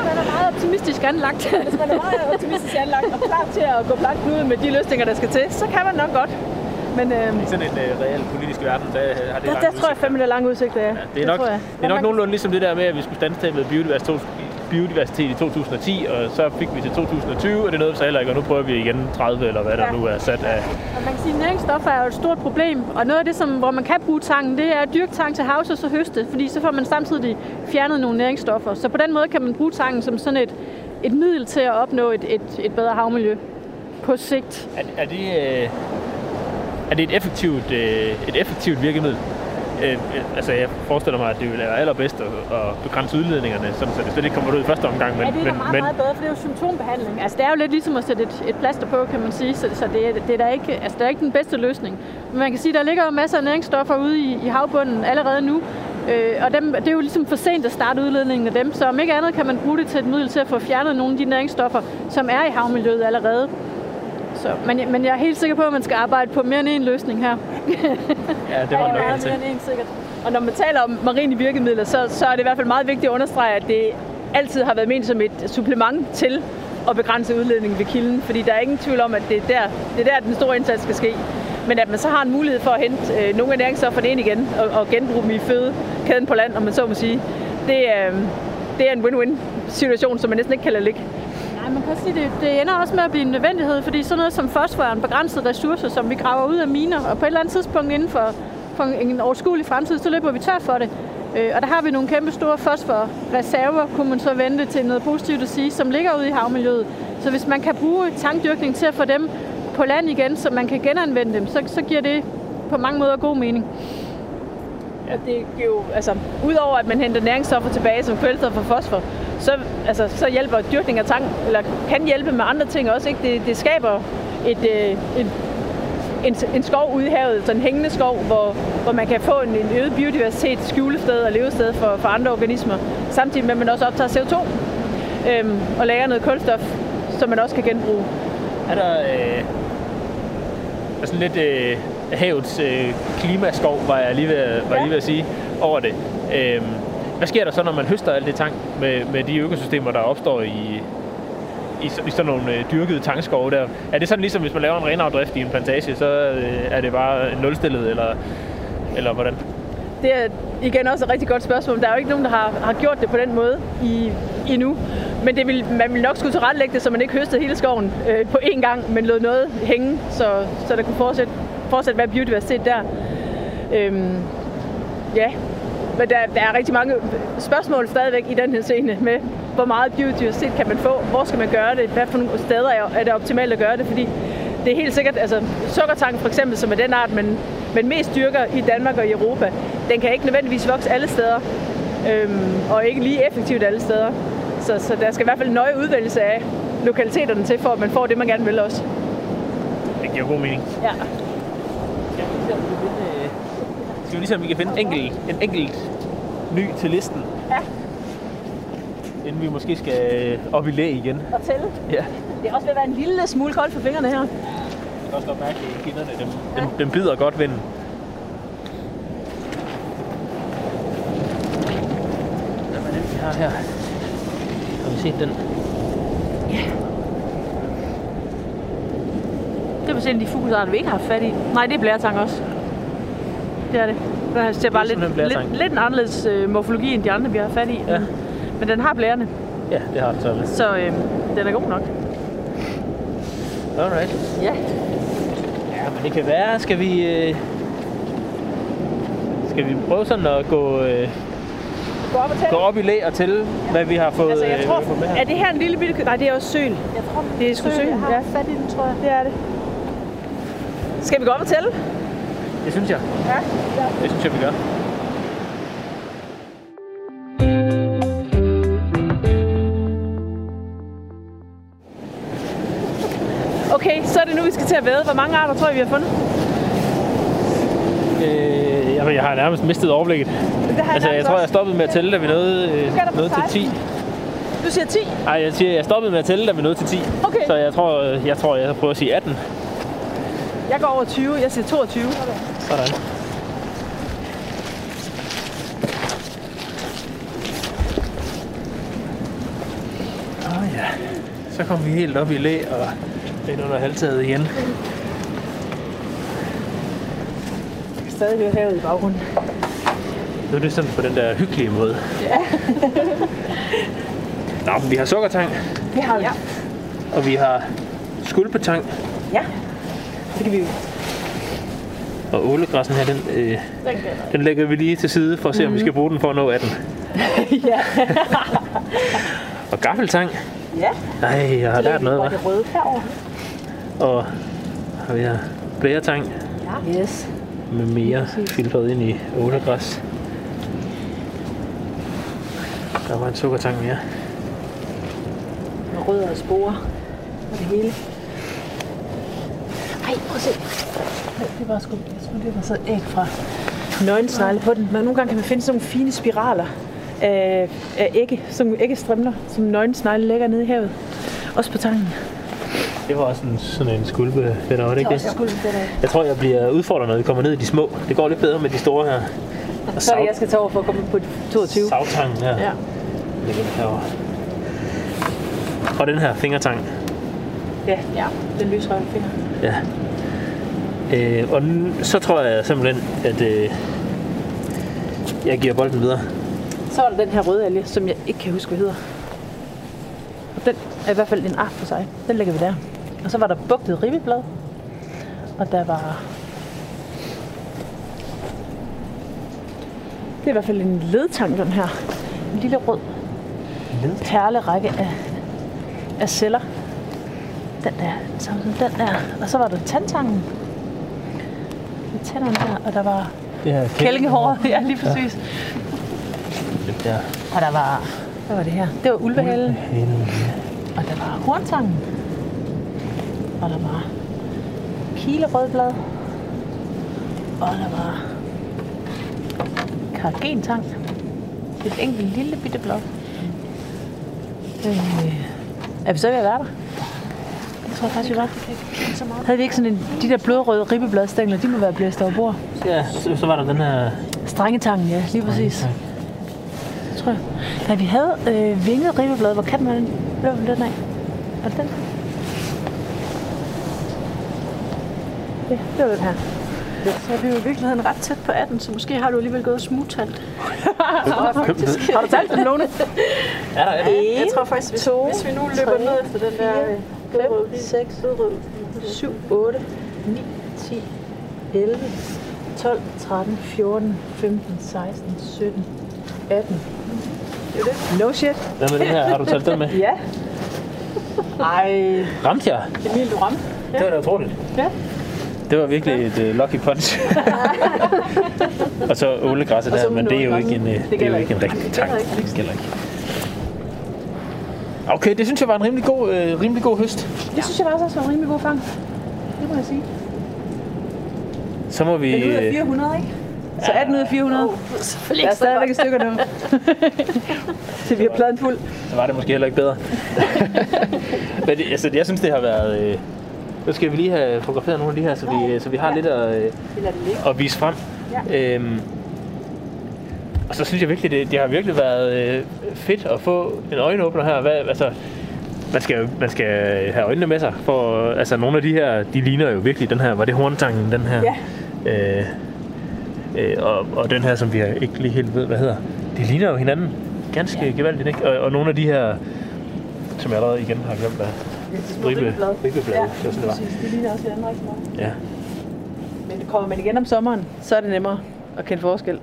Man er meget optimistisk anlagt. Hvis man er meget optimistisk anlagt og klar til at gå blankt ud med de løsninger, der skal til, så kan man nok godt. Men, øhm, I sådan en uh, reel politisk verden, der har det der, lang der tror jeg fandme, der er lange udsigter, ja. Ja, det er nok, tror jeg. det er nok nogenlunde ligesom det der med, at vi skulle standstage med biodiversitet, biodiversitet i 2010, og så fik vi til 2020, og det nåede vi så heller ikke, og nu prøver vi igen 30, eller hvad der Ja. nu er sat af. Og man kan sige, at næringsstoffer er jo et stort problem, og noget af det, som, hvor man kan bruge tangen, det er at dyrke tang til havs og så høste, fordi så får man samtidig fjernet nogle næringsstoffer. Så på den måde kan man bruge tangen som sådan et, et middel til at opnå et, et, et bedre havmiljø på sigt. Er, er, det, øh, er det et effektivt, øh, et effektivt virkemiddel? Øh, øh, altså, jeg forestiller mig, at det vil være allerbedst at, at begrænse udledningerne, sådan, så det slet ikke kommer ud i første omgang. Men, ja, det er men, meget, men, meget bedre, for det er jo symptombehandling. Altså, det er jo lidt ligesom at sætte et, et plaster på, kan man sige, så, så det, er, det, er da ikke, altså, det er ikke den bedste løsning. Men man kan sige, at der ligger jo masser af næringsstoffer ude i, i havbunden allerede nu, øh, og dem, det er jo ligesom for sent at starte udledningen af dem, så om ikke andet kan man bruge det til et middel til at få fjernet nogle af de næringsstoffer, som er i havmiljøet allerede. Så, men, jeg- men jeg er helt sikker på, at man skal arbejde på mere end en løsning her. ja, det var nok helt mere til. end en sikkert. Og når man taler om marine virkemidler, så, så er det i hvert fald meget vigtigt at understrege, at det altid har været ment som et supplement til at begrænse udledningen ved kilden. Fordi der er ingen tvivl om, at det er der, det er der den store indsats skal ske. Men at man så har en mulighed for at hente øh, nogle af næringsstofferne ind igen og, og genbruge dem i fødekæden på land, om man så må sige, det, er, det er en win-win situation, som man næsten ikke kan lade ligge. Ja, man kan sige, det, det ender også med at blive en nødvendighed, fordi sådan noget som fosfor er en begrænset ressource, som vi graver ud af miner, og på et eller andet tidspunkt inden for, for en overskuelig fremtid, så løber vi tør for det. Øh, og der har vi nogle kæmpe store fosforreserver, kunne man så vente til noget positivt at sige, som ligger ude i havmiljøet. Så hvis man kan bruge tankdyrkning til at få dem på land igen, så man kan genanvende dem, så, så giver det på mange måder god mening. Og det giver jo, altså, udover at man henter næringsstoffer tilbage som kvælstof og fosfor, så, altså, så hjælper dyrkning af tang, eller kan hjælpe med andre ting også. Ikke? Det, det skaber et, øh, et, en, en skov ude i havet, sådan en hængende skov, hvor, hvor man kan få en, en øget biodiversitet, skjulested og levested for, for andre organismer, samtidig med at man også optager CO2 øhm, og lagrer noget kulstof, som man også kan genbruge. Er der øh, er sådan lidt øh, havets øh, klimaskov, var jeg lige ved, var jeg lige ved at sige. over det. Øhm, hvad sker der så, når man høster alt det tang med, med de økosystemer, der opstår i, i, i sådan nogle øh, dyrkede tangskove der? Er det sådan ligesom, hvis man laver en renafdrift i en plantage, så øh, er det bare nulstillet, eller, eller hvordan? Det er igen også et rigtig godt spørgsmål. Der er jo ikke nogen, der har, har gjort det på den måde i, endnu. Men det vil, man vil nok skulle tilrettelægge det, så man ikke høstede hele skoven øh, på én gang, men lod noget hænge, så, så der kunne fortsætte, fortsætte være biodiversitet der. Øhm, ja, men der, der er rigtig mange spørgsmål stadigvæk i den her scene med, hvor meget biodiversitet kan man få, hvor skal man gøre det, hvad for nogle steder er, det optimalt at gøre det, fordi det er helt sikkert, altså sukkertang for eksempel, som er den art, man, man mest dyrker i Danmark og i Europa, den kan ikke nødvendigvis vokse alle steder, øhm, og ikke lige effektivt alle steder. Så, så der skal i hvert fald nøje udvælgelse af lokaliteterne til, for at man får det, man gerne vil også. Det giver god mening. Ja ligesom vi lige finde, øh, ligesom, vi kan finde en enkelt, en enkelt ny til listen. Ja. Inden vi måske skal øh, op i læ igen. Og tælle. Ja. Det er også ved at være en lille smule koldt for fingrene her. Jeg kan også godt mærke, at kinderne, dem, ja. dem, dem bider godt vinden. Hvad er det, vi har her? Har vi set den? Ja. 100% de fuglearter, vi ikke har haft fat i. Nej, det er blæretang også. Det er det. Den ser bare lidt, lidt, lidt en anderledes øh, morfologi, end de andre, vi har fat i. Ja. Men, den har blærene. Ja, det har den så. Så øh, den er god nok. Alright. Ja. Ja, men det kan være, skal vi... Øh, skal vi prøve sådan at gå... Øh, gå op, gå op i læ og tælle, ja. hvad vi har fået, altså, jeg øh, tror, øh, fået med her. Er det her en lille bitte... Nej, det er også søl. Jeg tror, det er sgu søl. søl. Jeg har ja. fat i den, tror jeg. Det er det. Skal vi gå op og tælle? Det synes jeg. Ja. Det synes jeg, vi gør. Okay, så er det nu, vi skal til at væde. Hvor mange arter tror jeg, vi har fundet? Øh, jamen, jeg har nærmest mistet overblikket. Det har Altså, jeg tror, jeg stoppede med at tælle, da vi nåede, øh, nåede til 10. 16. Du siger 10? Nej, jeg siger, jeg stoppede med at tælle, da vi nåede til 10. Okay. Så jeg tror, øh, jeg tror, jeg prøver at sige 18. Jeg går over 20. Jeg siger 22. Sådan. Åh oh, ja. Så kom vi helt op i læ og ind under halvtaget igen. Jeg kan stadig høre havet i baggrunden. Nu er det sådan på den der hyggelige måde. Ja. Nå, men vi har sukkertang, Det har vi. Ja. og vi har skulpetang, ja. Det kan vi jo. og ålegræssen her, den, øh, den lægger vi lige til side for at se, om vi skal bruge den for at nå 18. ja. Og gaffeltang. ja. Nej, jeg har lært noget, hva'? det røde herovre. Og har vi har blæretang Ja. Yes. med mere filtret ind i ålegræs. Der var en sukkertang mere. Og rødder og sporer. Og det hele. Prøv at se. Det var sgu, jeg tror, det var så æg fra nøgensnegle på den. Men nogle gange kan man finde sådan nogle fine spiraler af, af ægge, nogle æggestrimler, som nøgensnegle lægger nede i havet. Også på tangen. Det var også en, sådan en skulpe, det var det ikke det? skulpe. Jeg tror, jeg bliver udfordret, når vi kommer ned i de små. Det går lidt bedre med de store her. Og Så er det, jeg skal tage over for at komme på 22. Savtangen her. Ja. Ligger den herovre. Og den her fingertang. Ja, ja. Den lysrøde finger. Ja. Øh, og så tror jeg simpelthen, at øh, jeg giver bolden videre. Så var der den her røde alge, som jeg ikke kan huske, hvad hedder. Og den er i hvert fald en art for sig. Den lægger vi der. Og så var der bugtet ribbeblad. Og der var... Det er i hvert fald en ledtang, den her. En lille rød perlerække af, af celler. Den der, samme som den der. Og så var der tandtangen. Med tænderne der, og der var her kællingehår. Ja, lige præcis. Det der. Og der var... Hvad var det her? Det var ulvehalen. Og der var horntangen. Og der var kilerødblad. Og der var karagentang. Et enkelt lille bitte blad. Øh, er vi så ved at være der? Jeg tror faktisk, vi var. Havde vi ikke sådan en, de der blodrøde ribbebladstængler, de må være blæst over bord. Ja, så, så var der den her Strengetangen, ja, lige præcis. Det tror jeg. Da vi havde øh, vinget riveblad, hvor kan man løb den af? Er det den? Ja, det var den her. Så er vi jo i virkeligheden ret tæt på 18, så måske har du alligevel gået faktisk. Har du talt dem, Lone? Er der, er der? Jeg tror faktisk, hvis, to, hvis vi nu løber tre, ned efter den der øh, fem, 6, 7, 8, 9, 10, 11, 12, 13, 14, 15, 16, 17, 18. Det er det. No shit. Hvad med den her? Har du talt den med? Ja. Ej, Ramte jeg? Emil, du ramte. Det var da utroligt. Ja. Det var virkelig et uh, lucky punch. og så ålegræsset der, men det er jo ikke en, uh, det er jo ikke en rigtig Det ikke. Det gælder ikke. Okay, det synes jeg var en rimelig god, uh, rimelig god høst. Det synes jeg faktisk også var en rimelig god fang. Det må jeg sige. Så må vi... Men ud af øh, 400, ikke? Så 18 ud af 400. Der er stadigvæk et stykke nu. Til vi har pladen fuld. så var det måske heller ikke bedre. Men det, altså, jeg synes, det har været... Øh, nu skal vi lige have fotograferet nogle af de her, så vi, så vi har lidt at, øh, at vise frem. Øhm, og så synes jeg virkelig, det, det har virkelig været øh, fedt at få en øjenåbner her. Hvad, altså, man skal, man skal have øjnene med sig. For, altså, nogle af de her, de ligner jo virkelig den her. Var det horntangen, den her? Ja. Øh, øh, og, og den her, som vi ikke lige helt ved, hvad hedder. De ligner jo hinanden ganske ja. gevaldigt, ikke? Og, og nogle af de her, som jeg allerede igen har glemt, hvad ribe, ribeblad. ribeblade. Ja, det var sådan, det præcis. Det ligner også hinanden rigtig meget. Ja. Men kommer man igen om sommeren, så er det nemmere at kende forskel.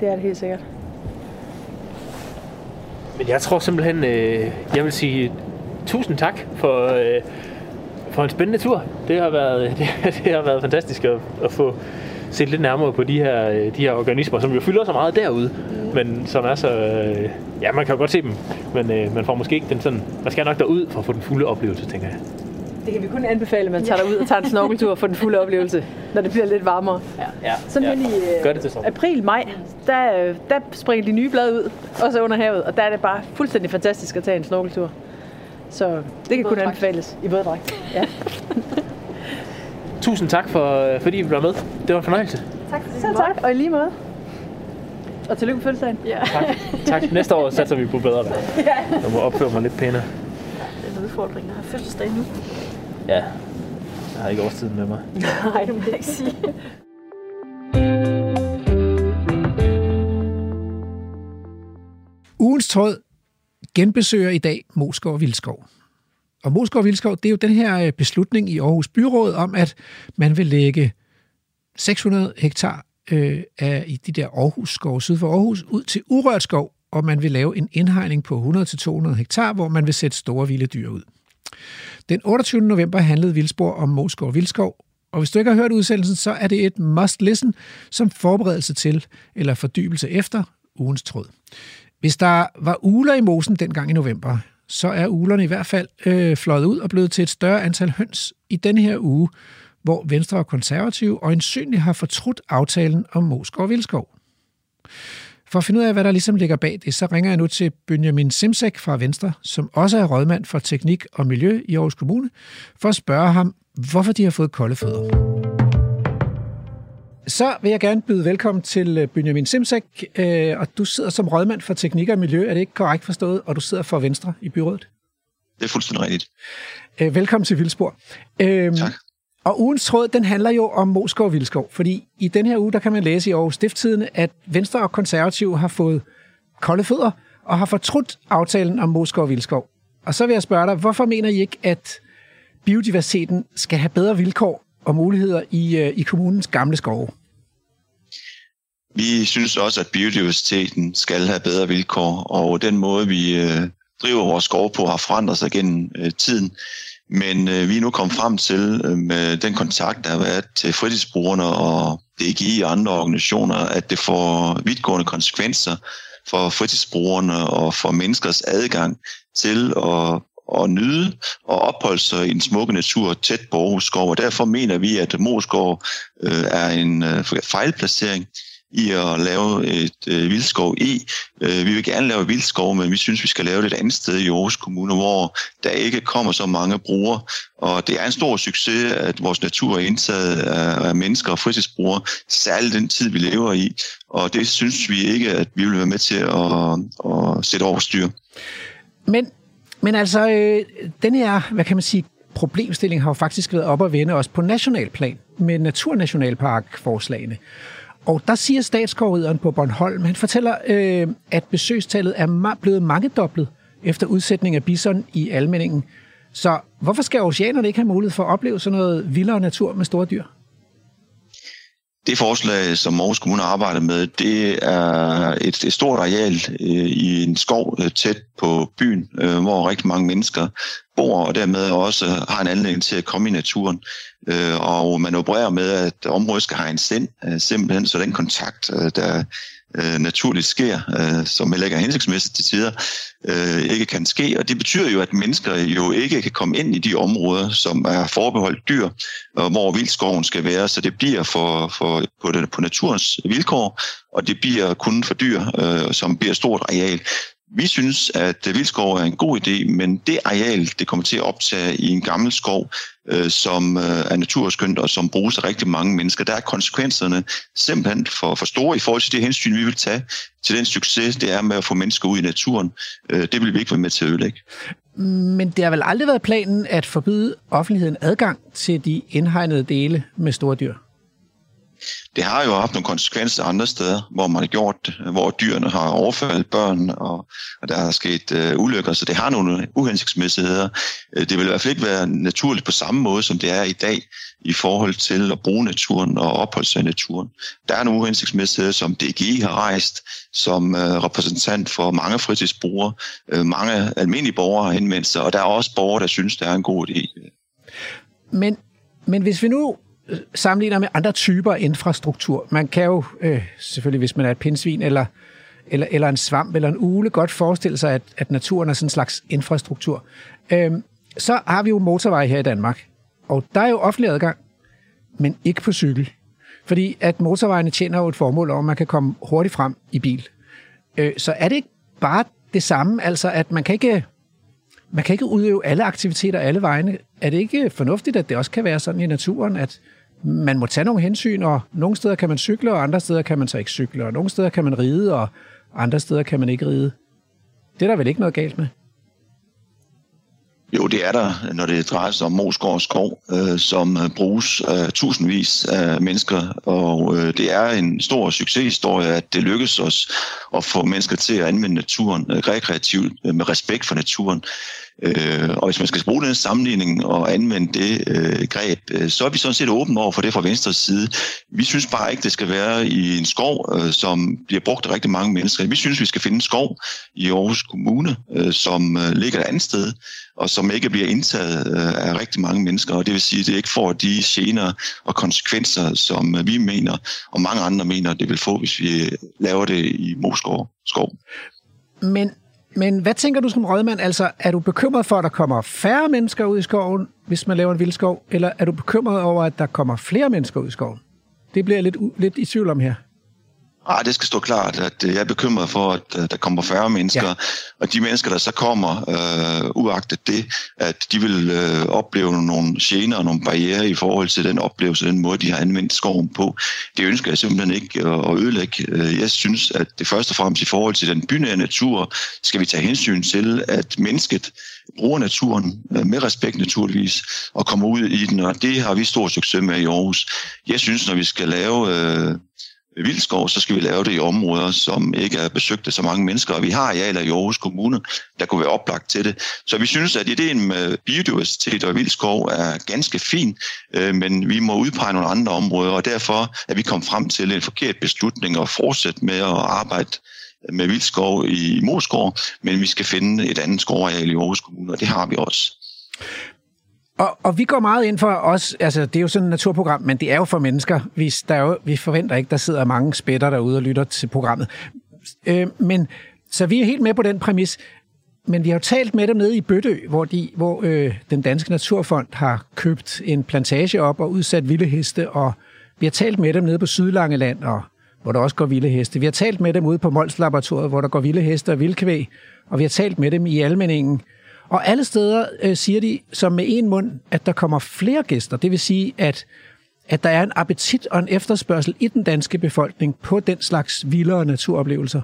Det er det helt sikkert. Men jeg tror simpelthen, øh, jeg vil sige tusind tak for, øh, for en spændende tur. Det har været, det, det har været fantastisk at, at få set lidt nærmere på de her, øh, de her organismer, som jo fylder så meget derude, mm. men som er så... Øh, ja, man kan jo godt se dem, men øh, man får måske ikke den sådan... Man skal nok derud for at få den fulde oplevelse, tænker jeg. Det kan vi kun anbefale, at man tager derud og tager en snorkeltur for den fulde oplevelse, når det bliver lidt varmere. Ja. Ja, Sådan ja. i øh, Gør det til sommer. april, maj, der, der springer de nye blade ud, også under havet, og der er det bare fuldstændig fantastisk at tage en snorkeltur. Så det kan kun anbefales i våddragt. Ja. Tusind tak, for, fordi vi var med. Det var en fornøjelse. Tak for Så tak, og i lige måde. Og tillykke med fødselsdagen. Ja, Tak. tak. Næste år satser vi på bedre vejr. Jeg må opføre mig lidt pænere. det er en udfordring at have fødselsdag nu. Ja. Jeg har ikke årstiden med mig. Nej, det må jeg ikke sige. Ugens tråd genbesøger i dag Moskov Vildskov. Og Moskov Vildskov, det er jo den her øh, beslutning i Aarhus Byråd om, at man vil lægge 600 hektar øh, af i de der Aarhus skov syd for Aarhus ud til urørt skov, og man vil lave en indhegning på 100-200 hektar, hvor man vil sætte store vilde dyr ud. Den 28. november handlede Vildspor om Moskov Vildskov, og hvis du ikke har hørt udsendelsen, så er det et must listen som forberedelse til eller fordybelse efter ugens tråd. Hvis der var uler i mosen dengang i november, så er ulerne i hvert fald øh, fløjet ud og blevet til et større antal høns i denne her uge, hvor Venstre og Konservative øjensynligt har fortrudt aftalen om Moskov og Vildskov. For at finde ud af, hvad der ligesom ligger bag det, så ringer jeg nu til Benjamin Simsek fra Venstre, som også er rådmand for teknik og miljø i Aarhus Kommune, for at spørge ham, hvorfor de har fået kolde fødder. Så vil jeg gerne byde velkommen til øh, Benjamin Simsek, øh, og du sidder som rådmand for teknik og miljø, er det ikke korrekt forstået, og du sidder for Venstre i byrådet? Det er fuldstændig rigtigt. Øh, Velkommen til Vildspor. Øhm, Tak. Og ugens tråd, den handler jo om Moskov og Vildskov, fordi i den her uge, der kan man læse i Aarhus Stifttidene, at Venstre og Konservative har fået kolde fødder og har fortrudt aftalen om Moskov og Vildskov. Og så vil jeg spørge dig, hvorfor mener I ikke, at biodiversiteten skal have bedre vilkår og muligheder i, øh, i kommunens gamle skove? Vi synes også, at biodiversiteten skal have bedre vilkår, og den måde, vi øh, driver vores skov på, har forandret sig gennem øh, tiden. Men øh, vi er nu kommet frem til, øh, med den kontakt, der har været til fritidsbrugerne og DGI og andre organisationer, at det får vidtgående konsekvenser for fritidsbrugerne og for menneskers adgang til at, at nyde og opholde sig i en smukke natur tæt på Aarhus Skov. Og derfor mener vi, at Moskov øh, er en øh, fejlplacering i at lave et øh, vildskov i. Øh, vi vil gerne lave vildskov, men vi synes, vi skal lave det et andet sted i Aarhus Kommune, hvor der ikke kommer så mange brugere. Og det er en stor succes, at vores natur er indtaget af, af mennesker og fritidsbrugere, særligt den tid, vi lever i. Og det synes vi ikke, at vi vil være med til at, at sætte over styr. Men, men altså, øh, den her, hvad kan man sige, problemstilling har jo faktisk været op at vende også på nationalplan med naturnationalparkforslagene. Og der siger statsskovrideren på Bornholm, han fortæller, øh, at besøgstallet er ma- blevet mangedoblet efter udsætning af bison i almenningen. Så hvorfor skal oceanerne ikke have mulighed for at opleve sådan noget vildere natur med store dyr? Det forslag, som Aarhus Kommune arbejder med, det er et, et stort areal øh, i en skov øh, tæt på byen, øh, hvor rigtig mange mennesker bor, og dermed også har en anledning til at komme i naturen. Øh, og man opererer med, at området skal have en sind, øh, simpelthen, så den kontakt, øh, der øh, naturligt sker, øh, som heller ikke er hensigtsmæssigt til tider, øh, ikke kan ske. Og det betyder jo, at mennesker jo ikke kan komme ind i de områder, som er forbeholdt dyr, og hvor vildskoven skal være. Så det bliver for, for, på, det, på naturens vilkår, og det bliver kun for dyr, øh, som bliver stort areal. Vi synes, at vildskov er en god idé, men det areal, det kommer til at optage i en gammel skov, øh, som øh, er naturskønt og som bruges af rigtig mange mennesker, der er konsekvenserne simpelthen for, for store i forhold til det hensyn, vi vil tage til den succes, det er med at få mennesker ud i naturen. Øh, det vil vi ikke være med til at ødelægge. Men det har vel aldrig været planen at forbyde offentligheden adgang til de indhegnede dele med store dyr? Det har jo haft nogle konsekvenser andre steder, hvor man har gjort det, hvor dyrene har overfaldet børn, og, og der er sket øh, ulykker, så det har nogle uhensigtsmæssigheder. Øh, det vil i hvert fald ikke være naturligt på samme måde, som det er i dag, i forhold til at bruge naturen og opholde sig i naturen. Der er nogle uhensigtsmæssigheder, som DGI har rejst, som øh, repræsentant for mange fritidsbrugere. Øh, mange almindelige borgere har henvendt sig, og der er også borgere, der synes, det er en god idé. Men, men hvis vi nu sammenligner med andre typer infrastruktur. Man kan jo, øh, selvfølgelig hvis man er et pindsvin eller, eller, eller en svamp eller en ule, godt forestille sig, at, at naturen er sådan en slags infrastruktur. Øh, så har vi jo motorveje her i Danmark, og der er jo offentlig adgang, men ikke på cykel. Fordi at motorvejene tjener jo et formål om, at man kan komme hurtigt frem i bil. Øh, så er det ikke bare det samme, altså at man kan ikke man kan ikke udøve alle aktiviteter alle vegne. Er det ikke fornuftigt, at det også kan være sådan i naturen, at man må tage nogle hensyn, og nogle steder kan man cykle, og andre steder kan man så ikke cykle, og nogle steder kan man ride, og andre steder kan man ikke ride. Det er der vel ikke noget galt med? Jo, det er der, når det drejer sig om Mosgård skov, øh, som øh, bruges af tusindvis af mennesker. Og øh, det er en stor succeshistorie, at det lykkes os at få mennesker til at anvende naturen øh, rekreativt øh, med respekt for naturen. Øh, og hvis man skal bruge den sammenligning og anvende det øh, greb, øh, så er vi sådan set åbne over for det fra Venstres side. Vi synes bare ikke, det skal være i en skov, øh, som bliver brugt af rigtig mange mennesker. Vi synes, vi skal finde en skov i Aarhus Kommune, øh, som øh, ligger et andet sted, og som ikke bliver indtaget øh, af rigtig mange mennesker. Og det vil sige, at det ikke får de gener og konsekvenser, som øh, vi mener, og mange andre mener, det vil få, hvis vi øh, laver det i Moskov skov. Men men hvad tænker du som rådmand? Altså, er du bekymret for, at der kommer færre mennesker ud i skoven, hvis man laver en vildskov? Eller er du bekymret over, at der kommer flere mennesker ud i skoven? Det bliver jeg lidt, lidt i tvivl om her. Ah, det skal stå klart, at øh, jeg er bekymret for, at øh, der kommer færre mennesker, ja. og de mennesker, der så kommer, øh, uagtet det, at de vil øh, opleve nogle gener og nogle barriere i forhold til den oplevelse, den måde, de har anvendt skoven på. Det ønsker jeg simpelthen ikke at ødelægge. Øh, jeg synes, at det først og fremmest i forhold til den bynære natur, skal vi tage hensyn til, at mennesket bruger naturen med respekt naturligvis, og kommer ud i den, og det har vi stor succes med i Aarhus. Jeg synes, når vi skal lave... Øh, vildskov, så skal vi lave det i områder, som ikke er besøgt af så mange mennesker. Og vi har arealer i Aarhus Kommune, der kunne være oplagt til det. Så vi synes, at ideen med biodiversitet og vildskov er ganske fin, øh, men vi må udpege nogle andre områder, og derfor er vi kommet frem til en forkert beslutning og fortsætte med at arbejde med vildskov i Moskov, men vi skal finde et andet skovareal i Aarhus Kommune, og det har vi også. Og, og vi går meget ind for os, altså det er jo sådan et naturprogram, men det er jo for mennesker. Vi, der er jo, vi forventer ikke, der sidder mange spætter derude og lytter til programmet. Øh, men så vi er helt med på den præmis. Men vi har jo talt med dem nede i Bøtø, hvor, de, hvor øh, den Danske Naturfond har købt en plantage op og udsat vilde heste, og vi har talt med dem nede på Sydlangeland og hvor der også går vilde heste. Vi har talt med dem ude på Mols Laboratoriet, hvor der går vilde heste og vildkvæg, og vi har talt med dem i Almeningen. Og alle steder øh, siger de som med en mund, at der kommer flere gæster. Det vil sige, at, at der er en appetit og en efterspørgsel i den danske befolkning på den slags vildere naturoplevelser.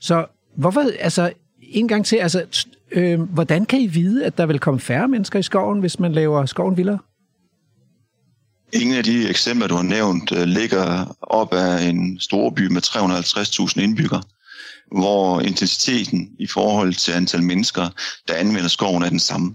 Så hvorfor, altså en gang til, altså, øh, hvordan kan I vide, at der vil komme færre mennesker i skoven, hvis man laver skoven vildere? Ingen af de eksempler, du har nævnt, øh, ligger op af en stor by med 350.000 indbyggere, hvor intensiteten i forhold til antal mennesker, der anvender skoven, er den samme.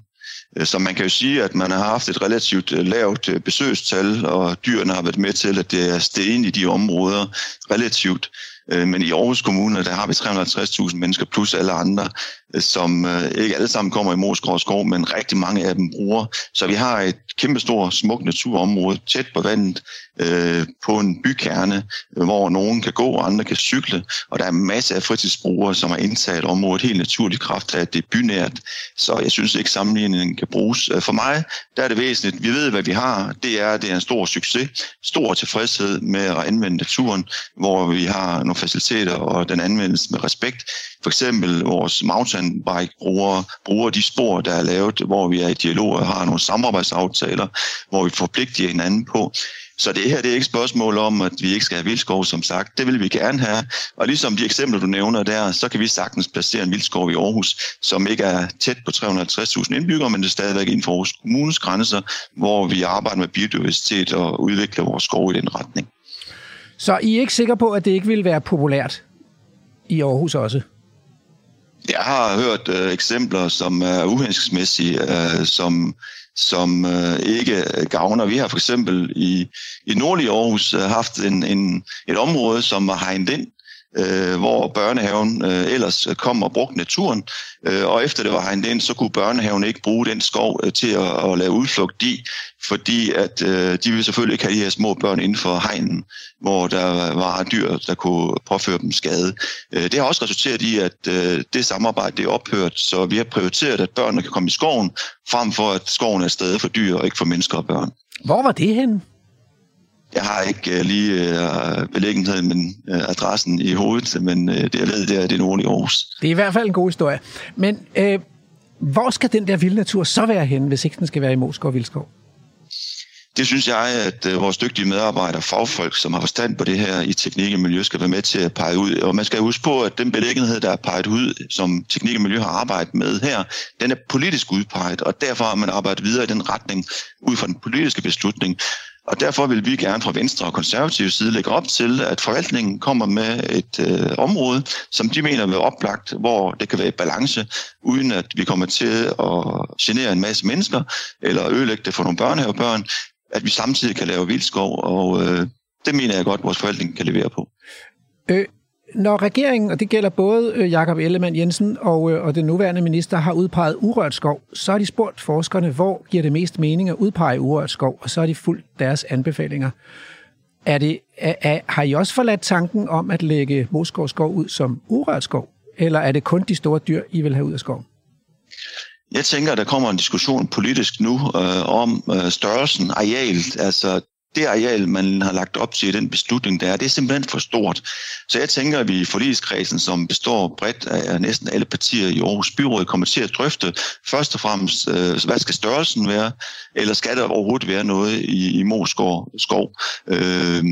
Øh, så man kan jo sige, at man har haft et relativt øh, lavt øh, besøgstal, og dyrene har været med til, at det er steget i de områder relativt. Men i Aarhus Kommune, der har vi 350.000 mennesker plus alle andre, som øh, ikke alle sammen kommer i Moskov skov, men rigtig mange af dem bruger. Så vi har et kæmpestort, smukt naturområde tæt på vandet øh, på en bykerne, øh, hvor nogen kan gå, og andre kan cykle. Og der er masser af fritidsbrugere, som har indtaget området helt naturligt kraft af, at det er bynært. Så jeg synes ikke, sammenligningen kan bruges. Øh, for mig der er det væsentligt. Vi ved, hvad vi har. Det er, det er en stor succes, stor tilfredshed med at anvende naturen, hvor vi har nogle faciliteter, og den anvendes med respekt. For eksempel vores mountainbike brugere bruger de spor, der er lavet, hvor vi er i dialog og har nogle samarbejdsaftaler, hvor vi forpligter hinanden på. Så det her det er ikke et spørgsmål om, at vi ikke skal have vildskov, som sagt. Det vil vi gerne have. Og ligesom de eksempler, du nævner der, så kan vi sagtens placere en vildskov i Aarhus, som ikke er tæt på 350.000 indbyggere, men det er stadigvæk inden for Aarhus Kommunes grænser, hvor vi arbejder med biodiversitet og udvikler vores skov i den retning. Så I er ikke sikre på, at det ikke vil være populært i Aarhus også? Jeg har hørt øh, eksempler, som er uhensigtsmæssige, øh, som, som øh, ikke gavner. Vi har for eksempel i, i nordlige Aarhus øh, haft en, en, et område, som har hegnet ind, øh, hvor børnehaven øh, ellers kom og brugte naturen. Øh, og efter det var hegnet ind, så kunne børnehaven ikke bruge den skov øh, til at, at lave udflugt i, fordi at øh, de ville selvfølgelig ikke have de her små børn inden for hegnen, hvor der var dyr, der kunne påføre dem skade. Øh, det har også resulteret i, at øh, det samarbejde det er ophørt, så vi har prioriteret, at børnene kan komme i skoven, frem for at skoven er et sted for dyr og ikke for mennesker og børn. Hvor var det henne? Jeg har ikke uh, lige uh, belæggenheden, men uh, adressen i hovedet, men uh, det jeg ved, det er det nordlige Aarhus. Det er i hvert fald en god historie. Men uh, hvor skal den der vilde natur så være henne, hvis ikke den skal være i Moskov og Vildskov? Det synes jeg, at uh, vores dygtige medarbejdere, fagfolk, som har forstand på det her i teknik og miljø, skal være med til at pege ud. Og man skal huske på, at den belæggenhed, der er peget ud, som teknik og miljø har arbejdet med her, den er politisk udpeget, og derfor har man arbejdet videre i den retning ud fra den politiske beslutning. Og derfor vil vi gerne fra Venstre og konservative side lægge op til, at forvaltningen kommer med et øh, område, som de mener vil oplagt, hvor det kan være i balance, uden at vi kommer til at genere en masse mennesker, eller ødelægge det for nogle børnehavebørn, at vi samtidig kan lave vildskov, og øh, det mener jeg godt, at vores forvaltning kan levere på. Øh, når regeringen, og det gælder både øh, Jakob Ellemann Jensen og, øh, og den nuværende minister, har udpeget urørt skov, så har de spurgt forskerne, hvor giver det mest mening at udpege urørt skov, og så har de fulgt deres anbefalinger. Er det, er, er, har I også forladt tanken om at lægge Moskov skov ud som urørt skov, eller er det kun de store dyr, I vil have ud af skoven? Jeg tænker, at der kommer en diskussion politisk nu øh, om øh, størrelsen, arealet. Altså det areal, man har lagt op til i den beslutning, der er, det er simpelthen for stort. Så jeg tænker, at vi i forligskredsen, som består bredt af næsten alle partier i Aarhus Byråd, kommer til at drøfte først og fremmest, øh, hvad skal størrelsen være, eller skal der overhovedet være noget i, i Moskov skov. Øh,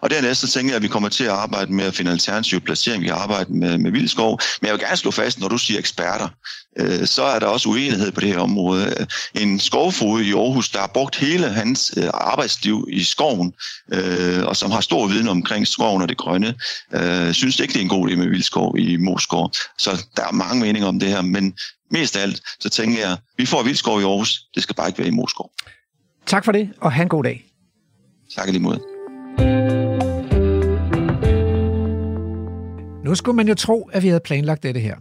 og dernæst så tænker jeg, at vi kommer til at arbejde med at finde alternativ placering. Vi arbejder med, med Vildskov. Men jeg vil gerne slå fast, når du siger eksperter, øh, så er der også uenighed på det her område. En skovfod i Aarhus, der har brugt hele hans øh, arbejdsliv i skoven, øh, og som har stor viden omkring skoven og det grønne, øh, synes ikke, det er en god idé med vildskov i Moskov. Så der er mange meninger om det her, men mest af alt, så tænker jeg, vi får vildskov i Aarhus, det skal bare ikke være i Moskov. Tak for det, og have en god dag. Tak lige måde. Nu skulle man jo tro, at vi havde planlagt dette her.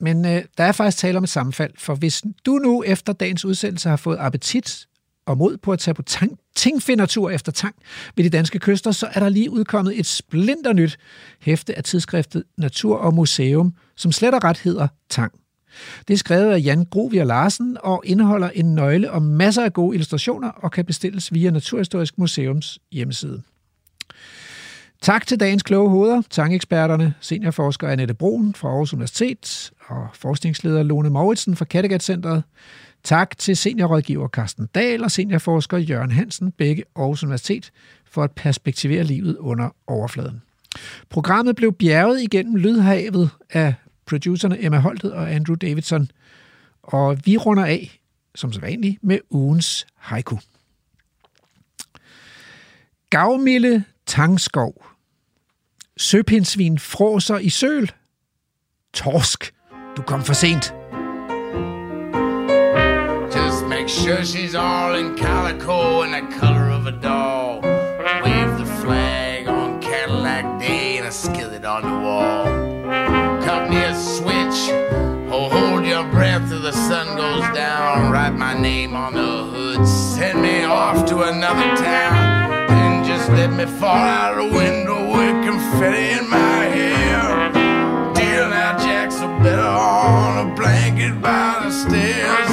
Men øh, der er faktisk tale om et sammenfald, for hvis du nu efter dagens udsendelse har fået appetit og mod på at tage på tang, tingfindertur efter tang ved de danske kyster, så er der lige udkommet et splinternyt hæfte af tidsskriftet Natur og Museum, som slet og ret hedder Tang. Det er skrevet af Jan Grovier Larsen og indeholder en nøgle og masser af gode illustrationer og kan bestilles via Naturhistorisk Museums hjemmeside. Tak til dagens kloge hoveder, tangeksperterne, seniorforsker Annette Broen fra Aarhus Universitet og forskningsleder Lone Mauritsen fra Kattegat Centeret. Tak til seniorrådgiver Carsten Dahl og seniorforsker Jørgen Hansen, begge Aarhus Universitet, for at perspektivere livet under overfladen. Programmet blev bjerget igennem lydhavet af producerne Emma Holtet og Andrew Davidson, og vi runder af, som så vanligt, med ugens haiku. Gavmilde Tangskov. Søpindsvin fråser i søl. Torsk, du kom for sent. Just make sure she's all in calico and the color of a doll. Wave the flag on Cadillac Day and a skillet on the wall. Cut me a switch. Oh, hold your breath till the sun goes down. Write my name on the hood. Send me off to another town. And let me fall out the window with confetti in my hair. Deal now, Jack, a better on a blanket by the stairs.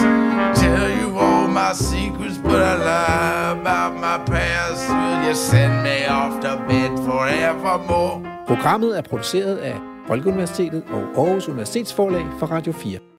Tell you all my secrets, but I lie about my past. Will you send me off to bed forevermore? Programmet er produceret af Folkeuniversitetet og Aarhus Universitetsforlag for Radio 4.